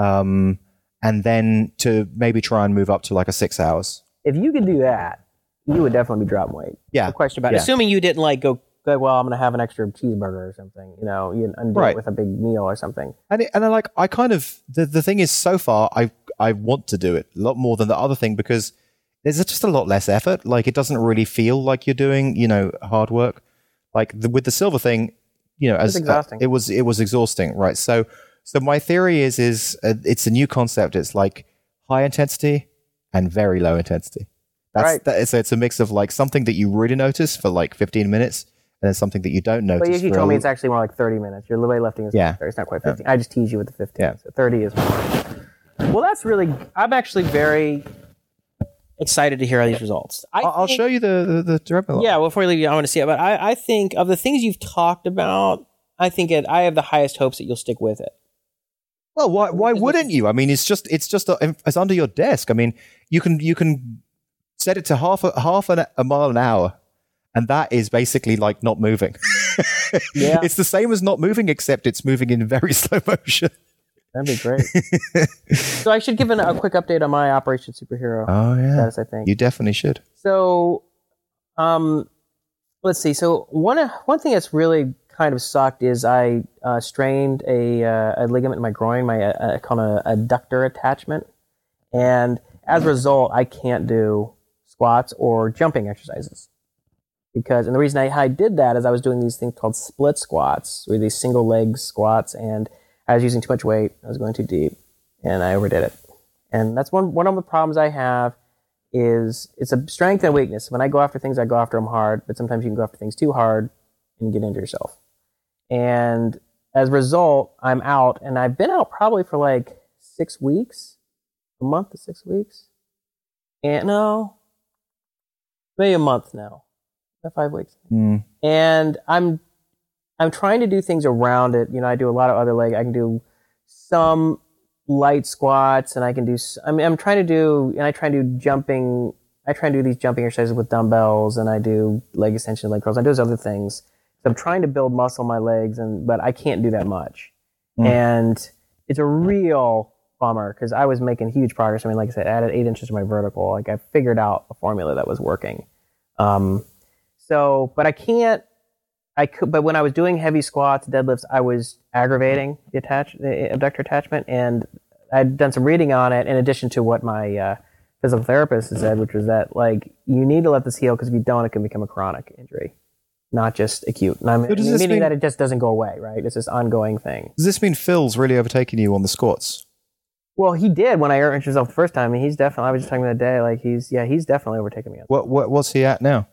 Speaker 1: Um, and then to maybe try and move up to like a six hours.
Speaker 2: if you could do that, you would definitely be dropping weight.
Speaker 1: Yeah.
Speaker 2: No question about it.
Speaker 1: Yeah.
Speaker 2: Assuming you didn't like go, go well, I'm going to have an extra cheeseburger or something. You know, you undo
Speaker 1: Right.
Speaker 2: it with a big meal or something.
Speaker 1: And it, and I like I kind of the the thing is so far I I want to do it a lot more than the other thing because there's just a lot less effort. Like it doesn't really feel like you're doing you know hard work. Like the, with the silver thing, you know, as uh,
Speaker 2: exhausting.
Speaker 1: it was it was exhausting, right? So so my theory is is uh, it's a new concept. It's like high intensity and very low intensity. That's
Speaker 2: Right.
Speaker 1: that, so it's a mix of like something that you really notice for like 15 minutes and then something that you don't notice.
Speaker 2: But you
Speaker 1: for
Speaker 2: told me it's actually more like 30 minutes. Your way lifting is
Speaker 1: Yeah.
Speaker 2: it's not quite 15. I just tease you with the 15.
Speaker 1: Yeah.
Speaker 2: So 30 is more. Well, that's really, I'm actually very excited to hear these results. I
Speaker 1: I'll, I'll
Speaker 2: think-
Speaker 1: show you the the, the treadmill.
Speaker 2: Yeah, well, before we leave you, I want to see it. But I, I think of the things you've talked about, I think it, I have the highest hopes that you'll stick with it.
Speaker 1: Well, why why wouldn't you? I mean, it's just it's just a, it's under your desk. I mean, you can you can set it to half a half an, a mile an hour, and that is basically like not moving.
Speaker 2: Yeah.
Speaker 1: it's the same as not moving, except it's moving in very slow motion.
Speaker 2: That'd be great. so I should give an, a quick update on my Operation Superhero
Speaker 1: Oh yeah,
Speaker 2: status, I think.
Speaker 1: you definitely should.
Speaker 2: So, um, let's see. So one one thing that's really kind of sucked is I uh, strained a, uh, a ligament in my groin, my uh, uh, called a adductor attachment, and as a result, I can't do squats or jumping exercises. Because and the reason I, I did that is I was doing these things called split squats, or these single leg squats, and I was using too much weight. I was going too deep, and I overdid it. And that's one one of the problems I have is it's a strength and weakness. When I go after things, I go after them hard, but sometimes you can go after things too hard and get into yourself. And as a result, I'm out, and I've been out probably for like six weeks, a month to six weeks, and no, maybe a month now, about five weeks
Speaker 1: Mm.
Speaker 2: and I'm I'm trying to do things around it. You know, I do a lot of other leg. I can do some light squats, and I can do. I mean, I'm trying to do, and I try to do jumping. I try and do these jumping exercises with dumbbells, and I do leg extension, leg curls. I do those other things. So I'm trying to build muscle in my legs, and but I can't do that much,
Speaker 1: Mm.
Speaker 2: and it's a real bummer because I was making huge progress. I mean, like I said, I added eight inches to my vertical. Like I figured out a formula that was working. Um, so, but I can't. I could, but when I was doing heavy squats, deadlifts, I was aggravating the attach, the abductor attachment, and I'd done some reading on it in addition to what my uh, physical therapist said, which was that like you need to let this heal because if you don't, it can become a chronic injury, not just acute. And I'm
Speaker 1: So
Speaker 2: meaning
Speaker 1: mean-
Speaker 2: that it just doesn't go away, right? It's this ongoing thing.
Speaker 1: Does this mean Phil's really overtaking you on the squats?
Speaker 2: Well, he did when I introduced myself the first time. And he's definitely. I was just talking that day. Like he's yeah, he's definitely overtaking me.
Speaker 1: What, what what's he at now?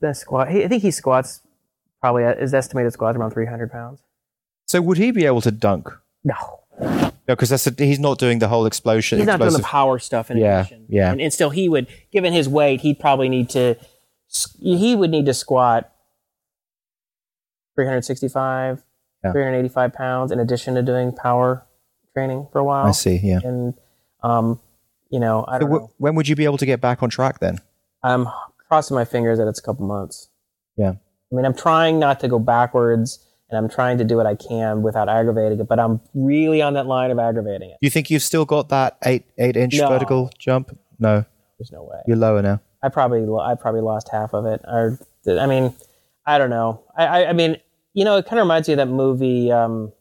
Speaker 2: The squat. He, I think he squats probably at, his estimated squats around 300 pounds.
Speaker 1: So would he be able to dunk?
Speaker 2: No,
Speaker 1: No, because that's a, he's not doing the whole explosion.
Speaker 2: he's not doing the power stuff in
Speaker 1: Yeah,
Speaker 2: addition.
Speaker 1: yeah.
Speaker 2: And, and still, he would, given his weight, he'd probably need to. He would need to squat 365,
Speaker 1: Yeah.
Speaker 2: 385 pounds in addition to doing power training for a while.
Speaker 1: I see. Yeah.
Speaker 2: And um, you know, I don't
Speaker 1: wh-
Speaker 2: know.
Speaker 1: when would you be able to get back on track then?
Speaker 2: I'm crossing my fingers that it's a couple months.
Speaker 1: Yeah.
Speaker 2: I mean, I'm trying not to go backwards, and I'm trying to do what I can without aggravating it. But I'm really on that line of aggravating it.
Speaker 1: Do you think you've still got that eight eight inch
Speaker 2: No.
Speaker 1: vertical jump? No,
Speaker 2: There's no way.
Speaker 1: you're lower now.
Speaker 2: I probably I probably lost half of it. Or I mean, I don't know. I I, I mean, you know, it kind of reminds me of that movie. Um,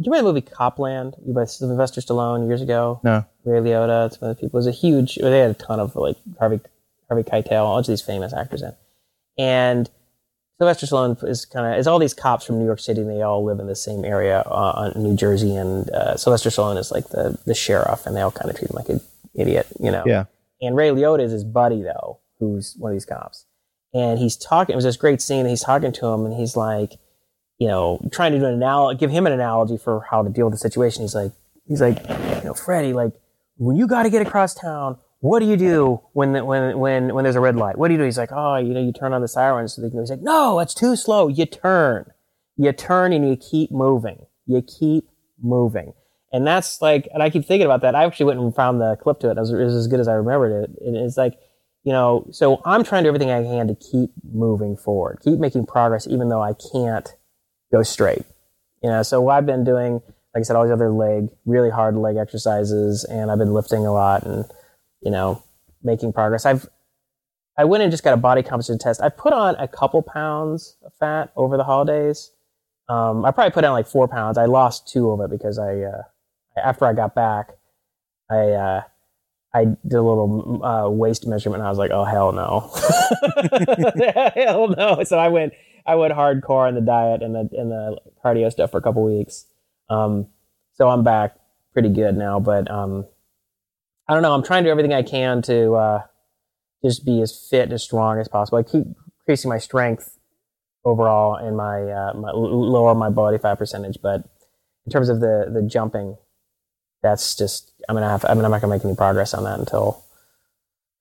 Speaker 2: do you remember the movie Copland by Sylvester Stallone years ago?
Speaker 1: No.
Speaker 2: Ray Liotta, it's one of the people. It was a huge. They had a ton of like Harvey Harvey Keitel, all of these famous actors in, and Sylvester Stallone is kind of is all these cops from New York City, and they all live in the same area uh, in New Jersey, and uh, Sylvester Stallone is like the the sheriff, and they all kind of treat him like an idiot, you know.
Speaker 1: Yeah.
Speaker 2: And Ray Liotta is his buddy though, who's one of these cops, and he's talking. It was this great scene. He's talking to him, and he's like, you know, trying to do an anal- give him an analogy for how to deal with the situation. He's like, he's like, you know, Freddy, like when you got to get across town, what do you do when the, when when when there's a red light? What do you do? He's like, oh, you know, you turn on the siren so they can. He's like, no, it's too slow. You turn, you turn, and you keep moving. You keep moving. And that's like, and I keep thinking about that. I actually went and found the clip to it. It was, it was as good as I remembered it. And it's like, you know, so I'm trying to do everything I can to keep moving forward, keep making progress, even though I can't go straight. You know, so I've been doing, like I said, all these other leg, really hard leg exercises, and I've been lifting a lot and, you know, making progress. I've, I went and just got a body composition test. I put on a couple pounds of fat over the holidays. Um, I probably put on like four pounds. I lost two of it because I, uh, after I got back, I, uh, I did a little uh, waist measurement. and I was like, "Oh hell no, hell no!" So I went, I went hardcore on the diet and the and the cardio stuff for a couple weeks. Um, so I'm back pretty good now, but um, I don't know. I'm trying to do everything I can to uh, just be as fit and as strong as possible. I keep increasing my strength overall and my, uh, my lower my body fat percentage, but in terms of the the jumping, that's just I'm gonna have. I mean, I'm not gonna make any progress on that until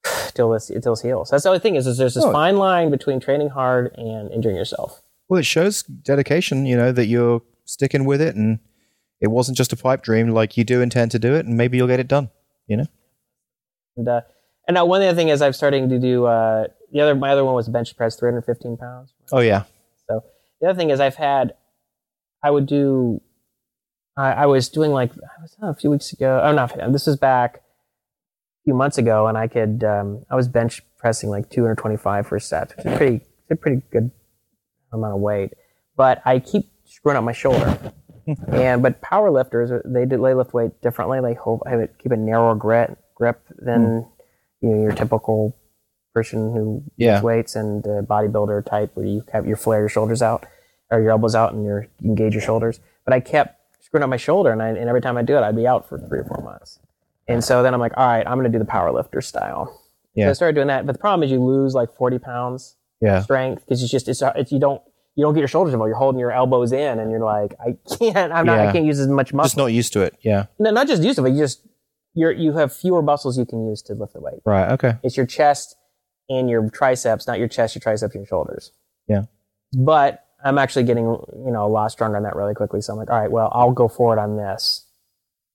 Speaker 2: until this until this heals. That's the only thing is, is there's this
Speaker 1: Oh.
Speaker 2: fine line between training hard and injuring yourself.
Speaker 1: Well, it shows dedication. You know that you're sticking with it, and it wasn't just a pipe dream. Like you do intend to do it, and maybe you'll get it done. You know.
Speaker 2: And uh, and now one other thing is I'm starting to do uh, the other my other one was bench press 315 pounds.
Speaker 1: Oh yeah.
Speaker 2: So the other thing is I've had, I would do, I, I was doing like, I was oh, a few weeks ago. Oh, not, this is back a few months ago and I could, um, I was bench pressing like 225 for a set, which is pretty, it's a pretty good amount of weight. But I keep screwing up my shoulder. and, but power lifters, they, do, they lift weight differently. They hold, have it, keep a narrower grip, grip than, you know, your typical person who
Speaker 1: Yeah.
Speaker 2: lifts weights and uh, bodybuilder type where you have your flare your shoulders out or your elbows out and you're, you engage your shoulders. But I kept screwing up my shoulder and, I, and every time I do it, I'd be out for three or four months. And so then I'm like, all right, I'm going to do the power lifter style.
Speaker 1: Yeah.
Speaker 2: So I started doing that. But the problem is you lose like 40 pounds
Speaker 1: Yeah.
Speaker 2: strength because it's just, it's, it's, you don't, you don't get your shoulders involved. You're holding your elbows in and you're like, I can't, I'm not,
Speaker 1: Yeah.
Speaker 2: I can't use as much muscle.
Speaker 1: Just not used to it. Yeah.
Speaker 2: no, not just use it, but you just, you're, you have fewer muscles you can use to lift the weight.
Speaker 1: Right. Okay.
Speaker 2: It's your chest and your triceps, not your chest, your triceps, and your shoulders.
Speaker 1: Yeah.
Speaker 2: But I'm actually getting, you know, a lot stronger on that really quickly. So I'm like, all right, well, I'll go forward on this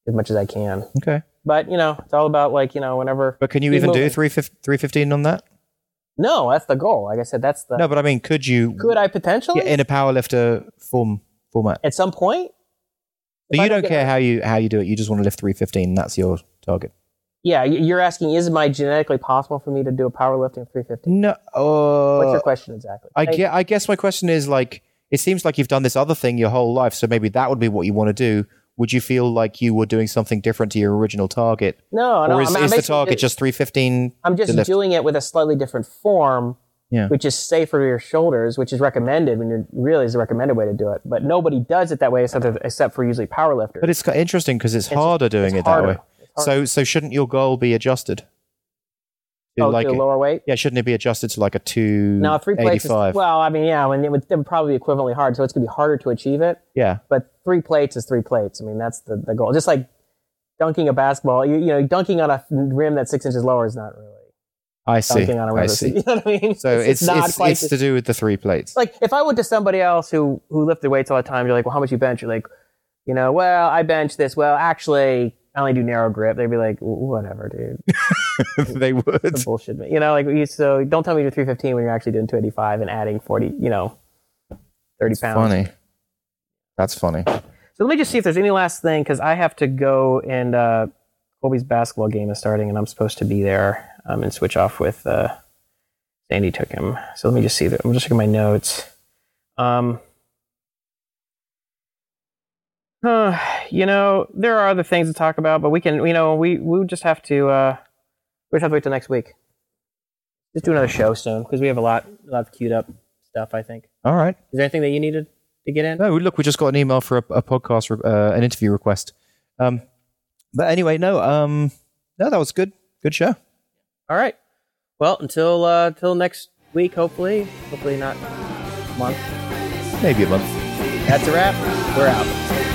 Speaker 2: as much as I can.
Speaker 1: Okay.
Speaker 2: But, you know, it's all about like, you know, whenever.
Speaker 1: But can you even do
Speaker 2: moving.
Speaker 1: 315 315 on that?
Speaker 2: No, that's the goal. Like I said, that's the.
Speaker 1: No, but I mean, could you
Speaker 2: Could I potentially?
Speaker 1: yeah, in a powerlifter form format?
Speaker 2: At some point? But
Speaker 1: So
Speaker 2: I
Speaker 1: you
Speaker 2: don't
Speaker 1: care
Speaker 2: hurt-
Speaker 1: how you how you do it. You just want to lift 315. That's your target.
Speaker 2: Yeah, you're asking, is it my genetically possible for me to do a powerlifting 350?
Speaker 1: No. Uh,
Speaker 2: What's your question exactly?
Speaker 1: I
Speaker 2: Hey.
Speaker 1: I guess my question is like, it seems like you've done this other thing your whole life, so maybe that would be what you want to do. Would you feel like you were doing something different to your original target,
Speaker 2: No, no.
Speaker 1: or is,
Speaker 2: I'm, I'm
Speaker 1: the target just 315?
Speaker 2: I'm just doing it with a slightly different form
Speaker 1: Yeah.
Speaker 2: which is safe for your shoulders, which is recommended when you're really is the recommended way to do it. But nobody does it that way except, except for usually powerlifters.
Speaker 1: But it's interesting because it's, harder doing
Speaker 2: it's
Speaker 1: it
Speaker 2: harder.
Speaker 1: that way.
Speaker 2: It's.
Speaker 1: So so shouldn't your goal be adjusted? Oh, to
Speaker 2: oh,
Speaker 1: like
Speaker 2: to lower weight.
Speaker 1: yeah, shouldn't it be adjusted to like a two
Speaker 2: No, three plates. Is, well, I mean, yeah, mean, it would, it would probably be equivalently hard, so it's gonna be harder to achieve it.
Speaker 1: yeah,
Speaker 2: But three plates is three plates. I mean, that's the, the goal. Just like dunking a basketball, you, you know, dunking on a rim that's six inches lower is not really
Speaker 1: I see.
Speaker 2: dunking on a rim.
Speaker 1: I see.
Speaker 2: You know what I mean?
Speaker 1: So it's
Speaker 2: not
Speaker 1: it's,
Speaker 2: quite
Speaker 1: it's to do with the three plates.
Speaker 2: like if I went to somebody else who who lifted weights all the time, you're like, well, how much you bench? You're like, you know, well, I bench this. Well, actually, I only do narrow grip. They'd be like, whatever, dude.
Speaker 1: they would.
Speaker 2: Bullshit, man. You know, like you, so don't tell me you're 315 when you're actually doing 285 and adding 40, you know, 30 pounds.
Speaker 1: Funny. That's funny.
Speaker 2: So let me just see if there's any last thing because I have to go and uh, Colby's basketball game is starting and I'm supposed to be there um, and switch off with uh, Sandy took him. So let me just see. that- I'm just checking my notes. Um, uh, you know, there are other things to talk about, but we can, you know, we we just have to uh, we just have to wait till next week. Just do another show soon because we have a lot, a lot of queued up stuff. I think.
Speaker 1: All right.
Speaker 2: Is there anything that you needed to get in?
Speaker 1: No, look, we just got an email for a, a podcast, re- uh, an interview request. Um, but anyway, no, um, no, that was good. Good show.
Speaker 2: All right. Well, until uh, until next week, hopefully, hopefully not month.
Speaker 1: Maybe a month.
Speaker 2: That's a wrap. We're out.